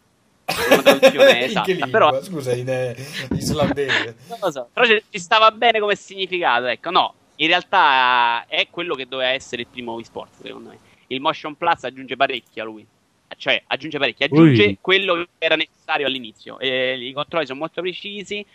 Una traduzione esatta, lingua? però... Scusa, in eh, islandese. non lo so, però ci stava bene come significato, ecco, no, in realtà è quello che doveva essere il primo V-Sport, secondo me. Il Motion Plus aggiunge parecchio a lui. Cioè aggiunge parecchio, aggiunge Ui. quello che era necessario all'inizio. Eh, I controlli sono molto precisi,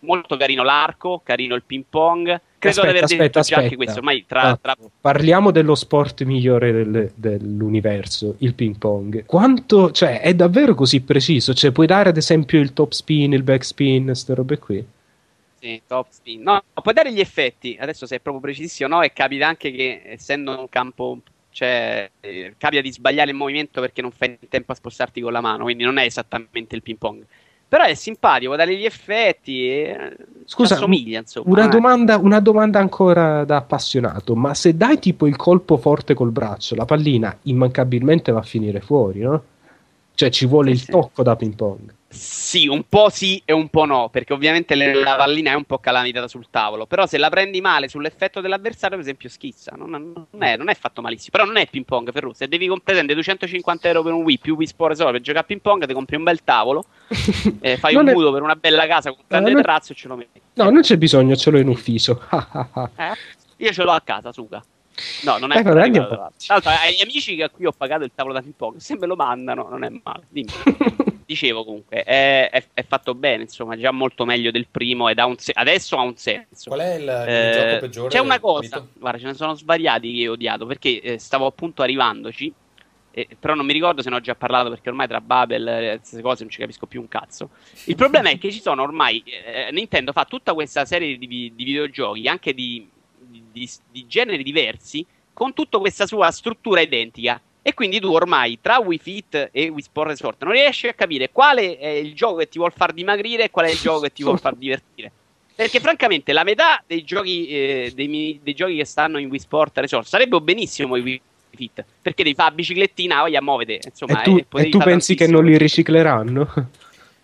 molto carino l'arco, carino il ping pong. Credo di aver Aspetta, detto aspetta, anche aspetta. questo, ormai tra, Ah, tra Parliamo dello sport migliore del- dell'universo, il ping pong. Quanto, cioè, è davvero così preciso? Cioè, puoi dare ad esempio il top spin, il back spin, queste robe qui? Sì, top spin. No, puoi dare gli effetti. Adesso se è proprio precisissimo, no? E capita anche che essendo un campo, cioè, eh, capita di sbagliare il movimento perché non fai in tempo a spostarti con la mano. Quindi non è esattamente il ping pong. Però è simpatico, puoi dare gli effetti e Scusa, ci assomiglia, insomma. Una è- domanda, una domanda ancora da appassionato, ma se dai tipo il colpo forte col braccio, la pallina immancabilmente va a finire fuori, no? Cioè ci vuole il tocco da ping pong. Sì, un po' sì e un po' no, perché ovviamente la pallina è un po' calamitata sul tavolo, però se la prendi male sull'effetto dell'avversario, per esempio, schizza, non, non è, non è fatto malissimo, però non è ping pong, Ferru, se devi comprare 250 euro per un Wii più Wii Sport Resort per giocare a ping pong, ti compri un bel tavolo, eh, fai Non un è- mutuo per una bella casa con un grande terrazzo e ce lo metti. No, non c'è bisogno, ce l'ho in ufficio. Eh? Io ce l'ho a casa, Suga. No, non è Eh, vabbè, arrivato, tra l'altro. Tra l'altro, agli amici che a cui ho pagato il tavolo da ping pong, se me lo mandano, non è male. Dimmi. Dicevo comunque, è, è- è fatto bene, insomma, già molto meglio del primo ed ha un se- adesso ha un senso. Qual è il, il Eh, gioco peggiore? c'è una cosa, Vito? guarda, ce ne sono svariati che ho odiato perché eh, stavo appunto arrivandoci, eh, però non mi ricordo se ne ho già parlato perché ormai tra Babel e queste cose non ci capisco più un cazzo. Il problema è che ci sono ormai, eh, Nintendo fa tutta questa serie di, di videogiochi, anche di, di- di- generi diversi, con tutta questa sua struttura identica. E quindi tu ormai tra Wii Fit e Wii Sport Resort non riesci a capire quale è il gioco che ti vuol far dimagrire e qual è il gioco che ti vuol far divertire. Perché francamente la metà dei giochi, eh, dei, dei giochi che stanno in Wii Sport Resort sarebbe benissimo i Wii Fit. Perché devi fare biciclettina, voglia muovete. Insomma, e tu, eh, e tu pensi che non li ricicleranno?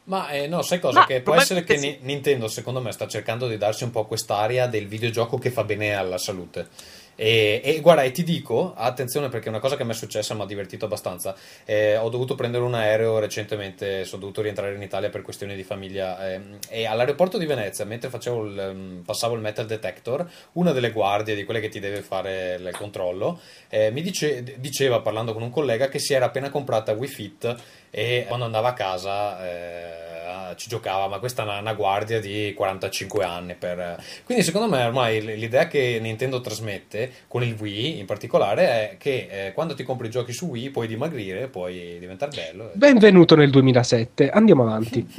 Ma eh, no, sai cosa? Ma che può essere che probabilmente Ni- Nintendo, secondo me, sta cercando di darsi un po' quest'aria del videogioco che fa bene alla salute. E, e guarda, e ti dico, attenzione perché è una cosa che mi è successa, mi ha divertito abbastanza. Eh, ho dovuto prendere un aereo recentemente, sono dovuto rientrare in Italia per questioni di famiglia. ehm, e all'aeroporto di Venezia, mentre il, ehm, passavo il metal detector, una delle guardie, di quelle che ti deve fare il controllo, eh, mi dice- diceva, parlando con un collega, che si era appena comprata Wii Fit e quando andava a casa eh, ci giocava, ma questa è una, una guardia di 45 anni. Per... Quindi secondo me ormai l'idea che Nintendo trasmette con il Wii in particolare è che eh, quando ti compri i giochi su Wii puoi dimagrire, puoi diventare bello. Benvenuto nel 2007, andiamo avanti.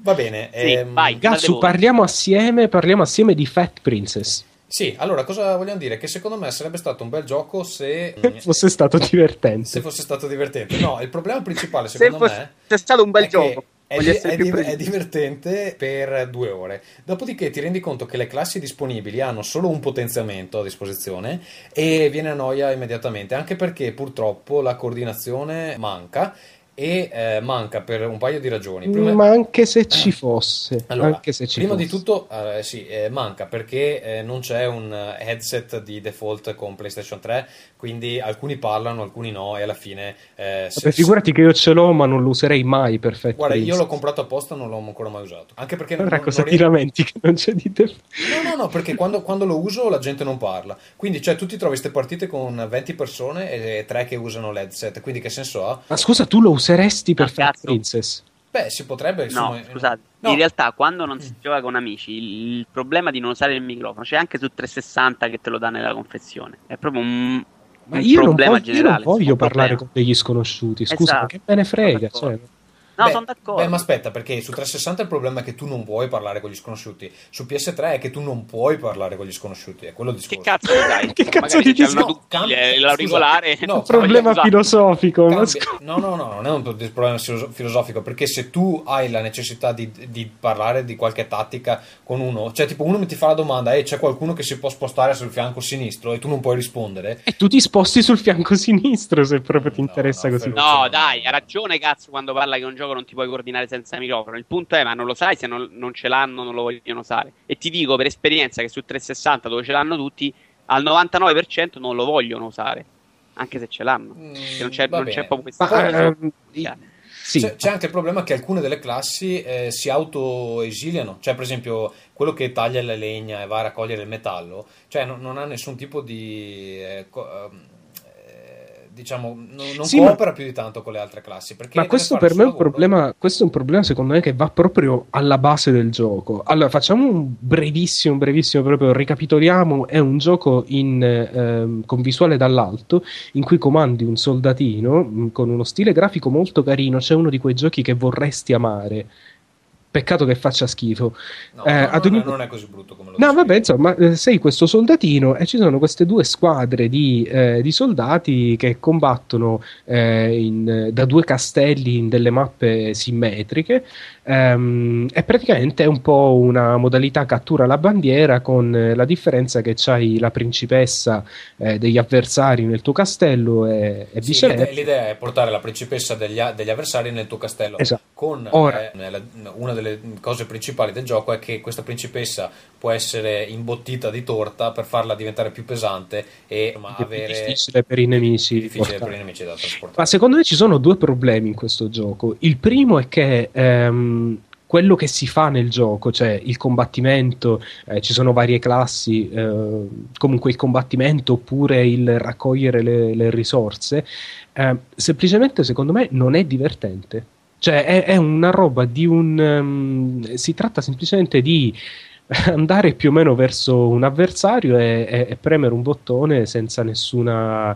Va bene. Sì, ehm, vai. Gatsu, parliamo assieme, parliamo assieme di Fat Princess. Sì, allora cosa vogliamo dire? Che secondo me sarebbe stato un bel gioco se Fosse stato divertente. se fosse stato divertente. No, il problema principale Se secondo me fosse se è stato un bel gioco. È, di- è di- è divertente per due ore. Dopodiché ti rendi conto che le classi disponibili hanno solo un potenziamento a disposizione e viene a noia immediatamente, anche perché purtroppo la coordinazione manca e eh, manca per un paio di ragioni. Prima- Ma anche se ci fosse, allora, se ci prima fosse. di tutto, eh, sì, eh, manca perché eh, non c'è un eh, headset di default con PlayStation 3, quindi alcuni parlano, alcuni no, e alla fine. eh, se- Vabbè, figurati che io ce l'ho, ma non lo userei mai per Fat Guarda, io Princess. l'ho comprato apposta, non l'ho ancora mai usato. Anche perché non, Guarda non- cosa non ti ries- lamenti che non c'è di te. No, no, no, perché quando, quando lo uso la gente non parla. Quindi, cioè, tu ti trovi queste partite con 20 persone e 3 che usano l'headset. Quindi, che senso ha? Ma scusa, tu lo useresti per Ah, Fat cazzo. Princess? Beh, si potrebbe. No, Insomma, scusate, no. in realtà quando non si gioca con amici, il, il problema di non usare il microfono c'è anche su 360 che te lo dà nella confezione. È proprio un, Ma io non, voglio, io non voglio parlare con degli sconosciuti. Scusa, Esatto. ma che me ne frega. Cioè, No, Beh, sono d'accordo. Beh, ma aspetta, perché su 360 il problema è che tu non puoi parlare con gli sconosciuti. Su PS3 è che tu non puoi parlare con gli sconosciuti. È quello il discorso. Che cazzo sai? Che cazzo di discorso? duttile, No, cambia- l'auricolare. scusa, no, un problema Voglio usare. filosofico. scu- No, no, no, non è un pro- problema filoso- filosofico, perché se tu hai la necessità di, di parlare di qualche tattica con uno, cioè tipo uno mi ti fa la domanda, e c'è qualcuno che si può spostare sul fianco sinistro e tu non puoi rispondere, E tu ti sposti sul fianco sinistro se proprio ti No, interessa no, così. No, dai, ha ragione cazzo quando parla che un gioco non ti puoi coordinare senza microfono. Il punto è, ma non lo sai se non, non ce l'hanno, non lo vogliono usare. E ti dico per esperienza che su 360 dove ce l'hanno tutti, al 99% non lo vogliono usare. Anche se ce l'hanno. Mm, non c'è, non c'è proprio questa Ma, cosa. ehm, sì. C'è, c'è anche il problema che alcune delle classi eh, si autoesiliano, cioè per esempio quello che taglia la legna e va a raccogliere il metallo, cioè non, non ha nessun tipo di, eh, co- ehm, eh, diciamo, non, non Sì, coopera più di tanto con le altre classi. Ma questo per me è un problema, questo è un problema secondo me che va proprio alla base del gioco. Allora, facciamo un brevissimo, brevissimo proprio ricapitoliamo. È un gioco in, ehm, con visuale dall'alto in cui comandi un soldatino mh, con uno stile grafico molto carino. C'è uno di quei giochi che vorresti amare. Peccato che faccia schifo. No, Eh, no, ogni- è, non è così brutto come lo No, vabbè, insomma, eh, sei questo soldatino e ci sono queste due squadre di, eh, di soldati che combattono eh, in- da due castelli in delle mappe simmetriche. Ehm, e praticamente è un po' una modalità cattura la bandiera con eh, la differenza che c'hai la principessa eh, degli avversari nel tuo castello e, e Sì, l'idea, l'idea è portare la principessa degli, degli avversari nel tuo castello. Esatto. Con Ora- eh, una delle cose principali del gioco è che questa principessa può essere imbottita di torta per farla diventare più pesante e È più avere difficile per i nemici difficile per i nemici da trasportare. Ma secondo me ci sono due problemi in questo gioco. Il primo è che ehm, quello che si fa nel gioco, cioè il combattimento, eh, ci sono varie classi, eh, comunque il combattimento oppure il raccogliere le, le risorse, eh, semplicemente secondo me non è divertente. Cioè è, è una roba di un... ehm, si tratta semplicemente di andare più o meno verso un avversario e, e- e premere un bottone senza nessuna...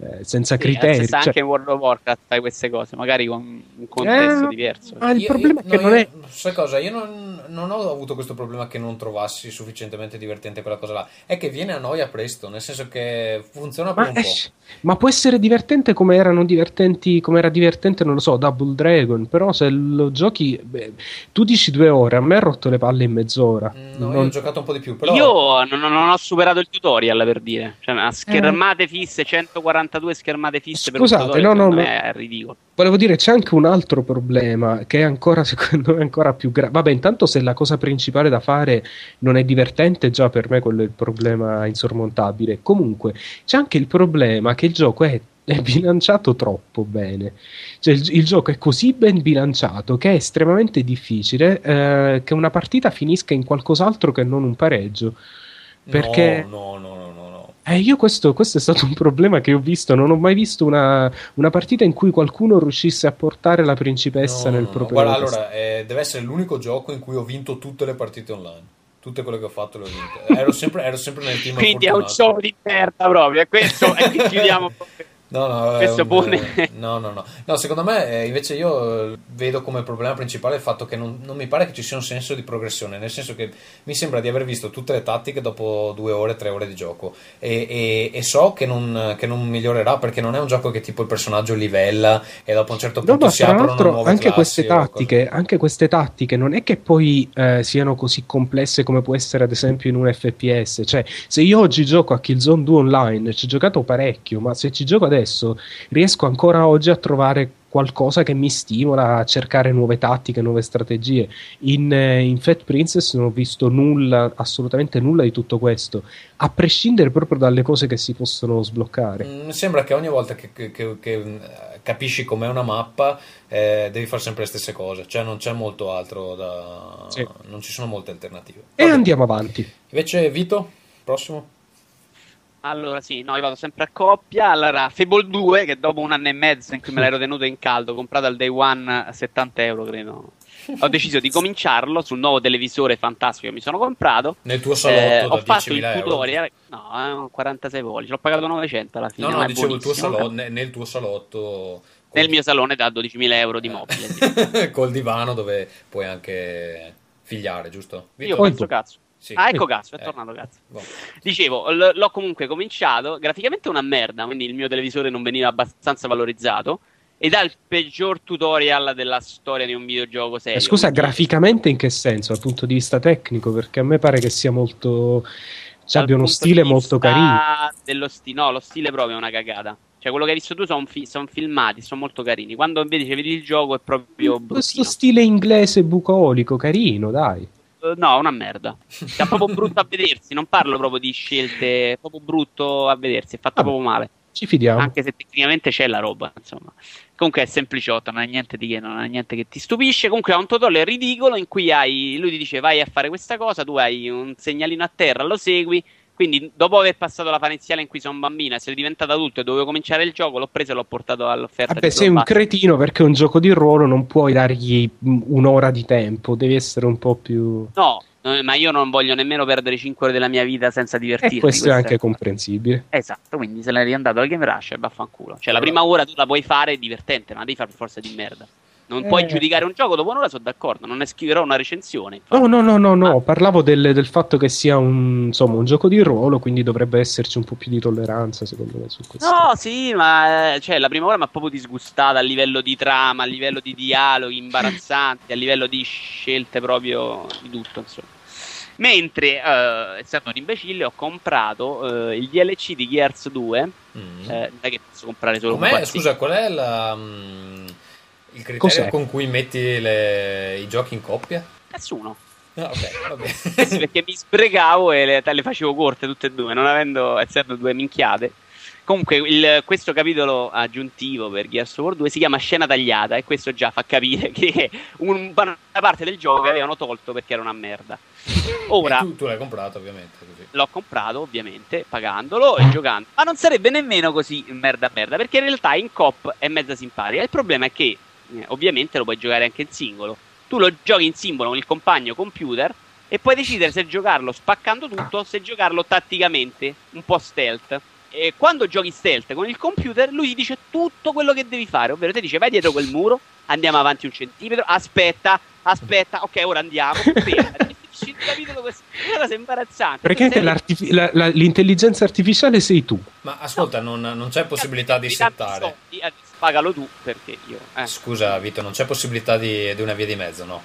eh, senza Sì, criteri. stessa Cioè- anche in World of Warcraft fai queste cose, magari con un contesto Eh, diverso. Ma il Io- problema io- è che no, non io- è. Sai cosa? Io non, non ho avuto questo problema che non trovassi sufficientemente divertente quella cosa là. È che viene a noia presto, nel senso che funziona per Ma, un è- po'. ma può essere divertente come erano divertenti, come era divertente, non lo so, Double Dragon. Però se lo giochi, beh, tu dici due ore, a me ha rotto le palle in mezz'ora. Mm, No, io Non- ho giocato un po' di più, però... Io non, non ho superato il tutorial per dire, cioè, a schermate fisse, 142 schermate fisse per un. Scusate, no, no, è ridicolo. Volevo dire, c'è anche un altro problema che è ancora, secondo me, ancora più grave. Vabbè, intanto se la cosa principale da fare non è divertente, già per me quello è il problema insormontabile. Comunque, c'è anche il problema che il gioco è, è bilanciato troppo bene. Cioè, il, il gioco è così ben bilanciato che è estremamente difficile eh, che una partita finisca in qualcos'altro che non un pareggio. Perché no, no, no. Eh, io questo, questo è stato un problema che ho visto. Non ho mai visto una, una partita in cui qualcuno riuscisse a portare la principessa No, nel no, proprio. Guarda, allora, eh, deve essere l'unico gioco in cui ho vinto tutte le partite online. Tutte quelle che ho fatto le ho vinte. Ero sempre, ero sempre nel team Quindi è un show di merda proprio, è questo, e qui chiudiamo proprio. No, no, Questo un- pone- no, no, no. No, secondo me eh, invece io vedo come problema principale il fatto che non, non mi pare che ci sia un senso di progressione, nel senso che mi sembra di aver visto tutte le tattiche dopo due ore, tre ore di gioco e, e- e so che non, che non migliorerà perché non è un gioco che tipo il personaggio livella e dopo un certo No, punto ma si tra aprono l'altro nuove anche queste tattiche, anche queste tattiche non è che poi eh, siano così complesse come può essere ad esempio in un FPS. Cioè, se io oggi gioco a Killzone 2 online, ci ho giocato parecchio, ma se ci gioco adesso riesco ancora oggi a trovare qualcosa che mi stimola a cercare nuove tattiche, nuove strategie. In, eh, in Fat Princess non ho visto nulla, assolutamente nulla di tutto questo, a prescindere proprio dalle cose che si possono sbloccare. Mm, Mi sembra che ogni volta che, che- che- che, mm, capisci com'è una mappa eh, devi fare sempre le stesse cose, cioè non c'è molto altro da... Sì. non ci sono molte alternative. E Vabbè. andiamo avanti. Invece Vito, prossimo? Allora, sì, no, io vado sempre a coppia. Allora, Fable 2, che dopo un anno e mezzo in cui me l'ero tenuto in caldo, comprato al day one a 70 euro, credo. Ho deciso di cominciarlo sul nuovo televisore fantastico che mi sono comprato. Nel tuo salotto Eh, da ho fatto il 10.000 euro? tutorial. No, è un 46 pollici. L'ho pagato 900 alla fine. No, no, dicevo il tuo salotto, ne- nel tuo salotto Nel mio salone da 12.000 euro di mobile. sì. col divano dove puoi anche figliare, giusto? Io Vito? Poi penso cazzo. Sì. Ah, ecco cazzo, è Eh. tornato cazzo. Boh. Dicevo, l- l'ho comunque cominciato. Graficamente è una merda, quindi il mio televisore non veniva abbastanza valorizzato. Ed ha il peggior tutorial della storia di un videogioco serio. Eh, Scusa, graficamente in che senso? Dal punto di vista tecnico? Perché a me pare che sia molto. Cioè, abbia uno stile molto carino. Dello sti- no, lo stile proprio è una cagata. Cioè, quello che hai visto tu sono fi- son filmati, sono molto carini. Quando invece vedi il gioco è proprio Questo bruttino. stile inglese bucolico, carino, dai. Eh, No, una merda. Cioè, è proprio brutto a vedersi. Non parlo proprio di scelte, è proprio brutto a vedersi. È fatto Vabbè. proprio male. Ci fidiamo. Anche se tecnicamente c'è la roba, insomma. Comunque è sempliciotto, non è niente di che, non è niente che ti stupisce. Comunque ha un tutorial ridicolo in cui hai. Lui ti dice vai a fare questa cosa, tu hai un segnalino a terra, lo segui, Quindi, dopo aver passato la fase iniziale in cui sono un bambino, essere diventato adulto e dovevo cominciare il gioco, l'ho preso e l'ho portato all'offerta. Vabbè, sei un cretino perché un gioco di ruolo non puoi dargli un'ora di tempo, devi essere un po' più. No, ma io non voglio nemmeno perdere 5 ore della mia vita senza divertirmi. E questo, è anche comprensibile. Esatto, quindi se l'hai riandato al Game Rush e vaffanculo. Cioè, la prima ora tu la puoi fare divertente, ma devi fare per forza di merda. Non eh. puoi giudicare un gioco dopo un'ora, sono d'accordo. Non ne scriverò una recensione. Infatti. No, no, no, no, no. Ah. Parlavo del, del, fatto che sia un, insomma, un gioco di ruolo, quindi dovrebbe esserci un po' più di tolleranza, secondo me, su questo. No, sì, ma cioè, la prima ora mi ha proprio disgustata a livello di trama, a livello di dialoghi imbarazzanti, a livello di scelte proprio di tutto, insomma. Mentre, uh, essendo un imbecille, ho comprato uh, il DLC di Gears 2. Mm. Eh, non è che posso comprare solo Com'è? un Scusa, qual è la, um, il criterio Cos'è? con cui metti le, i giochi in coppia? Nessuno. Ah, ok, vabbè. sì, perché mi sbregavo e le, le, facevo corte tutte e due, non avendo, essendo due minchiate. Comunque, il, questo capitolo aggiuntivo per Gears of War 2 si chiama Scena tagliata e questo già fa capire che un, una parte del gioco avevano tolto perché era una merda. Ora, tu, tu, l'hai comprato ovviamente. Così. L'ho comprato ovviamente pagandolo e giocando. Ma non sarebbe nemmeno così merda merda perché in realtà in cop è mezza simpatica. Il problema è che eh, ovviamente lo puoi giocare anche in singolo. Tu lo giochi in singolo con il compagno computer e puoi decidere se giocarlo spaccando tutto o se giocarlo tatticamente, un po' stealth. E quando giochi stealth con il computer, lui ti dice tutto quello che devi fare, ovvero ti dice vai dietro quel muro, andiamo avanti un centimetro, aspetta, aspetta, ok, ora andiamo. il capitolo questa cosa imbarazzante. Perché sei... la, la, l'intelligenza artificiale sei tu. Ma ascolta, no. non, non, c'è possibilità di settare. Soldi, pagalo tu perché io. Eh. Scusa, Vito, non c'è possibilità di, di, una via di mezzo, no?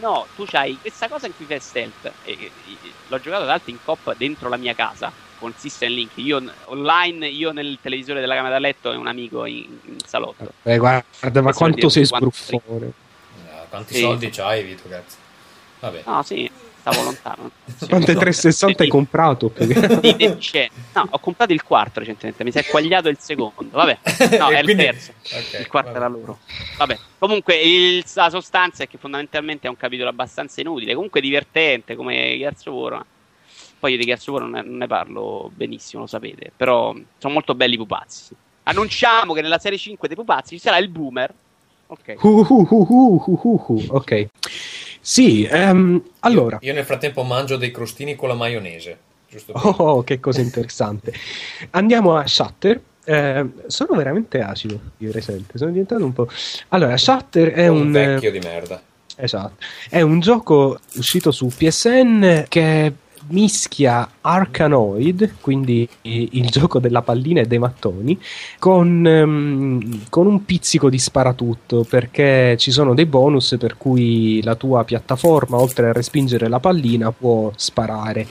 No, tu c'hai questa cosa in cui fai stealth. E, e, l'ho giocato tra l'altro in coppa dentro la mia casa con System Link. Io online, io nel televisore della camera da letto e un amico in, in salotto. Eh, guarda, ma quanto sei sbruffone. Eh, quanti sì. soldi c'hai, Vito, cazzo? Vabbè. No, sì stavo lontano. Quante 360 hai comprato? no, ho comprato il quarto recentemente, mi si è quagliato il secondo. Vabbè, no, è Quindi... il terzo. Okay, il quarto vabbè. era loro. Vabbè, comunque il, la sostanza è che fondamentalmente è un capitolo abbastanza inutile, comunque divertente come Gears of War. Poi io di Gears of War non ne, non ne parlo benissimo, lo sapete, però sono molto belli i pupazzi. Annunciamo che nella serie 5 dei pupazzi ci sarà il boomer. Ok. Uh, uh, uh, ok. Sì, um, allora. Io, io, nel frattempo mangio dei crostini con la maionese. Oh, oh, che cosa interessante. Andiamo a Shutter. Eh, sono veramente acido, io recente. Sono diventato un po'. Allora, Shutter è un. Un vecchio di merda. Esatto. È un gioco uscito su PSN che mischia Arkanoid, quindi il gioco della pallina e dei mattoni, con, um, con, un pizzico di sparatutto, perché ci sono dei bonus per cui la tua piattaforma, oltre a respingere la pallina, può sparare.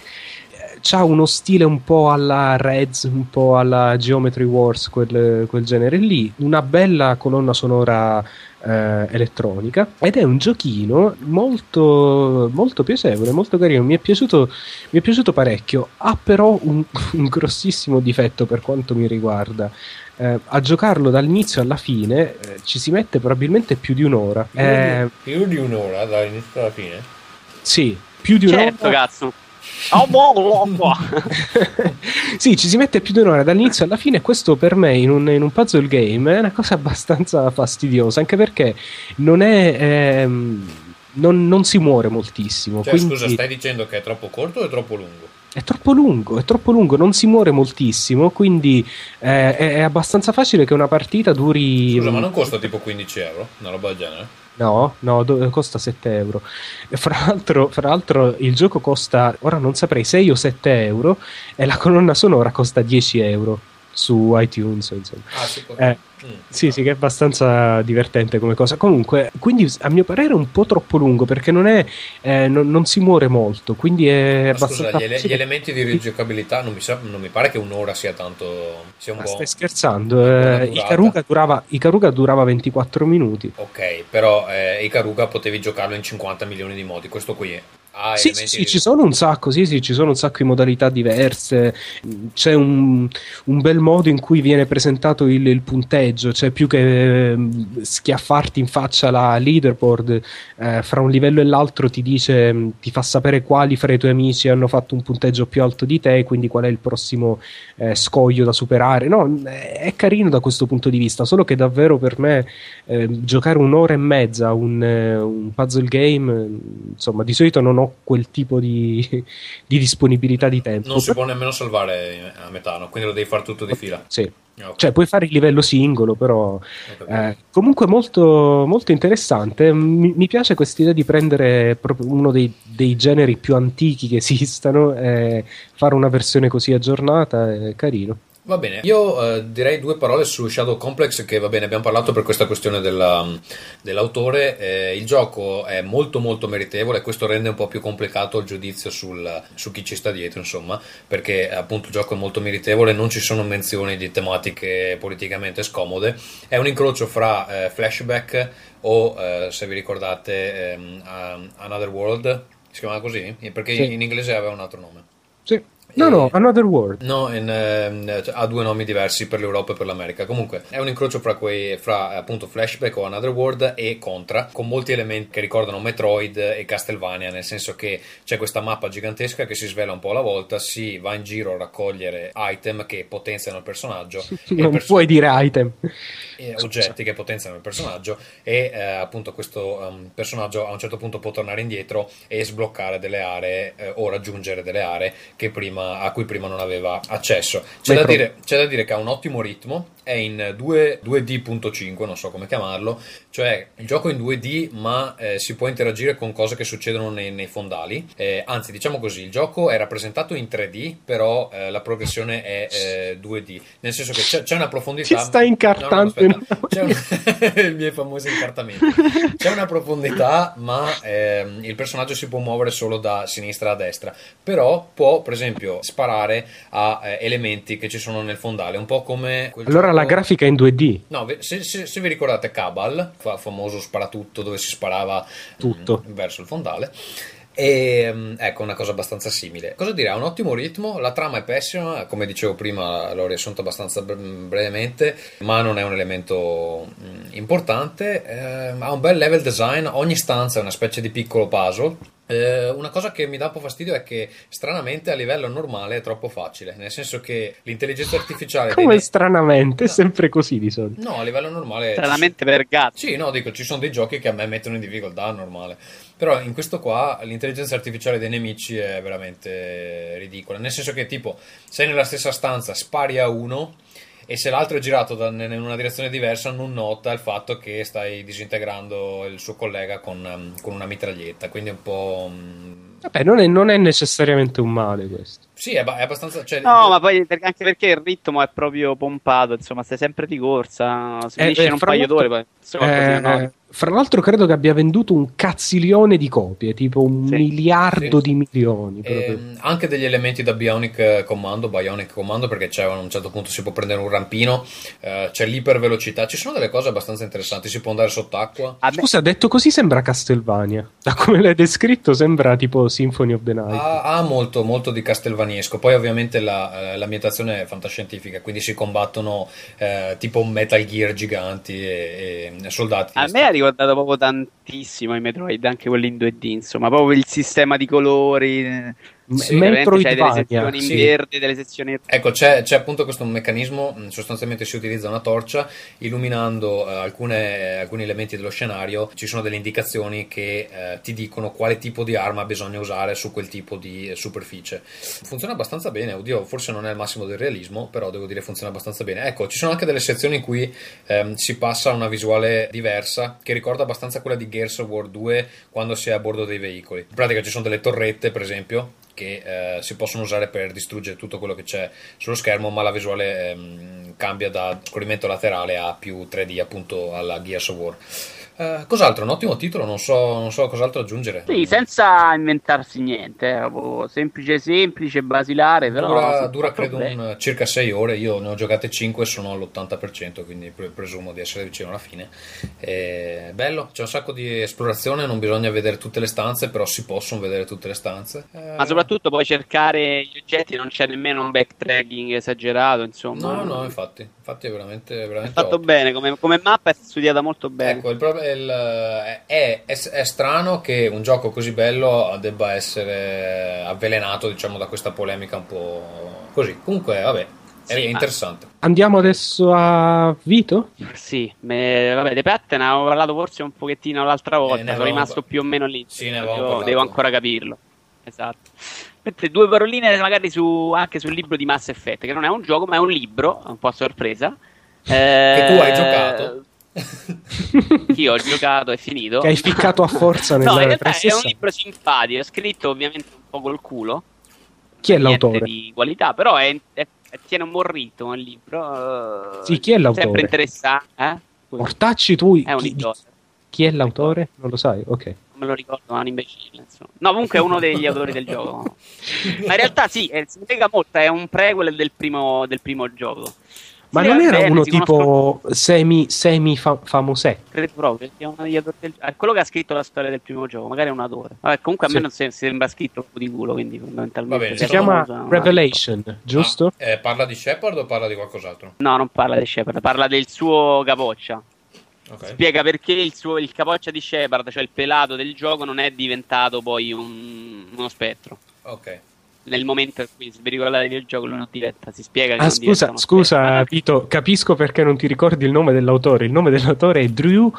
C'ha uno stile un po' alla Reds, un po' alla Geometry Wars, quel, quel genere lì, una bella colonna sonora eh, elettronica ed è un giochino molto, molto piacevole, molto carino, mi è piaciuto, mi è piaciuto parecchio, ha però un, un grossissimo difetto per quanto mi riguarda. Eh, a giocarlo dall'inizio alla fine eh, ci si mette probabilmente più di un'ora. Più, eh, di, più di un'ora dall'inizio alla fine? Sì, più di certo, un'ora. cazzo. sì, ci si mette più di un'ora dall'inizio alla fine. Questo per me in un, in un puzzle game è una cosa abbastanza fastidiosa. Anche perché non è. Ehm, non, non, si muore moltissimo. Cioè, quindi... scusa, stai dicendo che è troppo corto o è troppo lungo? È troppo lungo, è troppo lungo, non si muore moltissimo, quindi eh, è, è, abbastanza facile che una partita duri... Scusa, ma non costa tipo 15 euro? Una roba del genere? No, no, do- costa 7 euro. Fra l'altro, fra l'altro, il gioco costa, ora non saprei, 6 o 7 euro e la colonna sonora costa 10 euro su iTunes. Insomma. Ah, sì, eh, mm. sì, sì, che è abbastanza divertente come cosa. Comunque, quindi a mio parere è un po' troppo lungo perché non, è, eh, non, non si muore molto. Quindi è Ma abbastanza. Scusa, gli, ele- gli, elementi di rigiocabilità non mi, sa- non mi, pare che un'ora sia tanto. Sia un Ma po'. Stai scherzando? Eh, Ikaruga, durava, Ikaruga durava 24 minuti. Ok, però eh, Ikaruga potevi giocarlo in 50 milioni di modi. Questo qui ha sì, elementi sì, di- ci sono un sacco, sì, sì, ci sono un sacco di modalità diverse. C'è un, un bel modo in cui viene presentato il, il punteggio, cioè più che ehm, schiaffarti in faccia la leaderboard, eh, fra un livello e l'altro ti dice, mh, ti fa sapere quali fra i tuoi amici hanno fatto un punteggio più alto di te, quindi qual è il prossimo eh, scoglio da superare. No, è carino da questo punto di vista, solo che davvero per me eh, giocare un'ora e mezza un, eh, un puzzle game, eh, insomma, di solito non ho quel tipo di, di disponibilità di tempo. non si può nemmeno salvare a metà, no? quindi lo devi fare tutto di fila. Sì. Ah, ok. Cioè, puoi fare il livello singolo, però capito. eh, comunque molto, molto interessante. Mi, mi piace questa idea di prendere proprio uno dei, dei generi più antichi che esistano e fare una versione così aggiornata. È carino. Va bene, io eh, direi due parole su Shadow Complex che va bene, abbiamo parlato per questa questione della- dell'autore, Eh, il gioco è molto molto meritevole, questo rende un po' più complicato il giudizio sul- su chi ci sta dietro, insomma, perché appunto il gioco è molto meritevole, non ci sono menzioni di tematiche politicamente scomode, è un incrocio fra eh, flashback o eh, se vi ricordate ehm, um, Another World, si chiamava così? Perché Sì. in inglese aveva un altro nome. Sì. No, no, Another World. No, in, ehm, cioè, ha due nomi diversi per l'Europa e per l'America. Comunque è un incrocio fra, quei, fra eh, appunto Flashback o Another World e Contra, con molti elementi che ricordano Metroid e Castlevania, nel senso che c'è questa mappa gigantesca che si svela un po' alla volta, si va in giro a raccogliere item che potenziano il personaggio. Non perso- puoi dire item. eh, oggetti che potenziano il personaggio e eh, appunto questo um, personaggio a un certo punto può tornare indietro e sbloccare delle aree eh, o raggiungere delle aree che prima, a cui prima non aveva accesso. C'è da, dire, c'è da dire che ha un ottimo ritmo, è in 2, 2D.5, non so come chiamarlo, cioè il gioco è in 2D ma eh, si può interagire con cose che succedono nei, nei fondali, Eh, anzi diciamo così, il gioco è rappresentato in 3D però eh, la progressione è eh, 2D, nel senso che c'è, c'è una profondità... Ti stai incartando No, no, C'è un... i miei famosi incartamenti. C'è una profondità, ma ehm, il personaggio si può muovere solo da sinistra a destra. Però può, per esempio, sparare a eh, elementi che ci sono nel fondale, un po' come quel Allora la grafica in 2D. No, se, se- se vi ricordate Cabal, fa- famoso sparatutto dove si sparava Tutto. mm, verso il fondale. E mm, ecco una cosa abbastanza simile. Cosa dire? Ha un ottimo ritmo, la trama è pessima, come dicevo prima, l'ho riassunto abbastanza bre- brevemente, ma non è un elemento mm, importante. Eh, ha un bel level design, ogni stanza è una specie di piccolo puzzle. Eh, una cosa che mi dà un po' fastidio è che stranamente a livello normale è troppo facile, nel senso che l'intelligenza artificiale dei- Come stranamente, è sempre così di solito. No, a livello normale Stranamente per gatti. sì, no, dico, ci sono dei giochi che a me mettono in difficoltà, normale. Però in questo qua l'intelligenza artificiale dei nemici è veramente ridicola. Nel senso che, tipo, sei nella stessa stanza, spari a uno e se l'altro è girato da- in una direzione diversa non nota il fatto che stai disintegrando il suo collega con, um, con una mitraglietta. Quindi è un po'... um, Vabbè, non è, non è necessariamente un male questo. Sì, è, è abbastanza... Cioè, No, ma poi anche perché il ritmo è proprio pompato, insomma, stai sempre di corsa, si Eh, finisce eh, in un paio l'altro- d'ore, poi insomma, Eh, anonimo. Fra l'altro credo che abbia venduto un cazzilione di copie, tipo un Sì. miliardo Sì. di milioni. proprio. Ehm, anche degli elementi da Bionic Commando, Bionic Commando perché c'è a un certo punto si può prendere un rampino, eh, c'è l'ipervelocità, ci sono delle cose abbastanza interessanti, si può andare sott'acqua. A me- Scusa, detto così sembra Castlevania. Da come l'hai descritto sembra tipo Symphony of the Night. Ha, ha molto, molto di castelvaniesco, poi ovviamente la, eh, l'ambientazione è fantascientifica, quindi si combattono eh, tipo Metal Gear giganti e, e soldati. A me ha ricordato proprio tantissimo i Metroid, anche quelli in 2D, insomma, proprio il sistema di colori. Sì, veramente c'hai delle Metroidvania. sezioni in sì. verde, delle sezioni Ecco, c'è, c'è appunto questo meccanismo, mh, sostanzialmente si utilizza una torcia, illuminando eh, alcune- alcuni elementi dello scenario, ci sono delle indicazioni che eh, ti dicono quale tipo di arma bisogna usare su quel tipo di eh, superficie. Funziona abbastanza bene, oddio, forse non è il massimo del realismo, però devo dire funziona abbastanza bene. Ecco, ci sono anche delle sezioni in cui ehm, si passa a una visuale diversa, che ricorda abbastanza quella di Gears of War 2 quando si è a bordo dei veicoli. In pratica ci sono delle torrette, per esempio, che eh, si possono usare per distruggere tutto quello che c'è sullo schermo, ma la visuale ehm, cambia da scorrimento laterale a più 3D, appunto alla Gears of War. Uh, cos'altro? Un ottimo titolo, non so, non so cos'altro aggiungere. Sì, senza inventarsi niente, eh, semplice, semplice, basilare. Però dura, dura credo un, circa 6 ore. Io ne ho giocate 5 e sono all'80%, quindi pre- presumo di essere vicino alla fine. È bello, c'è un sacco di esplorazione. Non bisogna vedere tutte le stanze, però si possono vedere tutte le stanze. Eh... Ma soprattutto puoi cercare gli oggetti, non c'è nemmeno un backtracking esagerato. Insomma, no, no, infatti, infatti è veramente, veramente è fatto ottimo. bene come, come, mappa, è studiata molto bene. Ecco, il problema il, è, è, è, strano che un gioco così bello debba essere avvelenato diciamo, da questa polemica un po' così. Comunque, vabbè, è sì, interessante. Ma... Andiamo adesso a Vito? Sì, me, vabbè, De Patten avevo parlato forse un pochettino l'altra volta, eh, sono rimasto più o meno lì. Sì, ne devo, devo ancora capirlo. Esatto. Mentre due paroline magari su, anche sul libro di Mass Effect, che non è un gioco, ma è un libro, un po' a sorpresa. Eh, che tu hai giocato io ho giocato e finito. Che hai ficcato a forza nella No, in realtà è un libro simpatico, è scritto ovviamente un po' col culo. Chi è l'autore? di qualità, però è, è, è, tiene un buon ritmo il libro. Sì, chi è l'autore? Sempre interessante. Eh? Mortacci tu. È un chi, chi è l'autore? Non lo sai? Ok. Non me lo ricordo, ma è un imbecille. Insomma. No, comunque è uno degli autori del gioco. Ma in realtà sì, si spiega molto, è un prequel del primo, del primo gioco. Ma non era bene, uno tipo semi, semi fa- famosè? Credo proprio, del... eh, quello che ha scritto la storia del primo gioco, magari è un autore. Vabbè, comunque a sì. me non si, sembra scritto di culo, quindi fondamentalmente... Bene, si chiama Revelation, no. giusto? Ah, eh, parla di Shepard o parla di qualcos'altro? No, non parla di Shepard, parla del suo capoccia. Okay. Spiega perché il, suo, il capoccia di Shepard, cioè il pelato del gioco, non è diventato poi un, uno spettro. Ok nel momento in cui svericola la videogioco lui non diventa, si spiega che ah, scusa, scusa Vito, capisco perché non ti ricordi il nome dell'autore. Il nome dell'autore è Drew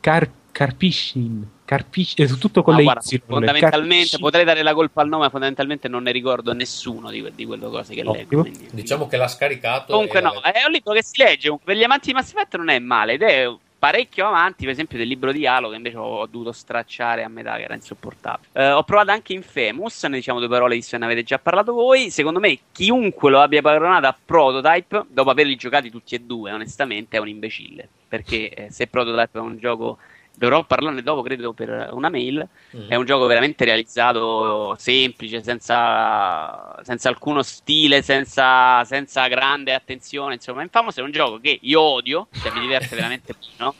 Car- Carpishin. Carpisci, è tutto con no, le guarda, y, fondamentalmente Carpisci. potrei dare la colpa al nome, ma fondamentalmente non ne ricordo nessuno di, di quelle cose che leggo. Quindi, diciamo che l'ha scaricato. Comunque, no, è un libro che si legge. Per gli amanti di Mass Effect non è male ed è parecchio avanti, per esempio, del libro di Halo che invece ho dovuto stracciare a metà, che era insopportabile. Eh, ho provato anche Infamous, ne diciamo due parole visto che ne avete già parlato voi. Secondo me, chiunque lo abbia paragonato a Prototype, dopo averli giocati tutti e due, onestamente, è un imbecille. Perché eh, se Prototype è un gioco dovrò parlarne dopo, credo, per una mail. Mm. È un gioco veramente realizzato semplice, senza, senza alcuno stile, senza, senza, grande attenzione. Insomma, Infamous è un gioco che io odio, cioè mi diverte veramente meno.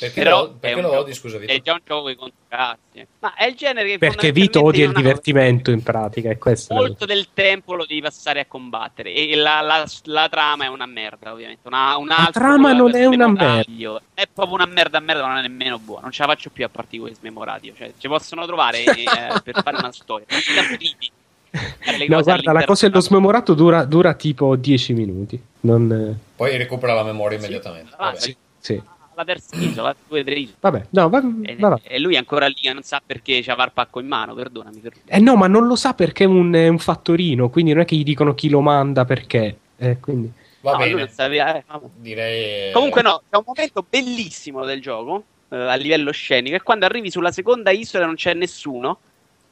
Perché, Però lo, perché lo odi, scusa Vito? È già un gioco che conta cazzi. Ma è il genere che Perché Vito odia il divertimento in pratica, è questo. Molto del tempo lo devi passare a combattere e la, la, la trama è una merda, ovviamente. Una, la trama non è una merda. È proprio una merda a merda, ma non è nemmeno buona. Non ce la faccio più a parte di quei smemoratio. Cioè, ci possono trovare eh, per fare una storia. No, guarda, la cosa dello smemorato dura, dura tipo 10 minuti. Non... Poi recupera la memoria immediatamente. Ah, sì, sì la terza isola, due tre isole. Vabbè, no, va, e, va, va. e, lui è ancora lì non sa perché c'ha il pacco in mano, perdonami, perdonami. Eh no, ma non lo sa perché è un, è un, fattorino, quindi non è che gli dicono chi lo manda perché. Eh, quindi... Va no, bene. Sapeva, eh, Direi... Comunque no, c'è un momento bellissimo del gioco, eh, a livello scenico, è quando arrivi sulla seconda isola e non c'è nessuno.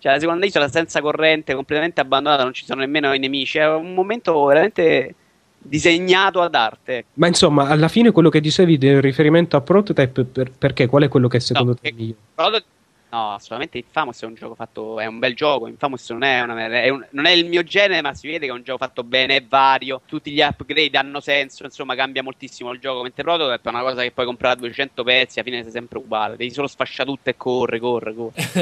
Cioè la seconda isola senza corrente, completamente abbandonata, non ci sono nemmeno i nemici. È un momento veramente disegnato ad arte. Ma insomma, alla fine quello che dicevi del riferimento a Prototype, per, perché? Qual è quello che secondo no, te è migliore? Prototype No, assolutamente Infamous è un gioco fatto. È un bel gioco. Infamous non è, una, è un, non è il mio genere, ma si vede che è un gioco fatto bene, è vario. Tutti gli upgrade hanno senso. Insomma, cambia moltissimo il gioco. Mentre Prototype è una cosa che puoi comprare a 200 pezzi. Alla fine sei sempre uguale. Devi solo sfascia tutto e corre, corre, corre.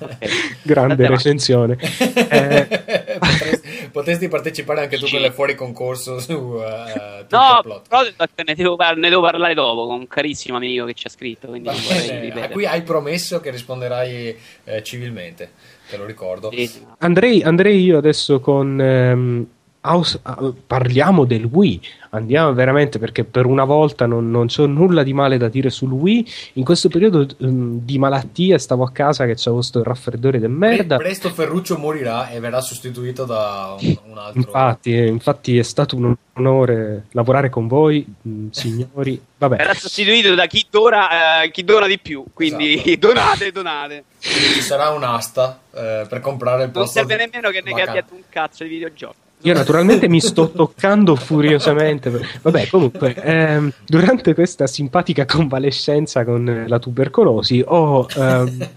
okay. Grande recensione. eh. potresti, potresti, partecipare anche tu sì. con le fuori concorso su uh, No, Prototype ne devo, ne devo, parlare dopo con un carissimo amico che ci ha scritto. Quindi a cui hai promesso che risponderà risponderai eh, civilmente, te lo ricordo. Andrei, andrei io adesso con... Ehm, house, uh, parliamo del Wii andiamo veramente perché per una volta non, non c'ho nulla di male da dire sul Wii. In questo periodo um, di malattia stavo a casa che c'avevo questo raffreddore di merda. Presto Ferruccio morirà e verrà sostituito da un, un altro. Infatti, eh, infatti è stato un onore lavorare con voi, mh, mm, signori. Vabbè. Verrà sostituito da chi dona, eh, chi dona di più, quindi esatto. donate, donate. Ci sarà un'asta eh, per comprare il posto. Non serve nemmeno che ne abbiate un cazzo di videogiochi. Io naturalmente mi sto toccando furiosamente. Vabbè, comunque, ehm, durante questa simpatica convalescenza con la tubercolosi ho, ehm,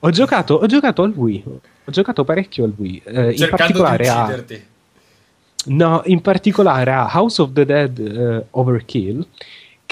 ho, giocato, ho giocato al Wii. Ho giocato parecchio al Wii. Eh, in particolare a. No, in particolare a House of the Dead uh, Overkill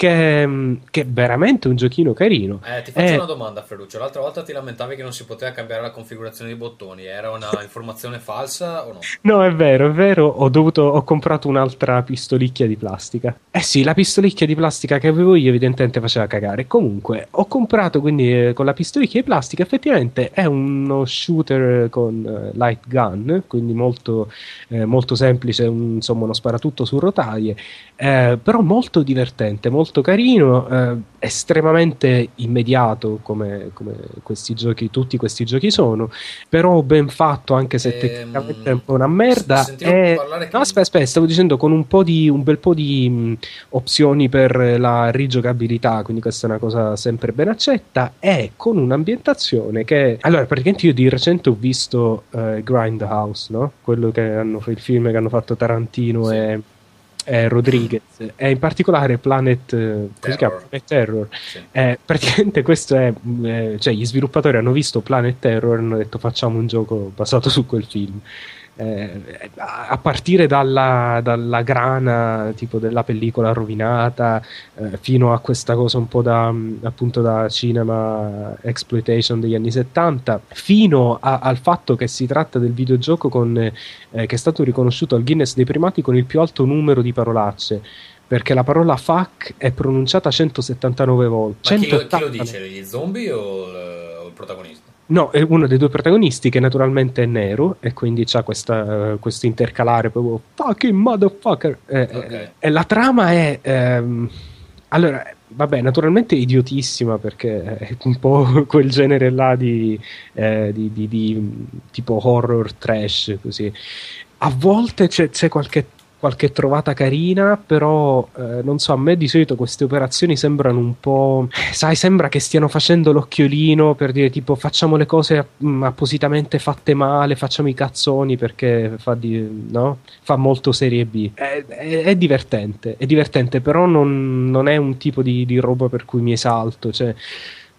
che, mm, che, è veramente un giochino carino. Eh, ti faccio eh, una domanda, Ferruccio. L'altra volta ti lamentavi che non si poteva cambiare la configurazione dei bottoni. Era una informazione falsa o no? No, è vero, è vero. Ho, dovuto, ho comprato un'altra pistolicchia di plastica. Eh sì, la pistolicchia di plastica che avevo io evidentemente faceva cagare. Comunque, ho comprato quindi eh, con la pistolicchia di plastica. Effettivamente è uno shooter con uh, light gun, quindi molto, eh, molto semplice, un, insomma uno sparatutto su rotaie, eh, però molto divertente, molto molto carino, eh, estremamente immediato come, come, questi giochi, tutti questi giochi sono, però ben fatto anche se ehm, tecnicamente è un po' una merda. E... No, aspetta, aspetta, stavo dicendo con un, po di, un bel po' di mh, opzioni per la rigiocabilità, quindi questa è una cosa sempre ben accetta, e con un'ambientazione che... Allora, praticamente io di recente ho visto uh, Grindhouse, no? Quello che hanno il film che hanno fatto Tarantino sì. e eh, Rodriguez e in particolare Planet, eh, Terror. Planet Terror. Sì. Eh, praticamente questo è eh, cioè gli sviluppatori hanno visto Planet Terror e hanno detto facciamo un gioco basato su quel film eh, a partire dalla, dalla, grana tipo della pellicola rovinata eh, fino a questa cosa un po' da appunto da cinema exploitation degli anni 70 fino a, al fatto che si tratta del videogioco con, eh, che è stato riconosciuto al Guinness dei primati con il più alto numero di parolacce perché la parola fuck è pronunciata 179 volte. Ma chi lo, chi lo, dice? Gli zombie o il, o il protagonista? No, è uno dei due protagonisti che naturalmente è nero e quindi uh, questo intercalare proprio fucking motherfucker. Eh, okay. eh, e la trama è... Ehm, allora, vabbè, naturalmente idiotissima perché è un po' quel genere là di, eh, di, di, di tipo horror trash così. A volte c'è, c'è qualche qualche trovata carina, però eh, non so, a me di solito queste operazioni sembrano un po', sai, sembra che stiano facendo l'occhiolino per dire tipo facciamo le cose mm, appositamente fatte male, facciamo i cazzoni perché fa, di, no? fa molto serie B. È, è, è, divertente, è divertente, però non, non è un tipo di, di roba per cui mi esalto, cioè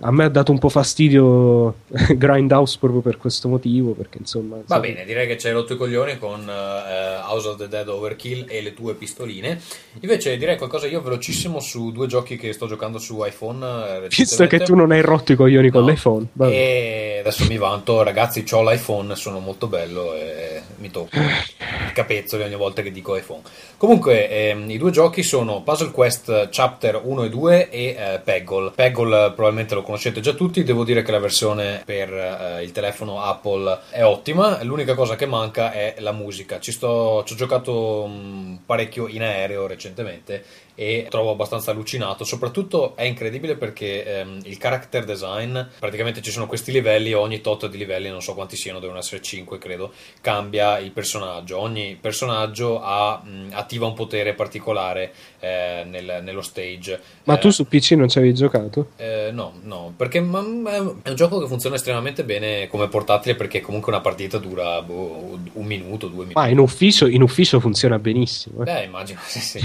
a me ha dato un po' fastidio Grindhouse proprio per questo motivo. Perché insomma. Va bene, direi che ci hai rotto i coglioni con uh, House of the Dead Overkill e le tue pistoline. Invece direi qualcosa io velocissimo su due giochi che sto giocando su iPhone. Visto che tu non hai rotto i coglioni no. con l'iPhone. Vabbè. E adesso mi vanto, ragazzi, ho l'iPhone, sono molto bello e mi tocco i capezzoli ogni volta che dico iPhone. Comunque, ehm, i due giochi sono Puzzle Quest Chapter 1 e 2 e eh, Peggle. Peggle probabilmente lo conoscete conoscete già tutti, devo dire che la versione per eh, il telefono Apple è ottima, l'unica cosa che manca è la musica. Ci, sto, ci ho giocato mh, mm, parecchio in aereo recentemente e trovo abbastanza allucinato. Soprattutto è incredibile perché ehm, il character design, praticamente ci sono questi livelli, ogni tot di livelli, non so quanti siano, devono essere 5 credo, cambia il personaggio. Ogni personaggio ha, mh, attiva un potere particolare eh, nel, nello stage. Ma eh, tu su PC non ci avevi giocato? Eh, no, no, perché ma, è un gioco che funziona estremamente bene come portatile perché comunque una partita dura boh, un minuto, due minuti. Ah, in ufficio, in ufficio funziona benissimo. Eh. Beh, immagino, sì, sì.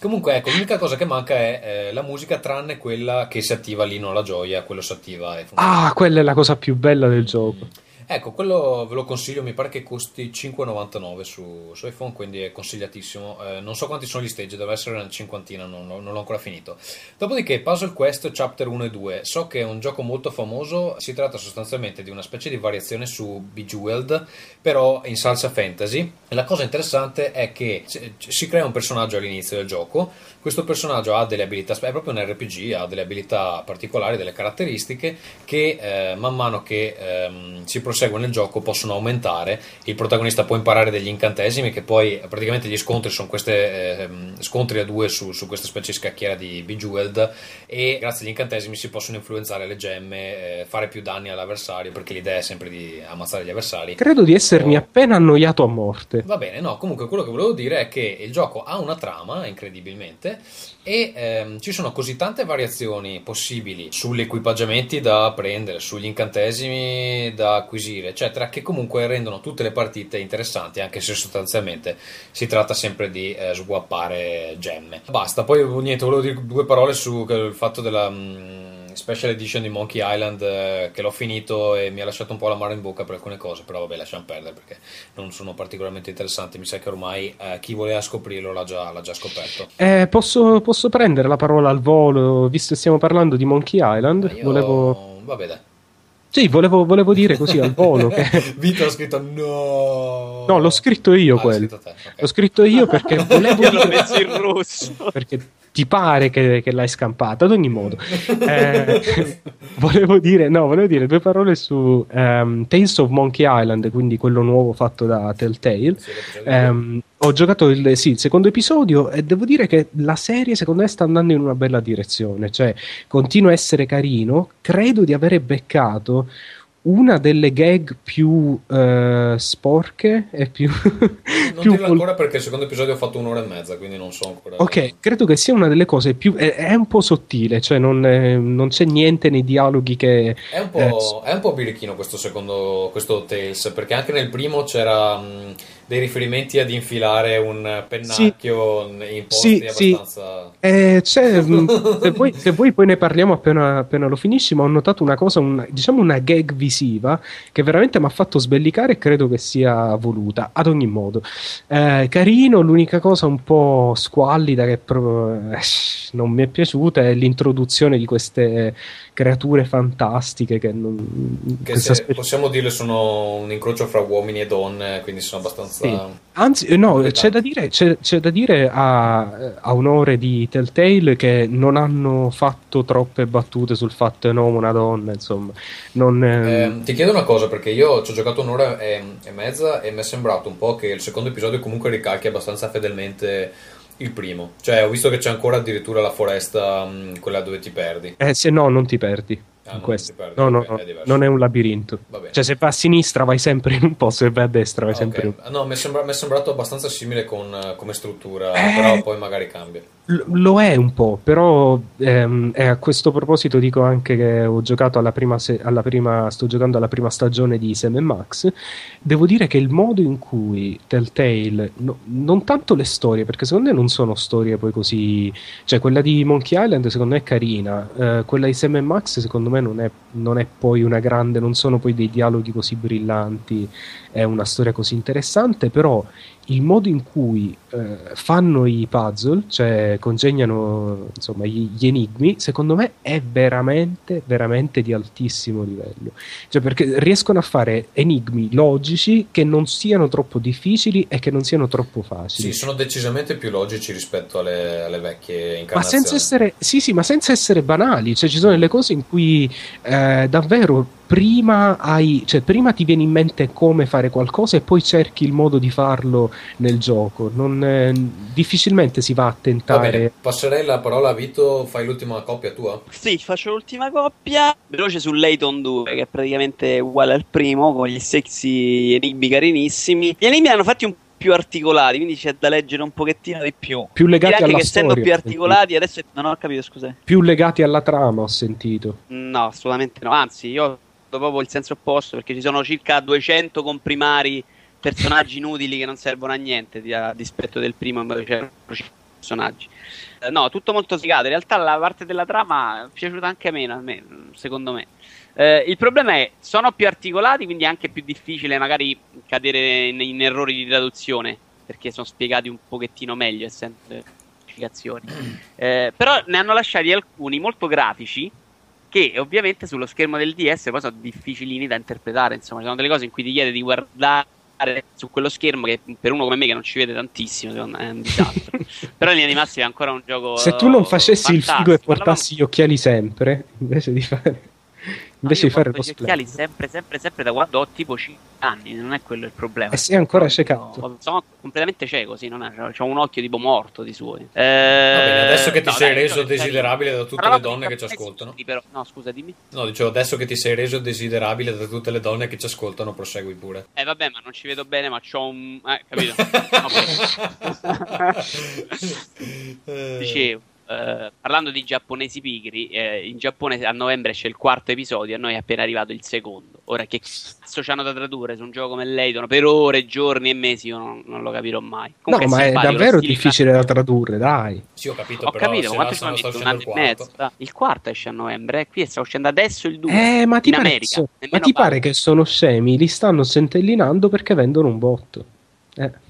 Comunque, ecco, l'unica cosa che manca è eh, la musica, tranne quella che si attiva lì, non la gioia, quello si attiva e funziona. Ah, quella è la cosa più bella del gioco. Mm. Ecco, quello ve lo consiglio, mi pare che costi 5,99 su, su iPhone, quindi è consigliatissimo. Eh, non so quanti sono gli stage, deve essere una cinquantina, non, non, l'ho ancora finito. Dopodiché, Puzzle Quest Chapter 1 e 2. So che è un gioco molto famoso, si tratta sostanzialmente di una specie di variazione su Bejeweled, però in salsa fantasy. La cosa interessante è che si crea un personaggio all'inizio del gioco, questo personaggio ha delle abilità, è proprio un RPG, ha delle abilità particolari, delle caratteristiche che eh, man mano che ehm, si prosegue nel gioco possono aumentare. Il protagonista può imparare degli incantesimi che poi praticamente gli scontri sono questi eh, scontri a due su, su, questa specie di scacchiera di Bejeweled e grazie agli incantesimi si possono influenzare le gemme, eh, fare più danni all'avversario perché l'idea è sempre di ammazzare gli avversari. Credo di essermi o... appena annoiato a morte. Va bene, no, comunque quello che volevo dire è che il gioco ha una trama, incredibilmente, e ehm, ci sono così tante variazioni possibili sugli equipaggiamenti da prendere, sugli incantesimi da acquisire eccetera, che comunque rendono tutte le partite interessanti, anche se sostanzialmente si tratta sempre di eh, swappare gemme. Basta, poi niente, volevo dire due parole sul fatto della... Mh, mm, Special Edition di Monkey Island eh, che l'ho finito e mi ha lasciato un po' la mano in bocca per alcune cose, però vabbè lasciamo perdere perché non sono particolarmente interessanti, mi sa che ormai eh, chi voleva scoprirlo l'ha già, l'ha già scoperto. Eh, posso, posso, prendere la parola al volo, visto che stiamo parlando di Monkey Island? Io... Volevo... Vabbè dai. Sì, volevo, volevo, dire così al volo. Che... Vito ha scritto no. No, l'ho scritto io ah, quello. Scritto okay. L'ho scritto io perché volevo. io l'ho messo in rosso. Perché ti pare che, che l'hai scampata. Ad ogni modo, eh, volevo, dire, no, volevo dire due parole su um, Tales of Monkey Island, quindi quello nuovo fatto da Telltale. Sì, um, ho giocato il, sì, il, secondo episodio e devo dire che la serie secondo me sta andando in una bella direzione, cioè continua a essere carino, credo di avere beccato una delle gag più uh, sporche e più. non più dirlo ancora perché il secondo episodio ho fatto un'ora e mezza, quindi non so ancora. Ok, credo che sia una delle cose più. È, è un po' sottile, cioè non, è, non, c'è niente nei dialoghi che. È un po', eh, è un po birichino questo secondo. questo Tales, perché anche nel primo c'era. Mh, dei riferimenti ad infilare un pennacchio sì. in posti sì, abbastanza. Sì. Eh, se, vuoi, se, vuoi, poi ne parliamo appena, appena, lo finisci, ma ho notato una cosa, una, diciamo una gag visiva che veramente mi ha fatto sbellicare e credo che sia voluta. Ad ogni modo, eh, carino. L'unica cosa un po' squallida che proprio, eh, non mi è piaciuta è l'introduzione di queste creature fantastiche che, non, che se, spe- possiamo dire sono un incrocio fra uomini e donne, quindi sono abbastanza... Sì. Anzi, eh, no, c'è da dire, c'è, c'è da dire a, a, onore di Telltale che non hanno fatto troppe battute sul fatto che è un uomo una donna, insomma. Non, eh, ti chiedo una cosa, perché io ci ho giocato un'ora e, e mezza e mi è sembrato un po' che il secondo episodio comunque ricalchi abbastanza fedelmente il primo, cioè ho visto che c'è ancora addirittura la foresta, mh, quella dove ti perdi. Eh, se no, non ti perdi. Ah, non no, no, no, è non è un labirinto. Cioè, se vai a sinistra vai sempre in un posto, se vai a destra vai ah, sempre okay. in un No, mi è, sembra, mi è sembrato abbastanza simile con, come struttura, eh... però poi magari cambia lo è un po', però ehm, a questo proposito dico anche che ho giocato alla prima, se- alla prima, sto giocando alla prima stagione di Sam Max. Devo dire che il modo in cui Telltale, no, non tanto le storie, perché secondo me non sono storie poi così, cioè quella di Monkey Island secondo me è carina, eh, quella di Sam Max secondo me non è, non è poi una grande, non sono poi dei dialoghi così brillanti, è una storia così interessante, però il modo in cui eh, fanno i puzzle, cioè congegnano insomma, gli, gli, enigmi, secondo me è veramente, veramente di altissimo livello. Cioè, perché riescono a fare enigmi logici che non siano troppo difficili e che non siano troppo facili. Sì, sono decisamente più logici rispetto alle, alle vecchie incarnazioni. Ma senza essere, sì, sì, ma senza essere banali. Cioè, ci sono delle cose in cui eh, davvero prima, hai, cioè, prima ti viene in mente come fare qualcosa e poi cerchi il modo di farlo nel gioco. Non, eh, difficilmente si va a tentare. Bene, passerei la parola a Vito. Fai l'ultima coppia tua? Sì, faccio l'ultima coppia. Veloce su Layton 2, che è praticamente uguale al primo, con gli sexy enigmi carinissimi. Gli enigmi hanno fatti un più articolati, quindi c'è da leggere un pochettino di più. Più legati anche alla che storia. essendo più articolati, adesso non ho capito, scusa. Più legati alla trama, ho sentito. No, assolutamente no. Anzi, io proprio il senso opposto perché ci sono circa 200 comprimari personaggi inutili che non servono a niente a dispetto del primo invece personaggi. Eh, no tutto molto sfigato. In realtà la parte della trama è piaciuta anche meno a me secondo me. Eh, il problema è sono più articolati quindi è anche più difficile magari cadere in, in errori di traduzione perché sono spiegati un pochettino meglio essendo eh, però ne hanno lasciati alcuni molto grafici che ovviamente sullo schermo del DS poi sono difficilini da interpretare, insomma, sono delle cose in cui ti chiede di guardare su quello schermo che per uno come me che non ci vede tantissimo secondo me è un disastro. Però in linea di massima è ancora un gioco se tu non facessi il figo e portassi gli occhiali sempre invece di fare invece di fare lo occhiali sempre, sempre, sempre da quando ho tipo 5 anni, non è quello il problema. E sei ancora ciecato. Sono completamente cieco, sì, non è, ho un occhio tipo morto di suoi. Eh, bene, adesso che ti no, sei dai, reso desiderabile da tutte le donne che ci ascoltano. Però, no, scusa, dimmi. No, dicevo, adesso che ti sei reso desiderabile da tutte le donne che ci ascoltano, prosegui pure. Eh vabbè, ma non ci vedo bene, ma c'ho un... Eh, capito? Dicevo. Eh, parlando di giapponesi pigri, eh, in Giappone a novembre esce il quarto episodio, a noi è appena arrivato il secondo. Ora che cazzo c'hanno da tradurre su un gioco come Layton per ore, giorni e mesi, io non, non lo capirò mai. Comunque no, ma è davvero difficile da tradurre, dai. Sì, ho capito, ho però, capito, ma quanto hanno messo un anno e mezzo? Il quarto esce a novembre, eh, qui sta uscendo adesso il 2 eh, ma ti in pare America. so- ma ti pare che sono scemi? Li stanno centellinando perché vendono un botto. Eh.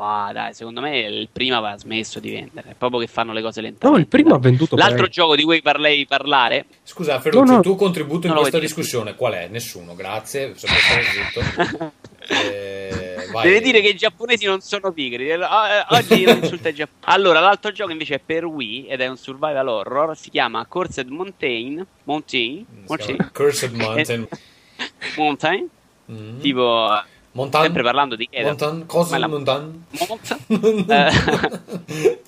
Bah, dai, secondo me il primo aveva smesso di vendere. È proprio che fanno le cose lentamente. No, il primo ha venduto L'altro parecchio. gioco di cui parlei parlare. Scusa, Ferruccio, No, no. il tuo contributo in questa discussione qual è? Nessuno, grazie. Eh. Deve dire che i giapponesi non sono pigri. Ah, eh, Oggi non insulta i giapponesi. Allora, l'altro gioco invece è per Wii ed è un survival horror. Si chiama Cursed Mountain. Mountain? Mountain? Cursed Mountain. Mountain? Mm. Tipo, Montan? sempre parlando di Eden. Montan? Cosa la- Montan? Mountain?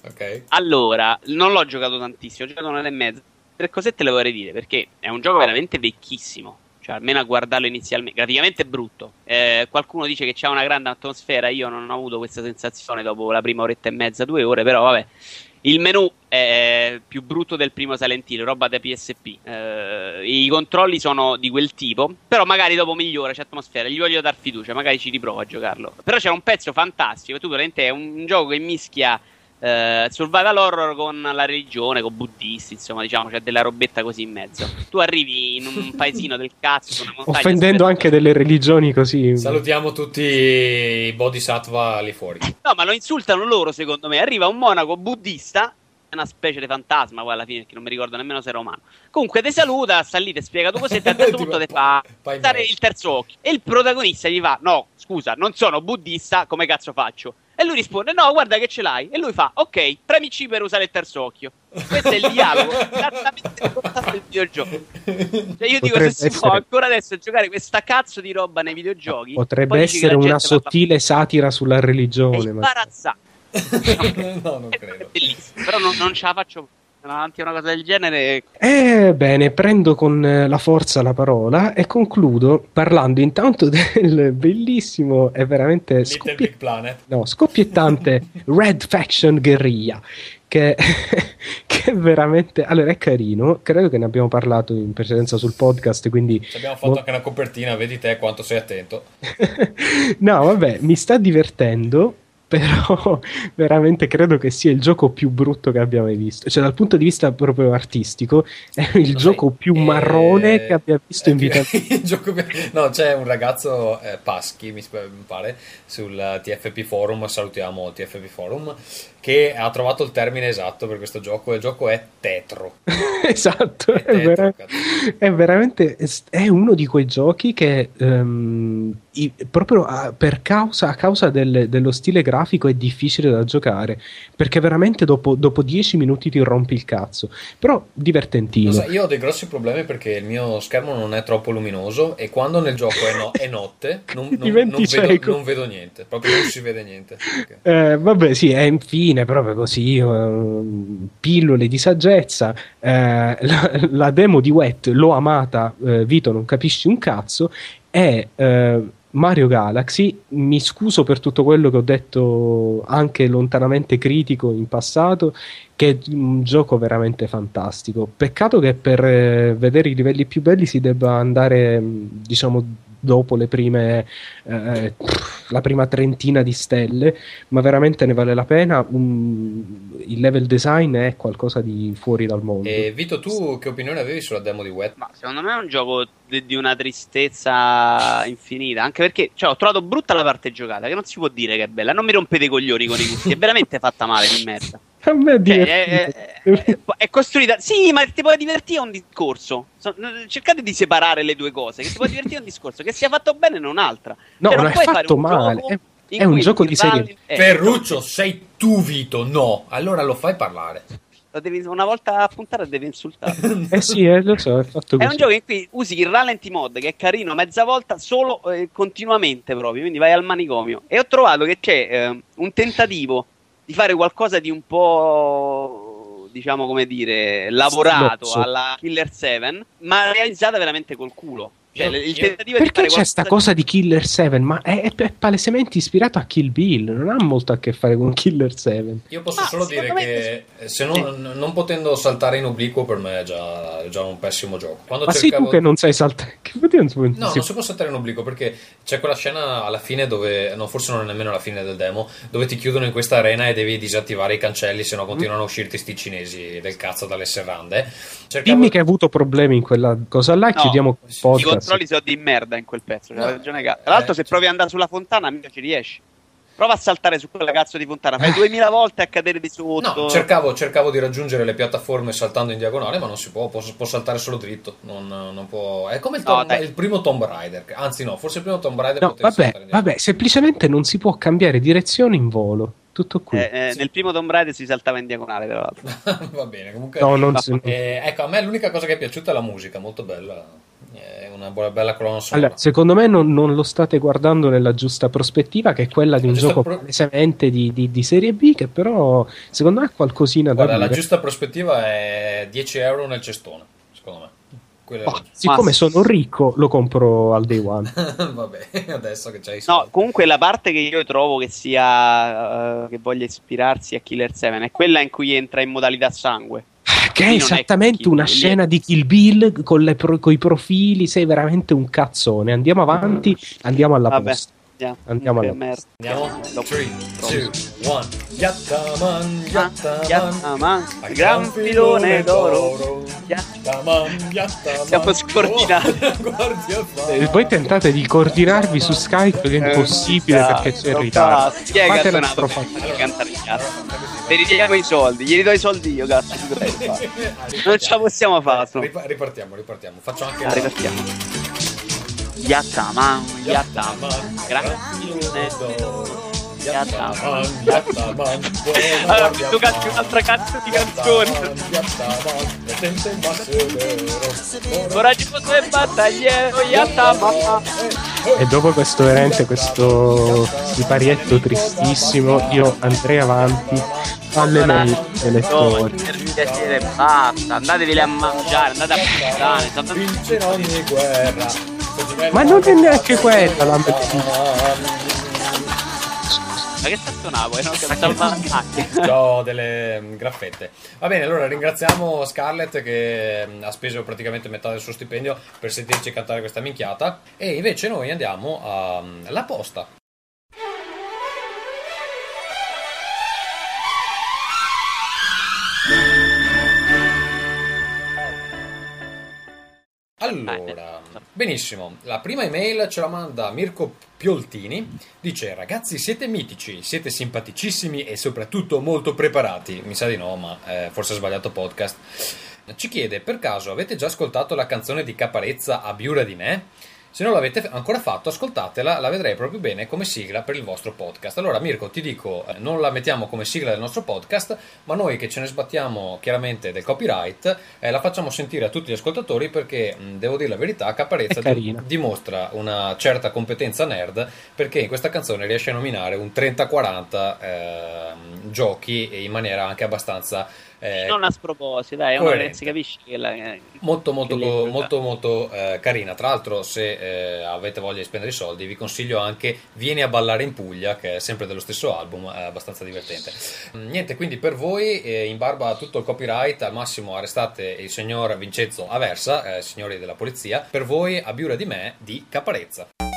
ok. Allora, non l'ho giocato tantissimo, ho giocato un'ora e mezza. Tre cosette le vorrei dire, perché è un gioco veramente vecchissimo. Cioè, almeno a guardarlo inizialmente, graficamente è brutto. Eh, qualcuno dice che c'ha una grande atmosfera. Io non ho avuto questa sensazione dopo la prima oretta e mezza, due ore. Però, vabbè, il menu è più brutto del primo Silent Hill, roba da PSP. Eh, I controlli sono di quel tipo, però magari dopo migliora, c'è atmosfera. Gli voglio dar fiducia, magari ci riprovo a giocarlo. Però c'è un pezzo fantastico. Tu veramente è un gioco che mischia eh, survival horror con la religione, con buddisti, insomma, diciamo, c'è della robetta così in mezzo. Tu arrivi in un paesino del cazzo, su una montagna. Offendendo anche delle religioni così. Salutiamo tutti i bodhisattva lì fuori. No, ma lo insultano loro, secondo me. Arriva un monaco buddista, è una specie di fantasma, poi alla fine, che non mi ricordo nemmeno se era umano. Comunque, ti saluta, sta lì, ti spiega due cosette, a un certo Tipo, punto ti fa fai dare il terzo occhio. E il protagonista gli fa, no, scusa, non sono buddista, come cazzo faccio? E lui risponde, no, guarda che ce l'hai. E lui fa, ok, premi C per usare il terzo occhio. Questo è il dialogo, esattamente del videogioco. Cioè, io dico, Potrebbe se si può essere- ancora adesso giocare questa cazzo di roba nei videogiochi, Potrebbe essere una gente parla- sottile satira sulla È religione. ma- imbarazzante. no, non È credo. bellissimo, però non, non ce la faccio davanti a una cosa del genere. Eh, bene, prendo con eh, la forza la parola e concludo parlando intanto del bellissimo e veramente scoppie- Big Planet. no, scoppiettante Red Faction Guerriglia. Che, che è veramente allora è carino. Credo che ne abbiamo parlato in precedenza sul podcast. Quindi Ci abbiamo fatto anche una copertina, vedi te quanto sei attento. no, vabbè, mi sta divertendo. Però veramente credo che sia il gioco più brutto che abbia mai visto. Cioè, dal punto di vista proprio artistico, è il Lo gioco più eh, marrone che abbia visto in eh, vita più- No, c'è un ragazzo eh, Paschi, mi pare, sul TFP Forum, salutiamo TFP Forum, che ha trovato il termine esatto per questo gioco. Il gioco è tetro. esatto, è, Tetro, vera- cazzo. è veramente è uno di quei giochi che ehm, i- proprio a, per causa, a causa del- dello stile grafico è difficile da giocare perché veramente dopo, dopo 10 minuti ti rompi il cazzo. Però divertentino. Sai, io ho dei grossi problemi perché il mio schermo non è troppo luminoso e quando nel gioco è, no- è notte non, non- non vedo, non vedo niente, proprio non si vede niente. Ok. Eh, vabbè, sì, è infine proprio così. ehm, pillole di saggezza. eh, la, la demo di Wet l'ho amata. eh, Vito, non capisci un cazzo. E Mario Galaxy. Mi scuso per tutto quello che ho detto, anche lontanamente critico in passato. Che è un gioco veramente fantastico. Peccato che per vedere i livelli più belli si debba andare, mh, diciamo, dopo le prime, eh, la prima trentina di stelle ma veramente ne vale la pena. Un- il level design è qualcosa di fuori dal mondo. E Vito, tu che opinione avevi sulla demo di Wet? Ma secondo me è un gioco di, di una tristezza infinita. Anche perché cioè, ho trovato brutta la parte giocata, che non si può dire che è bella. Non mi rompete i coglioni con i gusti, è veramente fatta male di merda. A me è è, è- è costruita. Sì, ma ti puoi divertire a un discorso. So- cercate di separare le due cose. Che ti puoi divertire a un discorso. Che sia fatto bene non un'altra. No, Cioè, non è puoi fare fatto male, è- è un gioco di serie. eh, Ferruccio, sei tu Vito? No, allora lo fai parlare. lo devi- una volta a puntare devi insultare. Eh sì, eh, lo so, è fatto È così. un gioco in cui usi il rallenti mod che è carino mezza volta solo eh, continuamente proprio, quindi vai al manicomio. E ho trovato che c'è eh, un tentativo di fare qualcosa di un po' diciamo come dire lavorato Slozzo. alla Killer 7, ma realizzata veramente col culo. Cioè, Perché fare c'è sta qualcosa cosa di Killer 7? Ma è, è- è palesemente ispirato a Kill Bill, non ha molto a che fare con Killer 7. Io posso Ma solo dire che eh, se non, non potendo saltare in obliquo per me è già, è già un pessimo gioco. Quando Ma sei cercavo... tu che non sai saltare? Che vuol dire non si può- No, si- non si può saltare in obliquo perché c'è quella scena alla fine dove, no, forse non è nemmeno alla fine del demo, dove ti chiudono in questa arena e devi disattivare i cancelli, se no continuano a uscirti sti cinesi del cazzo dalle serrande. Cercavo- Dimmi che hai avuto problemi in quella cosa là e No, chiudiamo il podcast. Controlli sono di merda in quel pezzo, c'ha No. Tra l'altro, Eh, se cioè- provi ad andare sulla fontana, mica ci riesci. Prova a saltare su quella cazzo di fontana, fai Eh. duemila volte a cadere di sotto. No, cercavo, cercavo di raggiungere le piattaforme saltando in diagonale, ma non si può, può, può saltare solo dritto. Non, non può... È come il, No, dai. il primo Tomb Raider, anzi no, forse il primo Tomb Raider No, vabbè, saltare in diagonale. vabbè, semplicemente non si può cambiare direzione in volo. Tutto qui. Eh, eh, Nel primo Tomb Raider si saltava in diagonale, tra l'altro. Va bene, comunque... no, non Eh, ecco, a me l'unica cosa che è piaciuta è la musica, molto bella. È una buona, bella colonna sonora. Allora, secondo me non, non lo state guardando nella giusta prospettiva, che è quella di La un gioco pro- palesemente di, di- di serie B, che però secondo me ha qualcosina da Guarda, la dire. giusta prospettiva è 10 euro nel cestone, secondo me. Oh, la- siccome sono ricco, lo compro al day one. Vabbè, adesso che c'hai No, comunque la parte che io trovo che sia. eh, che voglia ispirarsi a Killer 7 è quella in cui entra in modalità sangue. Che è è esattamente Kill una scena di Kill Bill con i profili. Sei veramente un cazzone. Andiamo avanti, andiamo alla Vabbè, posta. Andiamo. Andiamo. Andiamo? Dopo. 3, 2, 1. Yattaman, yattaman. Yattaman, gran filone d'oro. Yattaman, yattaman. Siamo scordinati. Guardia Eh, voi tentate di coordinarvi su Skype, che è impossibile Eh, perché c'è il ritardo. Spiega Fate la strofa. di cantare il cazzo. Ti ridiamo i soldi, glieli do i soldi io, cazzo. Non ce la possiamo fare, ripartiamo, ripartiamo. Faccio anche Ah, ripartiamo. Yattaman, Yattaman, d'oro. Yattaman, Yattaman, Allora, tu canti un'altra cazzo di canzone. Coraggioso e battagliero, Yattaman. E dopo questo veramente questo siparietto tristissimo, io andrei avanti alle mail dei No, lettori. per piacere, basta. Andateveli a mangiare, andate a puttane. sono- Vince in ogni guerra. Ma non è neanche quella la Ma che sta suonavo? Eh, facciamo anche. Ho delle mm, graffette. Va bene, allora ringraziamo Scarlett che mm, ha speso praticamente metà del suo stipendio per sentirci cantare questa minchiata. E invece noi andiamo mm, alla posta. Allora, benissimo. La prima email ce la manda Mirko Pioltini. Dice: Ragazzi, siete mitici, siete simpaticissimi e soprattutto molto preparati. Mi sa di no, ma eh, forse ha sbagliato podcast. Ci chiede: Per caso avete già ascoltato la canzone di Caparezza A Biura di me? Se non l'avete ancora fatto, ascoltatela, la vedrei proprio bene come sigla per il vostro podcast. Allora, Mirko, ti dico, eh, non la mettiamo come sigla del nostro podcast, ma noi che ce ne sbattiamo chiaramente del copyright, eh, la facciamo sentire a tutti gli ascoltatori perché, mh, devo dire la verità, Caparezza carina. dimostra una certa competenza nerd perché in questa canzone riesce a nominare un 30-40 ehm, giochi in maniera anche abbastanza eh, Non a sproposito, dai, è si capisce che la. eh, molto molto Che lì- molto molto eh, carina. Tra l'altro se eh, avete voglia di spendere i soldi vi consiglio anche Vieni a ballare in Puglia che è sempre dello stesso album è abbastanza divertente. Mm, niente quindi per voi eh, in barba a tutto il copyright al massimo arrestate il signor Vincenzo Aversa eh, signori della polizia. Per voi a biura di me di Caparezza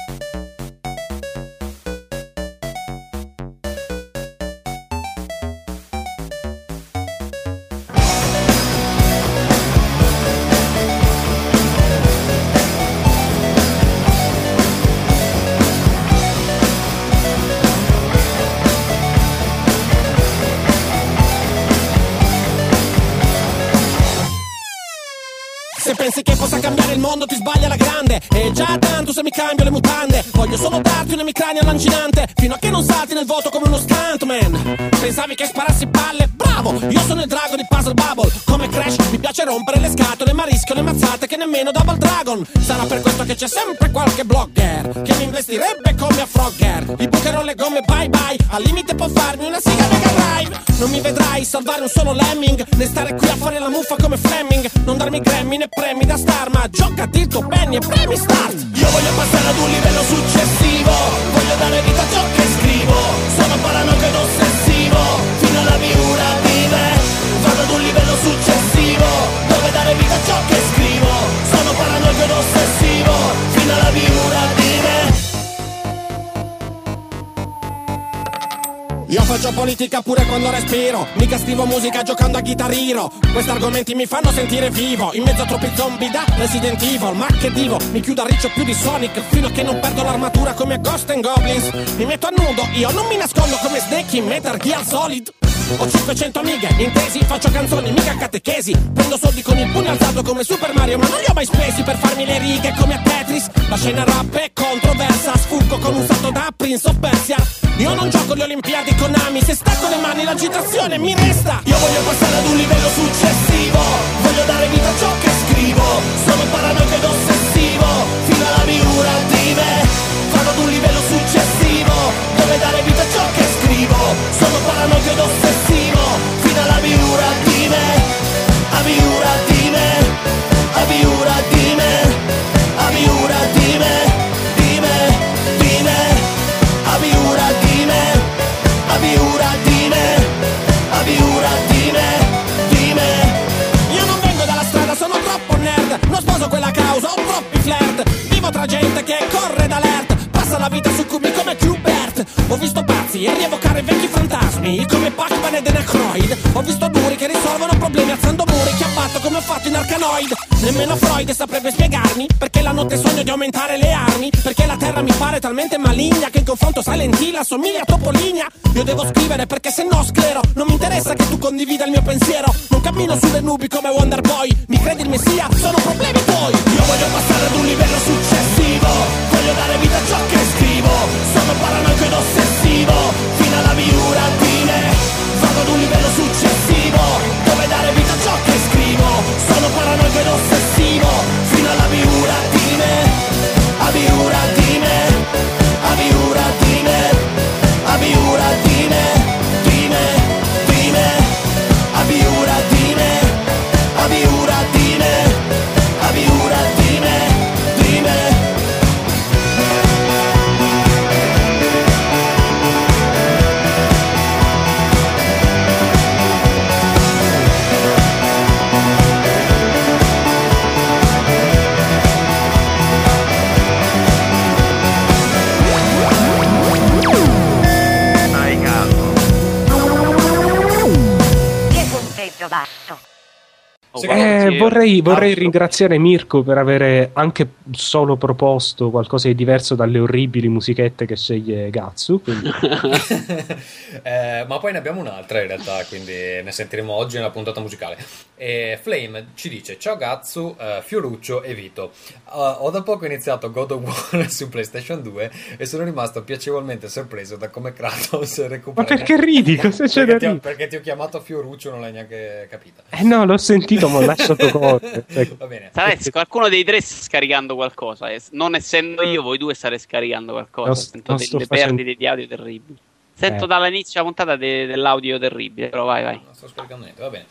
che possa cambiare il mondo ti sbaglia la grande. E già tanto se mi cambio le mutande Voglio solo darti un'emicrania lancinante Fino a che non salti nel voto come uno stuntman. Pensavi che sparassi palle? Bravo! Io sono il drago di Puzzle Bubble. Come Crash mi piace rompere le scatole Ma rischio le mazzate che nemmeno Double Dragon. Sarà per questo che c'è sempre qualche blogger Che mi investirebbe come a Frogger. Gli bucherò le gomme bye bye Al limite può farmi una siga Mega Drive. Non mi vedrai salvare un solo lemming Né stare qui a fare la muffa come Fleming. Non darmi Grammy né premi da star Ma giocati il tuo penny e premi start. Io voglio passare ad un livello successivo Voglio dare vita a ciò che scrivo. Sono paranoico ed ossessivo Fino alla miura di me Vado ad un livello successivo Dove dare vita a ciò che scrivo. Sono paranoico ed ossessivo Fino alla miura di Io faccio politica pure quando respiro. Mica scrivo musica giocando a chitarriro. Questi argomenti mi fanno sentire vivo. In mezzo a troppi zombie da Resident Evil. Ma che divo, mi chiudo a riccio più di Sonic Fino a che non perdo l'armatura come Ghost and Goblins. Mi metto a nudo, io non mi nascondo come Snake in Metal Gear Solid ho 500 amiche, intesi, faccio canzoni, mica catechesi. Prendo soldi con il pugno alzato come Super Mario Ma non li ho mai spesi per farmi le righe come a Tetris. La scena rap è controversa Sfuggo con un salto da Prince of Persia. Io non gioco le Olimpiadi con Ami Se stacco le mani l'agitazione mi resta. Io voglio passare ad un livello successivo Voglio dare vita a ciò che scrivo. Sono paranoico ed ossessivo Fino alla miura di me Vado ad un livello successivo Dove dare vita a ciò che scrivo. Sono paranoico ed ossessivo Fino alla miura di me A miura di me A miura di me A miura di me Di me Di me A miura di me A miura di me A miura di me Di me. Io non vengo dalla strada, sono troppo nerd Non sposo quella causa, ho troppi flirt. Vivo tra gente che corre d'alert Passa la vita su cubi come Qbert Ho visto pazzi e rievocare vecchi fantasmi Come Pac-Man ed Enacroid Ho visto duri che risolvono problemi alzando muri Che abbatto come ho fatto in Arkanoid Nemmeno Freud saprebbe spiegarmi Perché la notte sogno di aumentare le armi Perché la terra mi pare talmente maligna Che in confronto Silent Hill assomiglia a Topolinia. Io devo scrivere perché se no sclero Non mi interessa che tu condivida il mio pensiero. Non cammino sulle nubi come Wonder Boy Mi credi il messia? Sono problemi tuoi. Io voglio passare ad un livello successivo Voglio dare vita a ciò che scrivo. Sono paranoico ed ossessivo Fino alla miura di me Vado ad un livello successivo Dove dare vita a ciò che scrivo. Sono paranoico ed ossessivo vorrei, vorrei ringraziare Mirko per avere anche solo proposto qualcosa di diverso dalle orribili musichette che sceglie Gatsu. Eh, ma poi ne abbiamo un'altra in realtà, quindi ne sentiremo oggi nella puntata musicale. E Flame ci dice: Ciao Gatsu, eh, Fioruccio e Vito. Uh, ho da poco iniziato God of War su PlayStation 2 e sono rimasto piacevolmente sorpreso da come Kratos recupera. Ma perché ridi? Cosa c'è da perché, ti ho, perché ti ho chiamato Fioruccio, non l'hai neanche capita. Eh no, l'ho sentito, ma ho lasciato correre. Cioè, Va bene. Sarà qualcuno dei tre sta scaricando qualcosa. e non essendo io, voi due starete scaricando qualcosa. Non- Sento non delle facendo- perdite di audio terribili. Sento Eh. dall'inizio della puntata de- dell'audio terribile. Però vai, vai. Non sto scaricando niente, va bene.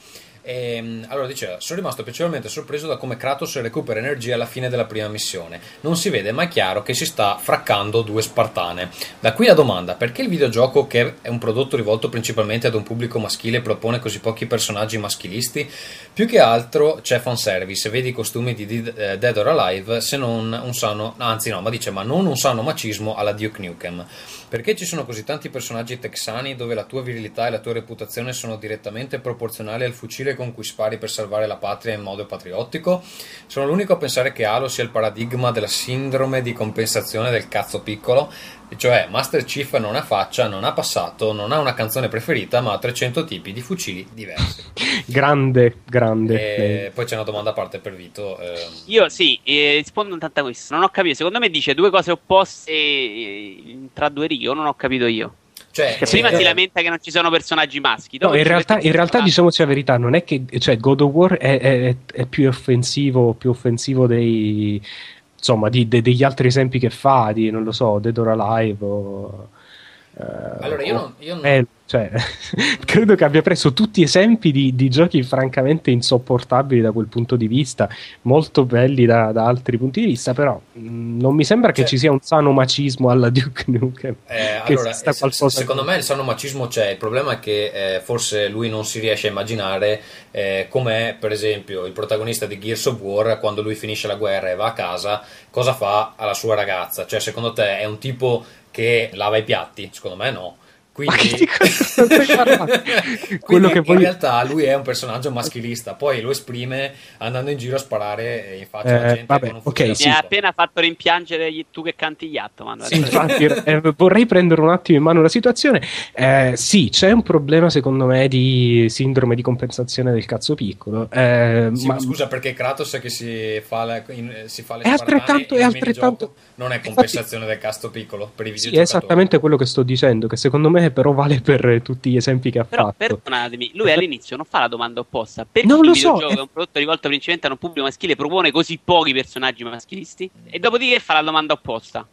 Ehm, allora diceva, sono rimasto piacevolmente sorpreso da come Kratos recupera energia alla fine della prima missione. Non si vede, ma è chiaro che si sta fraccando due spartane. Da qui la domanda, perché il videogioco, che è un prodotto rivolto principalmente ad un pubblico maschile, propone così pochi personaggi maschilisti? Più che altro c'è fanservice, vedi i costumi di eh, Dead or Alive, se non un sano, anzi no, ma dice, ma non un sano macismo alla Duke Nukem. Perché ci sono così tanti personaggi texani dove la tua virilità e la tua reputazione sono direttamente proporzionali al fucile con cui spari per salvare la patria in modo patriottico? Sono l'unico a pensare che Halo sia il paradigma della sindrome di compensazione del cazzo piccolo, e cioè Master Chief non ha faccia, non ha passato, non ha una canzone preferita, ma ha 300 tipi di fucili diversi. grande, grande. E poi c'è una domanda a parte per Vito. ehm, Io sì, eh, rispondo intanto a questo. Non ho capito. Secondo me dice due cose opposte eh, tra due righe. o Non ho capito io. cioè, Che prima eh, si lamenta che non ci sono personaggi maschi. No, in realtà, in realtà diciamoci la verità, non è che cioè, God of War è, è- è più offensivo, più offensivo dei, insomma, di- de- degli altri esempi che fa, di non lo so, Dead or Alive o allora, io non, io non... Eh, cioè, credo che abbia preso tutti esempi di, di, giochi francamente insopportabili da quel punto di vista, molto belli da, da altri punti di vista, però mh, non mi sembra cioè, che ci sia un sano macismo alla Duke Nukem. Eh, allora, eh, secondo me il sano macismo c'è, il problema è che eh, forse lui non si riesce a immaginare eh, com'è, per esempio, il protagonista di Gears of War quando lui finisce la guerra e va a casa, cosa fa alla sua ragazza? Cioè, secondo te è un tipo che lava i piatti? Secondo me no. Quindi, Quello che poi... in realtà lui è un personaggio maschilista, poi lo esprime andando in giro a sparare in faccia eh, alla gente. Vabbè, okay, sì. Mi hai appena fatto rimpiangere tu che canti gli Atman. Sì, infatti, eh, vorrei prendere un attimo in mano la situazione. Eh, sì, c'è un problema secondo me di sindrome di compensazione del cazzo piccolo. Eh, sì, ma... ma scusa, perché Kratos che si fa le, in, si fa le è altrettanto, è altrettanto... non è compensazione Infatti, del cazzo piccolo per i videogiocatori. Sì, è esattamente quello che sto dicendo, che secondo me però vale per tutti gli esempi che ha però, fatto. Perdonatemi, lui all'inizio non fa la domanda opposta. Perché non il lo videogioco so, è un prodotto rivolto principalmente a un pubblico maschile propone così pochi personaggi maschilisti? E dopodiché fa la domanda opposta.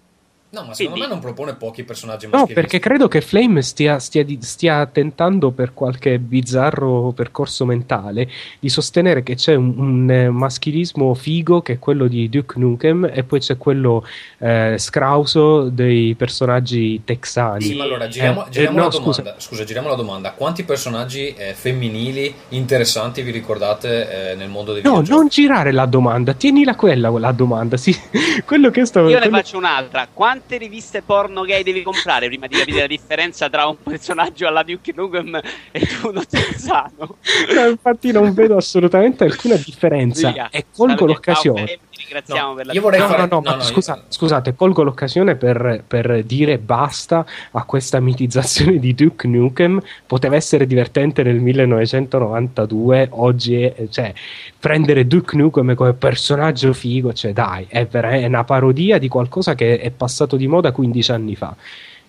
No, ma secondo Quindi... me non propone pochi personaggi maschili. No, perché credo che Flame stia, stia, stia, tentando per qualche bizzarro percorso mentale di sostenere che c'è un, un, eh, maschilismo figo che è quello di Duke Nukem e poi c'è quello eh, scrauso dei personaggi texani. Sì, ma allora giriamo, eh, giriamo eh, no, la domanda. Scusa. scusa. giriamo la domanda. Quanti personaggi eh, femminili interessanti vi ricordate eh, nel mondo dei no, videogiochi? No, non girare la domanda, tienila quella la domanda. Sì, quello che stavo Io quello... ne faccio un'altra. Quanti quante riviste porno gay devi comprare prima di capire la differenza tra un personaggio alla Duke Nukem e uno Terzano? No, infatti non vedo assolutamente alcuna differenza Via. e colgo l'occasione. Ringraziamo no, per la io vorrei no, fare... no, no, no, scusa, io... scusate, colgo l'occasione per, per, dire basta a questa mitizzazione di Duke Nukem. Poteva essere divertente nel 1992, oggi è, cioè, prendere Duke Nukem come personaggio figo, cioè dai, è, è una parodia di qualcosa che è passato di moda 15 anni fa.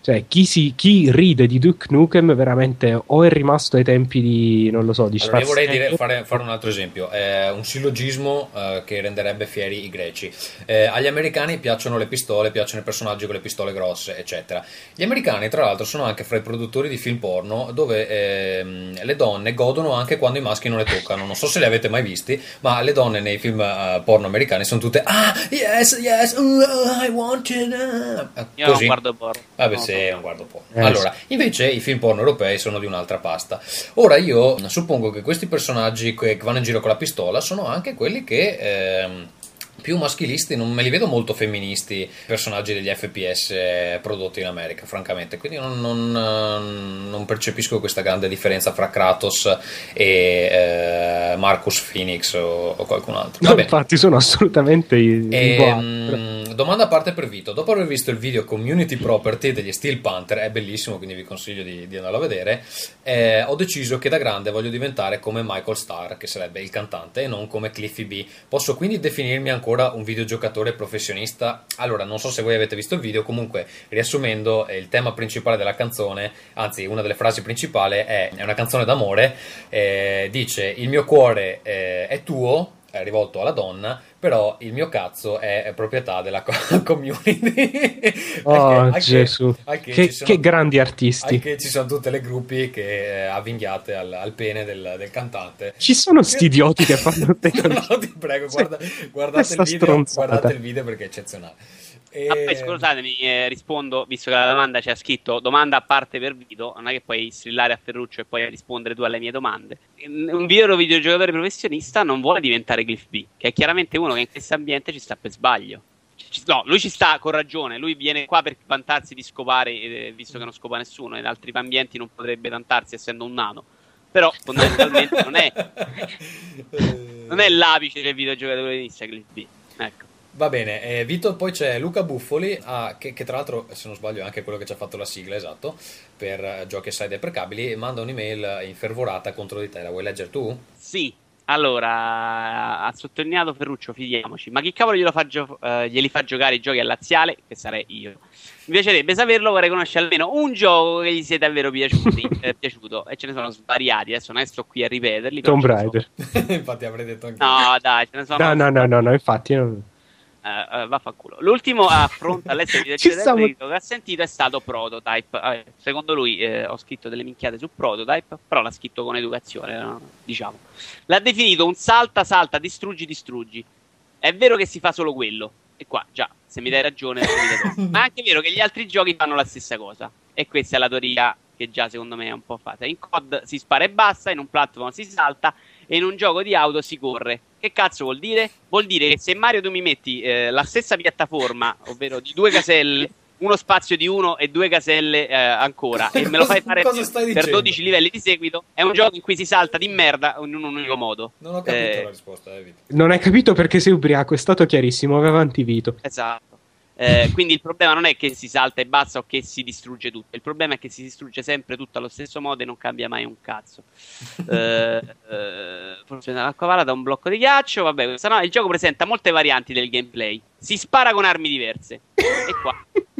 Cioè, chi, si, chi, ride di Duke Nukem veramente o è rimasto ai tempi di, non lo so, di allora, Io vorrei dire, fare, fare, un altro esempio, eh, un sillogismo eh, che renderebbe fieri i greci. Eh, agli americani piacciono le pistole, piacciono i personaggi con le pistole grosse, eccetera. Gli americani, tra l'altro, sono anche fra i produttori di film porno dove ehm, le donne godono anche quando i maschi non le toccano. Non so se li avete mai visti, ma le donne nei film uh, porno americani sono tutte Ah, yes, yes, uh, I want it. Uh. Io non guardo porno. Vabbè, no, se non guardo porno. Eh, allora, invece i film porno europei sono di un'altra pasta. Ora io suppongo che questi personaggi che vanno in giro con la pistola sono anche quelli che... Ehm, più maschilisti, non me li vedo molto femministi, personaggi degli FPS prodotti in America, francamente. Quindi non, non, non percepisco questa grande differenza fra Kratos e eh, Marcus Phoenix o, o qualcun altro. No, infatti sono assolutamente e, ehm, domanda a parte per Vito. Dopo aver visto il video Community Property degli Steel Panther, è bellissimo, quindi vi consiglio di, di andarlo a vedere, eh, ho deciso che da grande voglio diventare come Michael Starr, che sarebbe il cantante, e non come Cliffy B. Posso quindi definirmi ancora ancora un videogiocatore professionista? Allora, non so se voi avete visto il video, comunque, riassumendo, il tema principale della canzone, anzi, una delle frasi principali è, è una canzone d'amore, eh, dice il mio cuore eh, è tuo, è rivolto alla donna, però il mio cazzo è, proprietà della community. oh, anche, Gesù. Anche che, sono, che, grandi artisti. Anche ci sono tutte le gruppi che eh, avvinghiate al, al pene del, del, cantante. Ci sono sti idioti che fanno te No, ti prego, guarda, guardate, il video, guardate il video perché è eccezionale. E... Ah, poi, scusatemi, eh, rispondo, visto che la domanda c'è scritto domanda a parte per Vito, non è che puoi strillare a Ferruccio e poi rispondere tu alle mie domande. Un vero videogiocatore professionista non vuole diventare Cliff B, che è chiaramente uno che in questo ambiente ci sta per sbaglio. No, lui ci sta con ragione, lui viene qua per vantarsi di scopare, eh, visto che non scopa nessuno, in altri ambienti non potrebbe vantarsi essendo un nano. Però fondamentalmente non è, non è l'apice del videogiocatore di Cliff B. Ecco. Va bene, eh, Vito, poi c'è Luca Buffoli, ah, che, che, tra l'altro, se non sbaglio, è anche quello che ci ha fatto la sigla, esatto, per uh, giochi e side deprecabili, manda un'email infervorata contro di te. La vuoi leggere tu? Sì. Allora, ha sottolineato Ferruccio, fidiamoci, ma chi cavolo fa gio- uh, glieli fa giocare i giochi al laziale? Che sarei io. Mi piacerebbe saperlo, vorrei conoscere almeno un gioco che gli sia davvero piaciuti, eh, piaciuto, e ce ne sono svariati, adesso non sto qui a ripeterli. Tomb Raider. infatti avrei detto anche No, dai, ce ne sono... No, no, no, no, no infatti... Non... Uh, uh, vaffanculo. L'ultimo affronto all'estero di stavo... che ha sentito è stato Prototype. Uh, secondo lui eh, ho scritto delle minchiate su Prototype, però l'ha scritto con educazione, no? diciamo. L'ha definito un salta, salta, distruggi, distruggi. È vero che si fa solo quello. E qua, già, se mi dai ragione, ma è anche vero che gli altri giochi fanno la stessa cosa. E questa è la teoria che già secondo me è un po' fatta. In COD si spara e basta, in un platform si salta e in un gioco di auto si corre. Che cazzo vuol dire? Vuol dire che se Mario tu mi metti eh, la stessa piattaforma, ovvero di due caselle, uno spazio di uno e due caselle eh, ancora, e me lo fai fare per 12 livelli di seguito, è un gioco in cui si salta di merda in un unico modo. Non ho capito eh, la risposta, David. Non hai capito perché sei ubriaco, è stato chiarissimo, aveva antivito. Esatto. Eh, quindi il problema non è che si salta e basta o che si distrugge tutto, il problema è che si distrugge sempre tutto allo stesso modo e non cambia mai un cazzo. eh, eh, forse l'acqua vala da un blocco di ghiaccio, vabbè, no, il gioco presenta molte varianti del gameplay, si spara con armi diverse. e qua.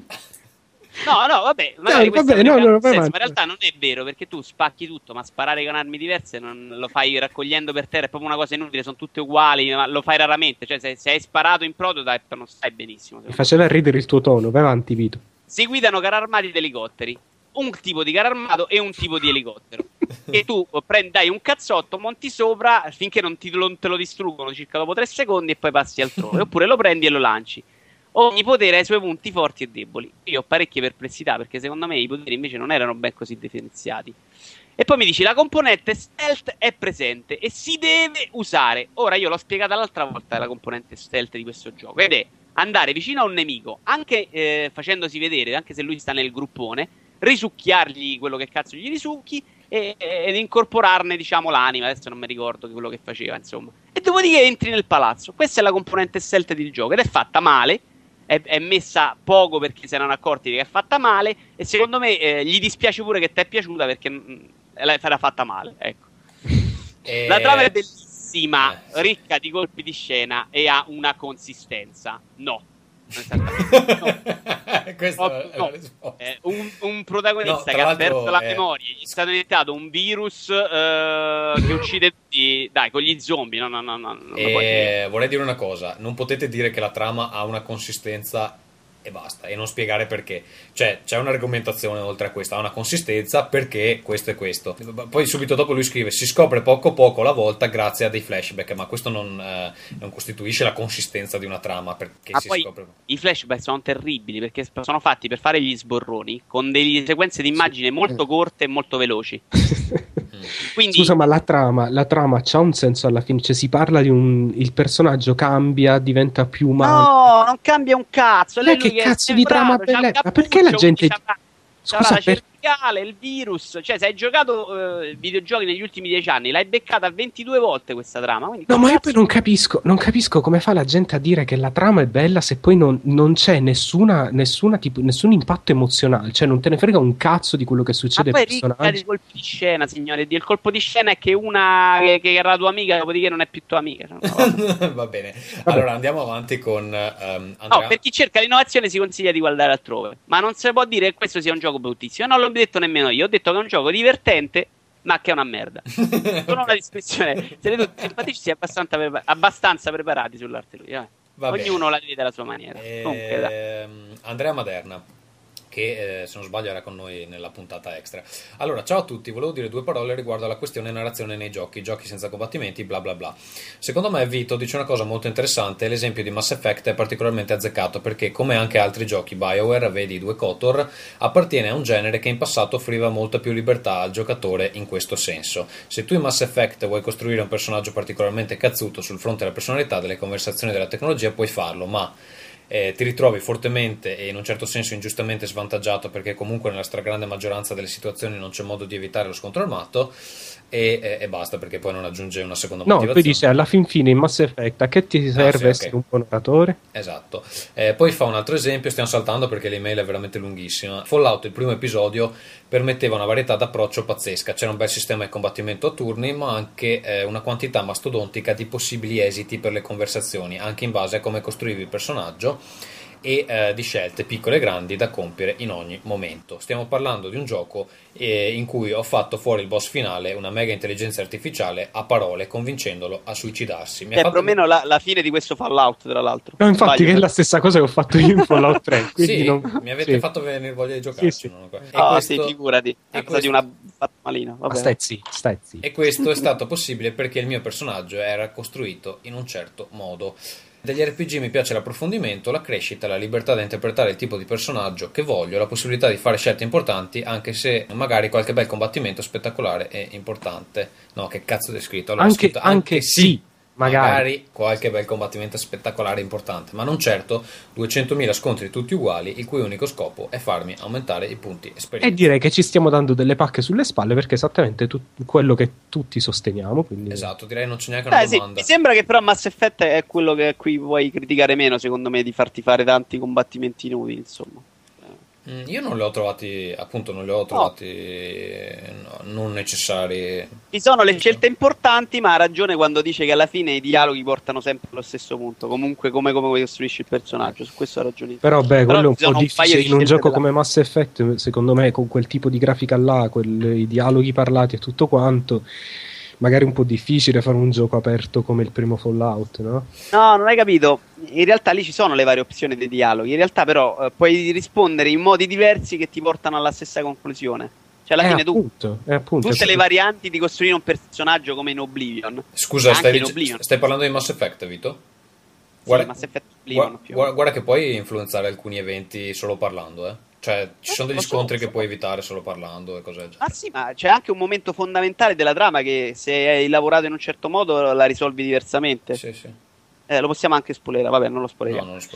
No, no, vabbè, magari no, vabbè, no, no, senso, ma in realtà non è vero perché tu spacchi tutto, ma sparare con armi diverse non lo fai raccogliendo per terra, è proprio una cosa inutile, sono tutte uguali, ma lo fai raramente, cioè se, se hai sparato in prototype non stai benissimo. Mi faceva ridere il tuo tono, vai avanti Vito. Si guidano carri armati ed elicotteri, un tipo di carro armato e un tipo di elicottero. e tu prendi, dai un cazzotto, monti sopra finché non, ti, non te lo distruggono circa dopo tre secondi e poi passi altrove, oppure lo prendi e lo lanci ogni potere ha i suoi punti forti e deboli. Io ho parecchie perplessità perché secondo me i poteri invece non erano ben così differenziati. E poi mi dici la componente stealth è presente e si deve usare. Ora io l'ho spiegata l'altra volta la componente stealth di questo gioco ed è andare vicino a un nemico, anche eh, facendosi vedere, anche se lui sta nel gruppone, risucchiargli quello che cazzo gli risucchi e, ed incorporarne diciamo l'anima, adesso non mi ricordo quello che faceva insomma. E dopodiché entri nel palazzo. Questa è la componente stealth del gioco ed è fatta male è, è, messa poco perché si erano accorti che è fatta male e secondo me eh, gli dispiace pure che ti è piaciuta perché mh, mm, l'era fatta male. Ecco. E... La trama è bellissima, eh, ricca di colpi di scena e ha una consistenza. No. Questo no, no. Eh, un, un, protagonista no, che ha perso la memoria, gli è stato iniziato un virus uh, che uccide tutti. Dai, con gli zombie. No, no, no. no e... Vorrei dire una cosa: non potete dire che la trama ha una consistenza e basta, e non spiegare perché. Cioè, c'è un'argomentazione oltre a questa, ha una consistenza perché questo e questo. Poi subito dopo lui scrive: si scopre poco poco alla volta grazie a dei flashback, ma questo non, eh, non costituisce la consistenza di una trama perché ah, si scopre. I flashback sono terribili perché sono fatti per fare gli sborroni con delle sequenze di immagine sì. molto corte e molto veloci. Quindi... Scusa, ma la trama, la trama c'ha un senso alla fine? Cioè, si parla di un. Il personaggio cambia, diventa più umano. No, non cambia un cazzo. Lei che cazzo di trama bella? Ma perché la gente. Scusa, per verticale, il virus. Cioè, se hai giocato eh, videogiochi negli ultimi dieci anni, l'hai beccata 22 volte questa trama. No, ma io poi non capisco, non capisco come fa la gente a dire che la trama è bella se poi non, non c'è nessuna, nessuna tipo, nessun impatto emozionale. Cioè, non te ne frega un cazzo di quello che succede ma poi personaggi. di colpi di scena, signore. Il colpo di scena è che una che, che era tua amica, dopodiché non è più tua amica. No, Va bene. Allora andiamo avanti con um, Andrea. No, per chi cerca l'innovazione si consiglia di guardare altrove. Ma non si può dire che questo sia un gioco bruttissimo. Non l'ho detto nemmeno io. Ho detto che è un gioco divertente, ma che è una merda. Sono una descrizione. Siete tutti simpatici e abbastanza, prepa- abbastanza, preparati sull'arte lui. Eh. Ognuno la vede alla sua maniera. E... Ehm, Andrea Maderna che eh, se non sbaglio era con noi nella puntata extra. Allora, ciao a tutti, volevo dire due parole riguardo alla questione narrazione nei giochi, giochi senza combattimenti, bla bla bla. Secondo me Vito dice una cosa molto interessante, l'esempio di Mass Effect è particolarmente azzeccato perché come anche altri giochi BioWare, vedi due Kotor, appartiene a un genere che in passato offriva molta più libertà al giocatore in questo senso. Se tu in Mass Effect vuoi costruire un personaggio particolarmente cazzuto sul fronte della personalità, delle conversazioni della tecnologia, puoi farlo, ma eh, ti ritrovi fortemente e in un certo senso ingiustamente svantaggiato perché comunque nella stragrande maggioranza delle situazioni non c'è modo di evitare lo scontro armato e, e, basta perché poi non aggiunge una seconda no, motivazione. No, poi dice alla fin fine in Mass Effect a che ti serve ah, sì, essere okay. un buon oratore? Esatto. Eh, poi fa un altro esempio, stiamo saltando perché l'email è veramente lunghissima. Fallout, il primo episodio, permetteva una varietà d'approccio pazzesca. C'era un bel sistema di combattimento a turni, ma anche eh, una quantità mastodontica di possibili esiti per le conversazioni, anche in base a come costruivi il personaggio e eh, di scelte piccole e grandi da compiere in ogni momento. Stiamo parlando di un gioco eh, in cui ho fatto fuori il boss finale, una mega intelligenza artificiale, a parole, convincendolo a suicidarsi. Mi è più o meno la, la, fine di questo Fallout, tra l'altro. No, infatti, Sbaglio. che è la stessa cosa che ho fatto io in Fallout 3. sì, non... mi avete sì. fatto venire voglia di giocare. Sì, sì. Ah, questo... sì, figurati. È cosa di una malina. Vabbè. Stai zitti. E questo è stato possibile perché il mio personaggio era costruito in un certo modo. Degli RPG mi piace l'approfondimento, la crescita, la libertà di interpretare il tipo di personaggio che voglio, la possibilità di fare scelte importanti, anche se magari qualche bel combattimento spettacolare è importante. No, che cazzo è scritto? Allora, anche, scritto, anche, anche sì. Magari. magari. qualche bel combattimento spettacolare importante, ma non certo 200.000 scontri tutti uguali, il cui unico scopo è farmi aumentare i punti esperienza. E direi che ci stiamo dando delle pacche sulle spalle perché è esattamente tu- quello che tutti sosteniamo. Quindi... Esatto, direi non c'è neanche una eh, domanda. Sì, mi sembra che però Mass Effect è quello che qui vuoi criticare meno, secondo me, di farti fare tanti combattimenti inutili, insomma. Mm, io non li ho trovati, appunto, non li ho trovati no. non necessari. Ci sono le scelte importanti, ma ha ragione quando dice che alla fine i dialoghi portano sempre allo stesso punto. Comunque, come, come costruisci il personaggio, su questo ha ragione. Però, beh, quello è un po' difficile. Un in un gioco della... come Mass Effect, secondo me, con quel tipo di grafica là, quel, i dialoghi parlati e tutto quanto magari un po' difficile fare un gioco aperto come il primo Fallout, no? No, non hai capito. In realtà lì ci sono le varie opzioni dei dialoghi. In realtà, però, eh, puoi rispondere in modi diversi che ti portano alla stessa conclusione. Cioè, alla è fine appunto, tu. Appunto, tutte le varianti di costruire un personaggio come in Oblivion. Scusa, stai, in Oblivion. stai, parlando di Mass Effect, Vito? Guarda, sì, Mass Effect Oblivion, guarda, guarda, che puoi influenzare alcuni eventi solo parlando, eh. Cioè, ci sono degli scontri che puoi evitare solo parlando e cose genere. Ah sì, ma c'è anche un momento fondamentale della trama che se hai lavorato in un certo modo la risolvi diversamente. Sì, sì. Eh, lo possiamo anche spoilerare, vabbè, non lo spoileriamo. No, non lo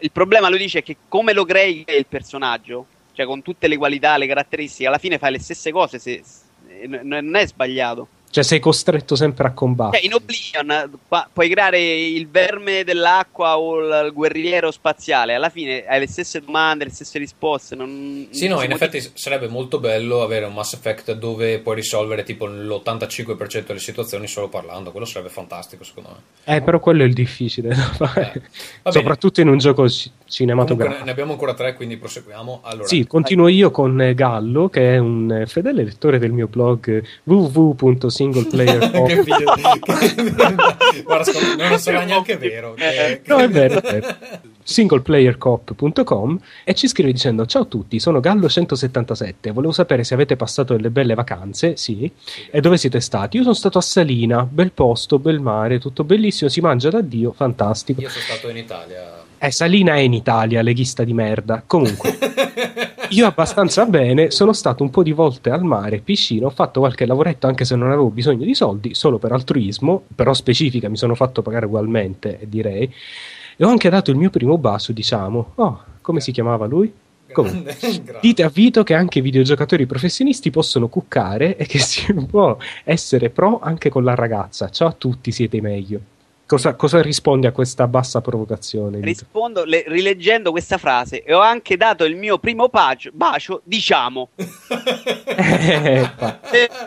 il problema lui dice che come lo crei il personaggio, cioè con tutte le qualità, le caratteristiche, alla fine fai le stesse cose, se, se, non è sbagliato. Cioè sei costretto sempre a combattere. Cioè, in Oblivion puoi creare il verme dell'acqua o il guerriero spaziale, alla fine hai le stesse domande, le stesse risposte. Non, sì, non no, in effetti motivo. sarebbe molto bello avere un Mass Effect dove puoi risolvere tipo l'85% delle situazioni solo parlando, quello sarebbe fantastico secondo me. Eh, però quello è il difficile da fare. Eh, Soprattutto in un gioco c- cinematografico. Comunque, ne abbiamo ancora tre, quindi proseguiamo. Allora, sì, continuo io con Gallo, che è un fedele lettore del mio blog www single player cop. che figlio Guarda, non sarà neanche vero. Che... No, è vero. È vero. singleplayercop.com e ci scrive dicendo ciao a tutti sono Gallo177 volevo sapere se avete passato delle belle vacanze sì e dove siete stati io sono stato a Salina bel posto bel mare tutto bellissimo si mangia da Dio fantastico io sono stato in Italia eh Salina è in Italia leghista di merda comunque io abbastanza bene, sono stato un po' di volte al mare, piscina, ho fatto qualche lavoretto anche se non avevo bisogno di soldi, solo per altruismo, però specifica, mi sono fatto pagare ugualmente, direi. E ho anche dato il mio primo basso, diciamo. Oh, come si chiamava lui? Comunque, dite a Vito che anche i videogiocatori professionisti possono cuccare e che si può essere pro anche con la ragazza. Ciao a tutti, siete meglio. Cosa, cosa, rispondi a questa bassa provocazione? Rispondo le, rileggendo questa frase e ho anche dato il mio primo bacio, bacio diciamo. eh,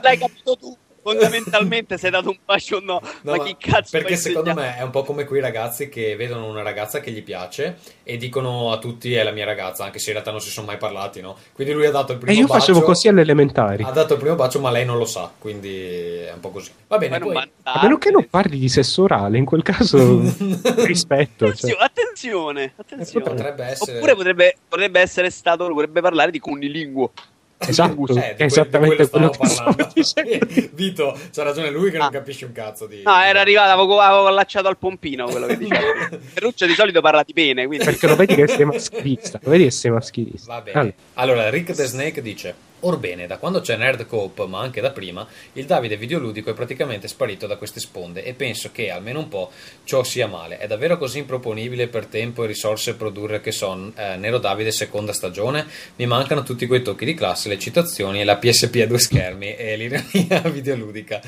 l'hai capito tu fondamentalmente sei dato un bacio o no, no ma chi cazzo perché secondo me è un po' come quei ragazzi che vedono una ragazza che gli piace e dicono a tutti è la mia ragazza anche se in realtà non si sono mai parlati no? quindi lui ha dato il primo bacio e io bacio, facevo così alle elementari ha dato il primo bacio ma lei non lo sa quindi è un po' così va bene poi... a meno che non parli di sesso orale in quel caso rispetto attenzione, cioè. attenzione, attenzione. potrebbe essere oppure potrebbe, potrebbe essere stato potrebbe parlare di cunilinguo Esatto, eh, è esattamente quello che parlando. Vito, c'ha ragione lui che ah. non capisce un cazzo di... No, era arrivato, avevo, avevo allacciato al pompino quello che diceva. Ferruccio di solito parla di bene, quindi... Perché lo vedi che sei maschilista, lo vedi che sei maschilista. Va bene. Allora, allora Rick the Snake dice... Orbene, da quando c'è Nerd Coop, ma anche da prima, il Davide videoludico è praticamente sparito da queste sponde e penso che, almeno un po', ciò sia male. È davvero così improponibile per tempo e risorse produrre che son eh, Nero Davide seconda stagione? Mi mancano tutti quei tocchi di classe, le citazioni e la PSP a due schermi e l'ironia videoludica.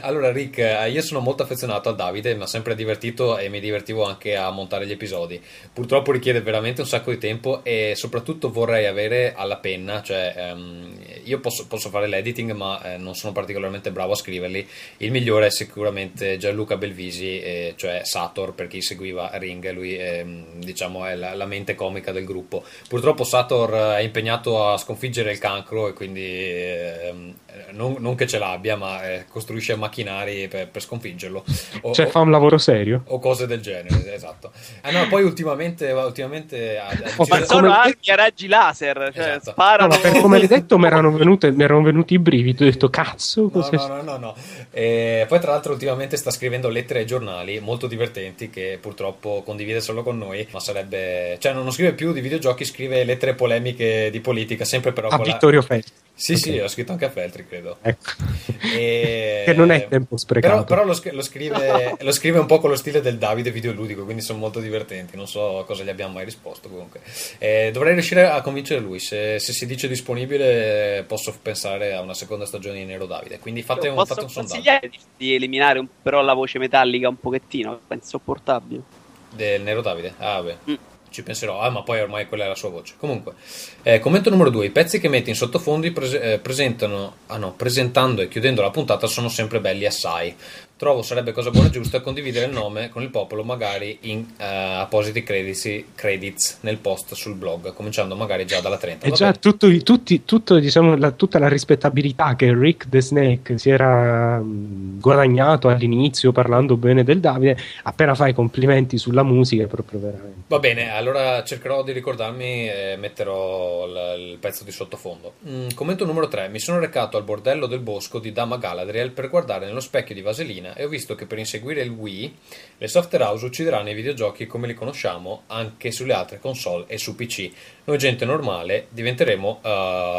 Allora Rick, eh, io sono molto affezionato a Davide, mi ha sempre divertito e mi divertivo anche a montare gli episodi. Purtroppo richiede veramente un sacco di tempo e soprattutto vorrei avere alla penna, cioè... Um, io posso, posso, fare l'editing, ma eh, non sono particolarmente bravo a scriverli. Il migliore è sicuramente Gianluca Belvisi, eh, cioè Sator, per chi seguiva Ring, lui è, diciamo, è la, la, mente comica del gruppo. Purtroppo Sator è impegnato a sconfiggere il cancro e quindi ehm, non, non, che ce l'abbia, ma eh, costruisce macchinari per, per sconfiggerlo. O, cioè, fa un lavoro serio. O cose del genere, esatto. Ah, no, poi ultimamente, ultimamente ha, ha oh, ma sono anche a raggi laser, cioè esatto. sparano. No, per come l'hai detto, mi erano, venute, mi erano venuti i brividi. Ho detto, cazzo, no, no, no, no, no. E poi, tra l'altro, ultimamente sta scrivendo lettere ai giornali molto divertenti che purtroppo condivide solo con noi. Ma sarebbe, cioè, non scrive più di videogiochi, scrive lettere polemiche di politica, sempre però. A Vittorio la... Feltri. Sì, okay. sì, ho scritto anche a Feltri, credo. Ecco. E... che non è tempo sprecato. Però, però lo, lo, scrive, lo, scrive, un po' con lo stile del Davide videoludico, quindi sono molto divertenti. Non so cosa gli abbiamo mai risposto comunque. Eh, dovrei riuscire a convincere lui. Se, se, si dice disponibile, posso pensare a una seconda stagione di Nero Davide. Quindi fate un, fate un sondaggio. Di, di eliminare un, però la voce metallica un pochettino, è insopportabile. Del Nero Davide? Ah, beh. Mm ci penserò, ah, ma poi ormai quella è la sua voce. Comunque, eh, commento numero 2: i pezzi che metti in sottofondi prese- eh, presentano, ah no, presentando e chiudendo la puntata sono sempre belli assai. Trovo sarebbe cosa buona e giusta condividere il nome con il popolo, magari in uh, appositi credits, credits, nel post sul blog, cominciando magari già dalla 30. E già tutto, tutti, tutto, diciamo, la, tutta la rispettabilità che Rick the Snake si era mm, guadagnato all'inizio parlando bene del Davide, appena fai complimenti sulla musica è proprio veramente. Va bene, allora cercherò di ricordarmi e metterò l- il pezzo di sottofondo. Mm, commento numero 3. Mi sono recato al bordello del bosco di Dama Galadriel per guardare nello specchio di Vaselina E ho visto che per inseguire il Wii le software house uccideranno i videogiochi come li conosciamo anche sulle altre console e su PC. Noi gente normale diventeremo uh,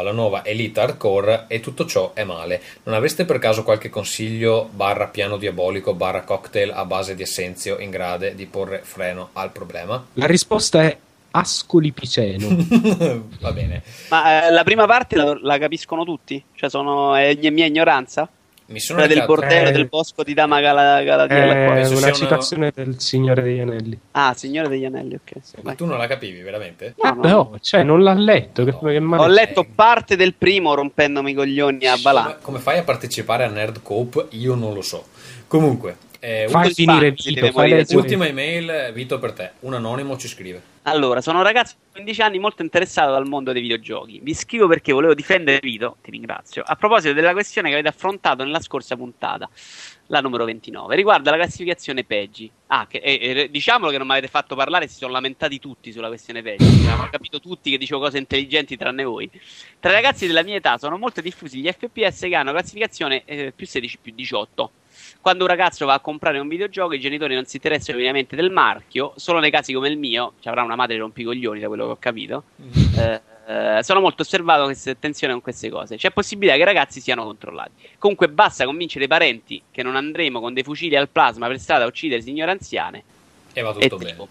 la nuova Elite Hardcore e tutto ciò è male. Non avreste per caso qualche consiglio barra piano diabolico barra cocktail a base di essenzio in grado di porre freno al problema? La risposta è Ascoli Piceno. Va bene. Ma eh, la prima parte la, la, capiscono tutti? Cioè sono, è mia ignoranza? Mi sono Quella del bordello eh, del bosco di Dama Gala, Gala È eh, una citazione una... del Signore degli Anelli. Ah, Signore degli Anelli, ok. Sì, ma tu non la capivi veramente? No, no. no cioè non l'ha letto. No. Che, che Ho letto parte del primo rompendomi i coglioni a Balà. Come, come fai a partecipare a Nerd Cope? Io non lo so. Comunque, eh, fai finire Vito, fai ultima email, Vito per te. Un anonimo ci scrive. Allora, sono un ragazzo di 15 anni molto interessato al mondo dei videogiochi. Vi scrivo perché volevo difendere Vito, ti ringrazio. A proposito della questione che avete affrontato nella scorsa puntata, la numero 29, riguarda la classificazione PEGI. Ah, che, eh, eh, diciamolo che non mi avete fatto parlare, si sono lamentati tutti sulla questione PEGI. Abbiamo capito tutti che dicevo cose intelligenti tranne voi. Tra i ragazzi della mia età sono molto diffusi gli FPS che hanno classificazione eh, più 16 più 18 quando un ragazzo va a comprare un videogioco, i genitori non si interessano ovviamente del marchio, solo nei casi come il mio, ci avrà una madre rompicoglioni da quello che ho capito. Mm. Eh, eh, sono molto osservato queste attenzione con queste cose. C'è possibilità che i ragazzi siano controllati. Comunque basta convincere i parenti che non andremo con dei fucili al plasma per strada a uccidere signore anziane. E va tutto e bene. Tipo,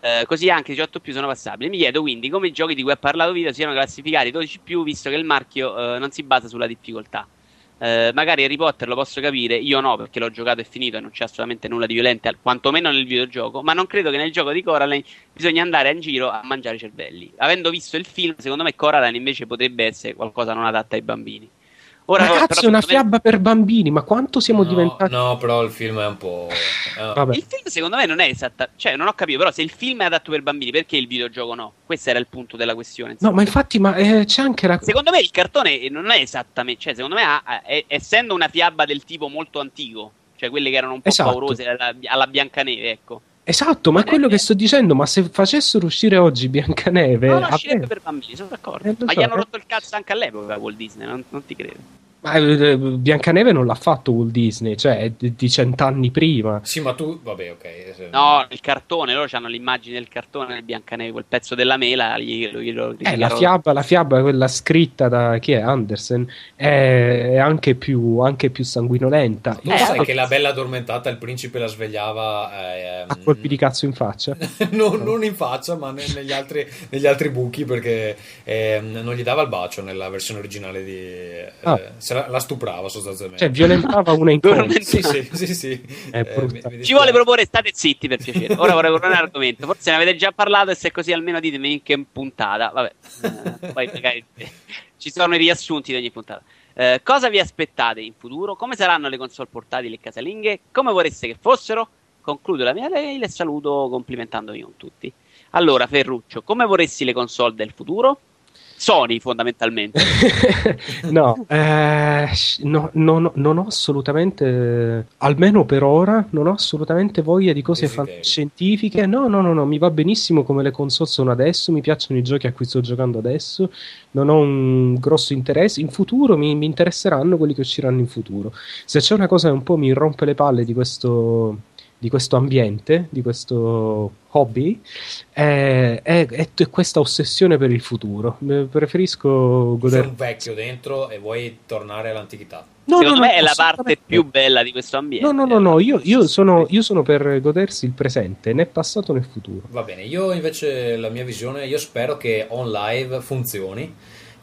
eh, così anche i 18 più sono passabili. Mi chiedo quindi come i giochi di cui ha parlato Vito siano classificati 12 più, visto che il marchio eh, non si basa sulla difficoltà. Eh, magari Harry Potter lo posso capire, io no perché l'ho giocato e finito e non c'è assolutamente nulla di violento, quantomeno nel videogioco, ma non credo che nel gioco di Coraline bisogna andare in giro a mangiare cervelli. Avendo visto il film, secondo me Coraline invece potrebbe essere qualcosa non adatta ai bambini. Ora, ma cazzo, è una fiaba me... per bambini, ma quanto siamo no, diventati? No, però il film è un po'. Uh... Il film, secondo me, non è esatta. Cioè, non ho capito, però, se il film è adatto per bambini, perché il videogioco no? Questo era il punto della questione. Insomma. No, ma infatti, ma eh, c'è anche la. Secondo me il cartone non è esattamente. Cioè, secondo me, ha, è, essendo una fiaba del tipo molto antico, cioè quelle che erano un po' esatto. paurose alla, alla Biancaneve, ecco. Esatto, ma è quello che sto dicendo, ma se facessero uscire oggi Biancaneve... No, no, uscirebbe per bambini, sono d'accordo. Eh, ma so, gli hanno rotto il cazzo anche all'epoca Walt Disney, non, non ti credo. Ma eh, Biancaneve non l'ha fatto Walt Disney, cioè di cent'anni prima. Sì, ma tu, vabbè, ok. No, il cartone, loro hanno l'immagine del cartone di Biancaneve, quel pezzo della mela. Gli, gli, gli, eh, la fiaba, la fiaba, quella scritta da chi è Andersen, è anche più, anche più sanguinolenta. Non eh, sai che la bella addormentata il principe la svegliava eh, a colpi di cazzo in faccia? no, non in faccia, ma ne, negli, altri, negli, altri, buchi perché eh, non gli dava il bacio nella versione originale di. Ah Se la, la stuprava sostanzialmente. Cioè, violentava una in sì, sì, sì, sì. È Eh, mi, Ci vuole proporre, state zitti per piacere. Ora vorrei un argomento. Forse ne avete già parlato e se così almeno ditemi in che puntata. Vabbè, eh, poi magari ci sono i riassunti di ogni puntata. Eh, cosa vi aspettate in futuro? Come saranno le console portatili e casalinghe? Come vorreste che fossero? Concludo la mia mail e saluto complimentandomi con tutti. Allora, Ferruccio, come vorresti le console del futuro? Sony, fondamentalmente. no, eh, no, no, non ho assolutamente, almeno per ora, non ho assolutamente voglia di cose scientifiche. No, no, no, no, mi va benissimo come le console sono adesso, mi piacciono i giochi a cui sto giocando adesso, non ho un grosso interesse. In futuro mi, mi interesseranno quelli che usciranno in futuro. Se c'è una cosa che un po' mi rompe le palle di questo di questo ambiente, di questo hobby, è, è, è, questa ossessione per il futuro. Preferisco godere. Sei un vecchio dentro e vuoi tornare all'antichità. No, Secondo no, me no, è la parte più bella di questo ambiente. No, no, no, no. Io, io, sono, io sono per godersi il presente, né passato né futuro. Va bene, io invece la mia visione, io spero che on live funzioni,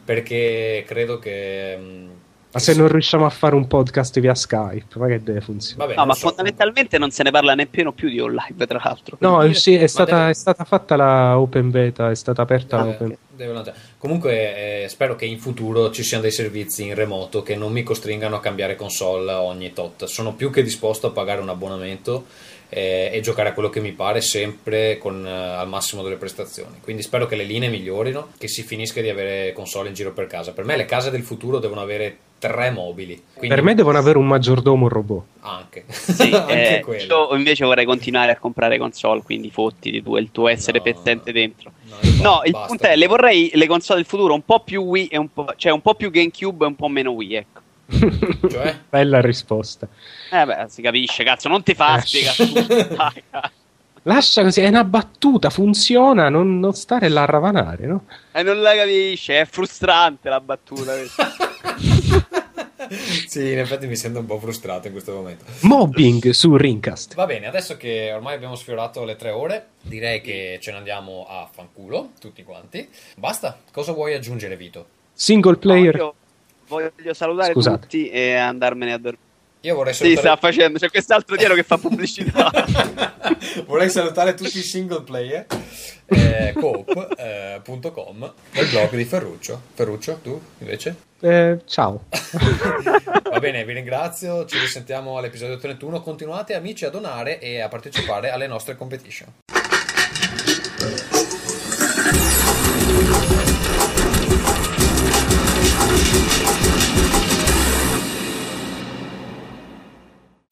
perché credo che mm, ma se non riusciamo a fare un podcast via Skype, ma che deve funzionare? Vabbè, no, ma so. fondamentalmente non se ne parla nemmeno più di online, tra l'altro. No, sì, è stata, deve... è stata, fatta la open beta, è stata aperta deve, l'open deve Comunque eh, spero che in futuro ci siano dei servizi in remoto che non mi costringano a cambiare console ogni tot. Sono più che disposto a pagare un abbonamento eh, e giocare a quello che mi pare sempre con, eh, al massimo delle prestazioni. Quindi spero che le linee migliorino, che si finisca di avere console in giro per casa. Per me le case del futuro devono avere tre mobili. Quindi... Per me devono avere un maggiordomo un robot. Anche. Sì, Anche eh, io invece vorrei continuare a comprare console, quindi fotti di tu il tuo essere no, pezzente dentro. No, no il punto è, le vorrei le console del futuro un po' più Wii e un po', cioè un po' più GameCube e un po' meno Wii, ecco. cioè? Bella risposta. Eh beh, si capisce, cazzo, non ti fa spiegare. Lascia così, è una battuta, funziona, non, non stare là a ravanare, no? E eh, non la capisce, è frustrante la battuta. sì, in effetti mi sento un po' frustrato in questo momento. Mobbing su Rincast. Va bene, adesso che ormai abbiamo sfiorato le tre ore, direi che ce ne andiamo a fanculo, tutti quanti. Basta, cosa vuoi aggiungere, Vito? Single player. No, voglio salutare Scusate. tutti e andarmene a dormire. Io vorrei salutare... Sì, sta facendo, c'è quest'altro dietro che fa pubblicità. vorrei salutare tutti i single player eh, coop.com eh, il blog di Ferruccio. Ferruccio, tu invece? Eh, ciao. Va bene, vi ringrazio, ci risentiamo all'episodio 31. Continuate amici a donare e a partecipare alle nostre competition.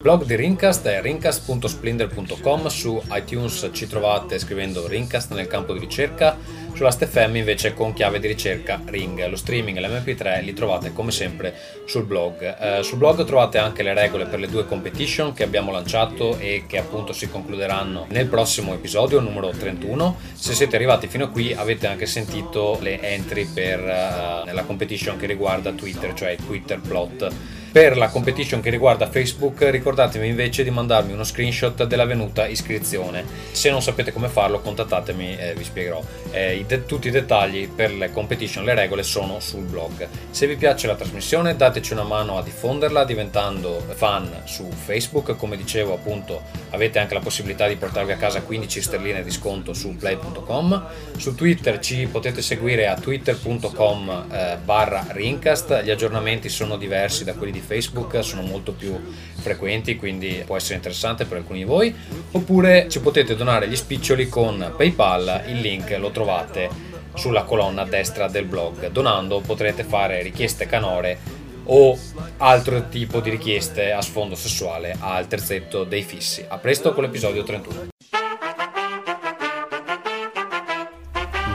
Blog di Rincast è rincast.splendor.com, su iTunes ci trovate scrivendo Rincast nel campo di ricerca, sulla STFM invece con chiave di ricerca Ring. Lo streaming e l'MP3 li trovate come sempre sul blog. Eh, sul blog trovate anche le regole per le due competition che abbiamo lanciato e che appunto si concluderanno nel prossimo episodio numero 31. Se siete arrivati fino a qui avete anche sentito le entry per uh, la competition che riguarda Twitter, cioè Twitter plot per la competition che riguarda Facebook ricordatevi invece di mandarmi uno screenshot della venuta iscrizione. Se non sapete come farlo contattatemi e vi spiegherò. Eh, i de- tutti i dettagli per le competition, le regole sono sul blog. Se vi piace la trasmissione dateci una mano a diffonderla diventando fan su Facebook. Come dicevo appunto avete anche la possibilità di portarvi a casa 15 sterline di sconto su play.com. Su Twitter ci potete seguire a twitter.com eh, barra rincast. Gli aggiornamenti sono diversi da quelli di Facebook sono molto più frequenti, quindi può essere interessante per alcuni di voi. Oppure ci potete donare gli spiccioli con PayPal, il link lo trovate sulla colonna destra del blog. Donando potrete fare richieste canore o altro tipo di richieste a sfondo sessuale al terzetto dei fissi. A presto con l'episodio 31.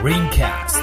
Ringcast